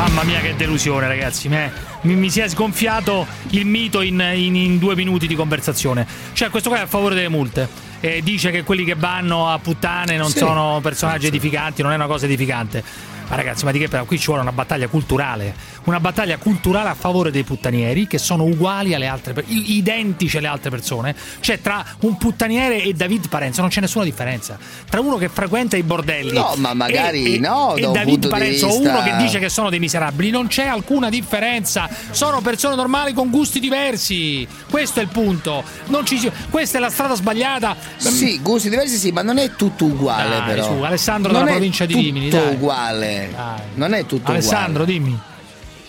Mamma mia, che delusione, ragazzi. Me- Mi, mi si è sgonfiato il mito in, in- in due minuti di conversazione. Cioè, questo qua è a favore delle multe. E dice che quelli che vanno a puttane non Sì. sono personaggi edificanti, non è una cosa edificante. Ma ragazzi, ma di che parliamo? Qui ci vuole una battaglia culturale. Una battaglia culturale a favore dei puttanieri che sono uguali alle altre persone, identici alle altre persone. Cioè, tra un puttaniere e David Parenzo non c'è nessuna differenza. Tra uno che frequenta i bordelli No, ma magari e, e- no, e da David Parenzo, o vista- uno che dice che sono dei miserabili, non c'è alcuna differenza. Sono persone normali con gusti diversi. Questo è il punto. Non ci Questa è la strada sbagliata. Sì, gusti diversi sì, ma non è tutto uguale Dai, però. su, Alessandro non dalla provincia di Rimini, dai. uguale. Non è tutto Alessandro, uguale. dimmi.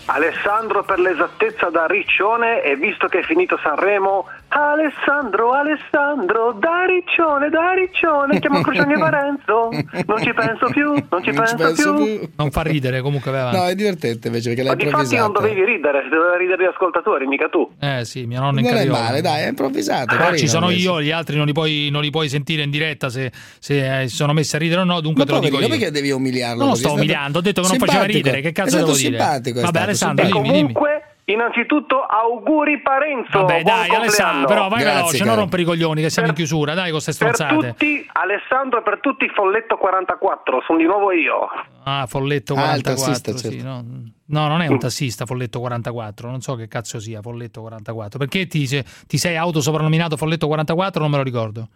Alessandro per l'esattezza da Riccione e visto che è finito Sanremo, Alessandro, Alessandro, da Riccione, da Riccione, chiamo Cruciani e Parenzo, non ci penso più, non ci Non ci penso, penso più. più. Non fa ridere comunque, vai avanti. No, è divertente invece perché Ma l'hai di fatti non dovevi ridere, doveva ridere gli ascoltatori, mica tu. Eh sì, mio nonno in Non è male, dai, è improvvisato. Però carino ci sono questo. io, gli altri non li puoi, non li puoi sentire in diretta se, se eh, si sono messi a ridere o no, dunque Ma te lo dico io. perché devi umiliarlo? Non lo sto umiliando, ho detto che non faceva ridere, che cazzo devo dire? simpatico, è Vabbè, Alessandro, dimmi, dimmi. Comunque, innanzitutto auguri Parenzo, Vabbè, buon dai, compleanno. Alessandro, però vai Grazie, veloce, non rompere i coglioni che siamo in chiusura, dai, con queste Per stronzate. tutti, Alessandro, per tutti Folletto 44, sono di nuovo io. Ah, Folletto Ah, il 44, tassista, sì, certo. no. No, non è un tassista Folletto 44, non so che cazzo sia Folletto 44. Perché ti, se- ti sei autosoprannominato Folletto 44? Non me lo ricordo.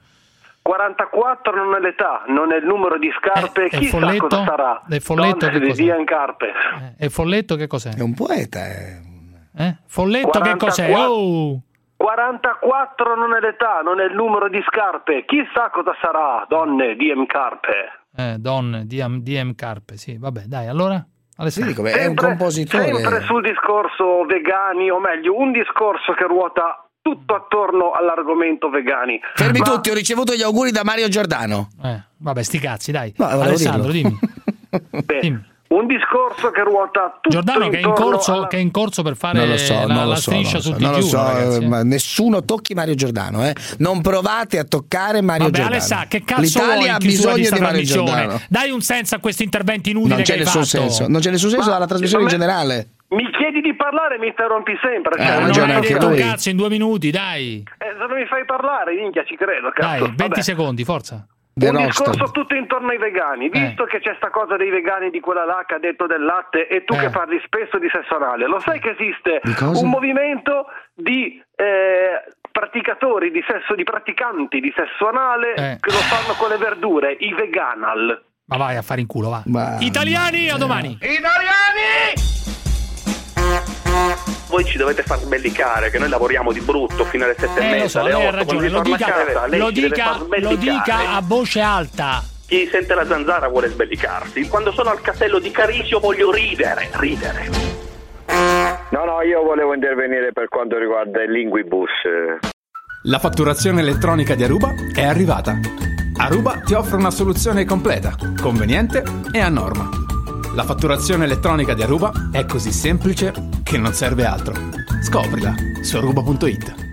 44 non è l'età, non è il numero di scarpe, Eh, chissà Folletto? cosa sarà. E Folletto Donne che di cos'è? Dian Carpe. E Folletto che cos'è? È un poeta, eh. Eh? Folletto che cos'è? 44. Oh! 44 non è l'età, non è il numero di scarpe, chissà cosa sarà, donne di M Carpe. Eh, Don DM, DM Carpe, sì, vabbè, dai, allora? Alessandro. Dico, beh, è un compositore. Sempre sul discorso vegani, o meglio, un discorso che ruota tutto attorno all'argomento vegani. Fermi Ma- tutti, ho ricevuto gli auguri da Mario Giordano. Eh, vabbè, sti cazzi, dai. No, Alessandro, dirlo. dimmi. Beh, un discorso che ruota tutto Giordano che è, in intorno corso, alla- che è in corso per fare Non lo so, la, non lo la so, striscia lo sul so, non lo TG1, so, ragazzi. eh, ma nessuno tocchi Mario Giordano, eh. Non provate a toccare Mario Vabbè, Giordano. Alessà, che cazzo L'Italia ha bisogno di Mario? Giordano. Dai un senso a questi interventi inutili Non che c'è hai nessun fatto. senso, non c'è nessun senso dalla trasmissione in generale. Mi chiedi di parlare e mi interrompi sempre. Eh, cioè, non ragione anche fai- Un lui. cazzo in due minuti, dai. Eh, se non mi fai parlare, minchia, ci credo. Dai, Cazzo. 20 Vabbè. secondi, forza. The un Rockstar. discorso tutto intorno ai vegani, visto che c'è sta cosa dei vegani di quella là che ha detto del latte e tu Eh. che parli spesso di sesso anale, lo sai che esiste un movimento di eh, praticatori di sesso, di praticanti di sesso anale Eh. che lo fanno con le verdure, i veganal. Ma vai a fare in culo, va. Ma- Italiani, a domani. Voi ci dovete far sbellicare che noi lavoriamo di brutto fino alle sette e Eh, lo mezza, so, alle lei ha otto, quando ragione, vi lo dica, a casa, lei lo dica, lo dica a voce alta. Chi sente la zanzara vuole sbellicarsi. Quando sono al castello di Carisio voglio ridere, ridere. No, no, io volevo intervenire per quanto riguarda il linguibus. La fatturazione elettronica di Aruba è arrivata. Aruba ti offre una soluzione completa, conveniente e a norma. La fatturazione elettronica di Aruba è così semplice che non serve altro. Scoprila su aruba.it.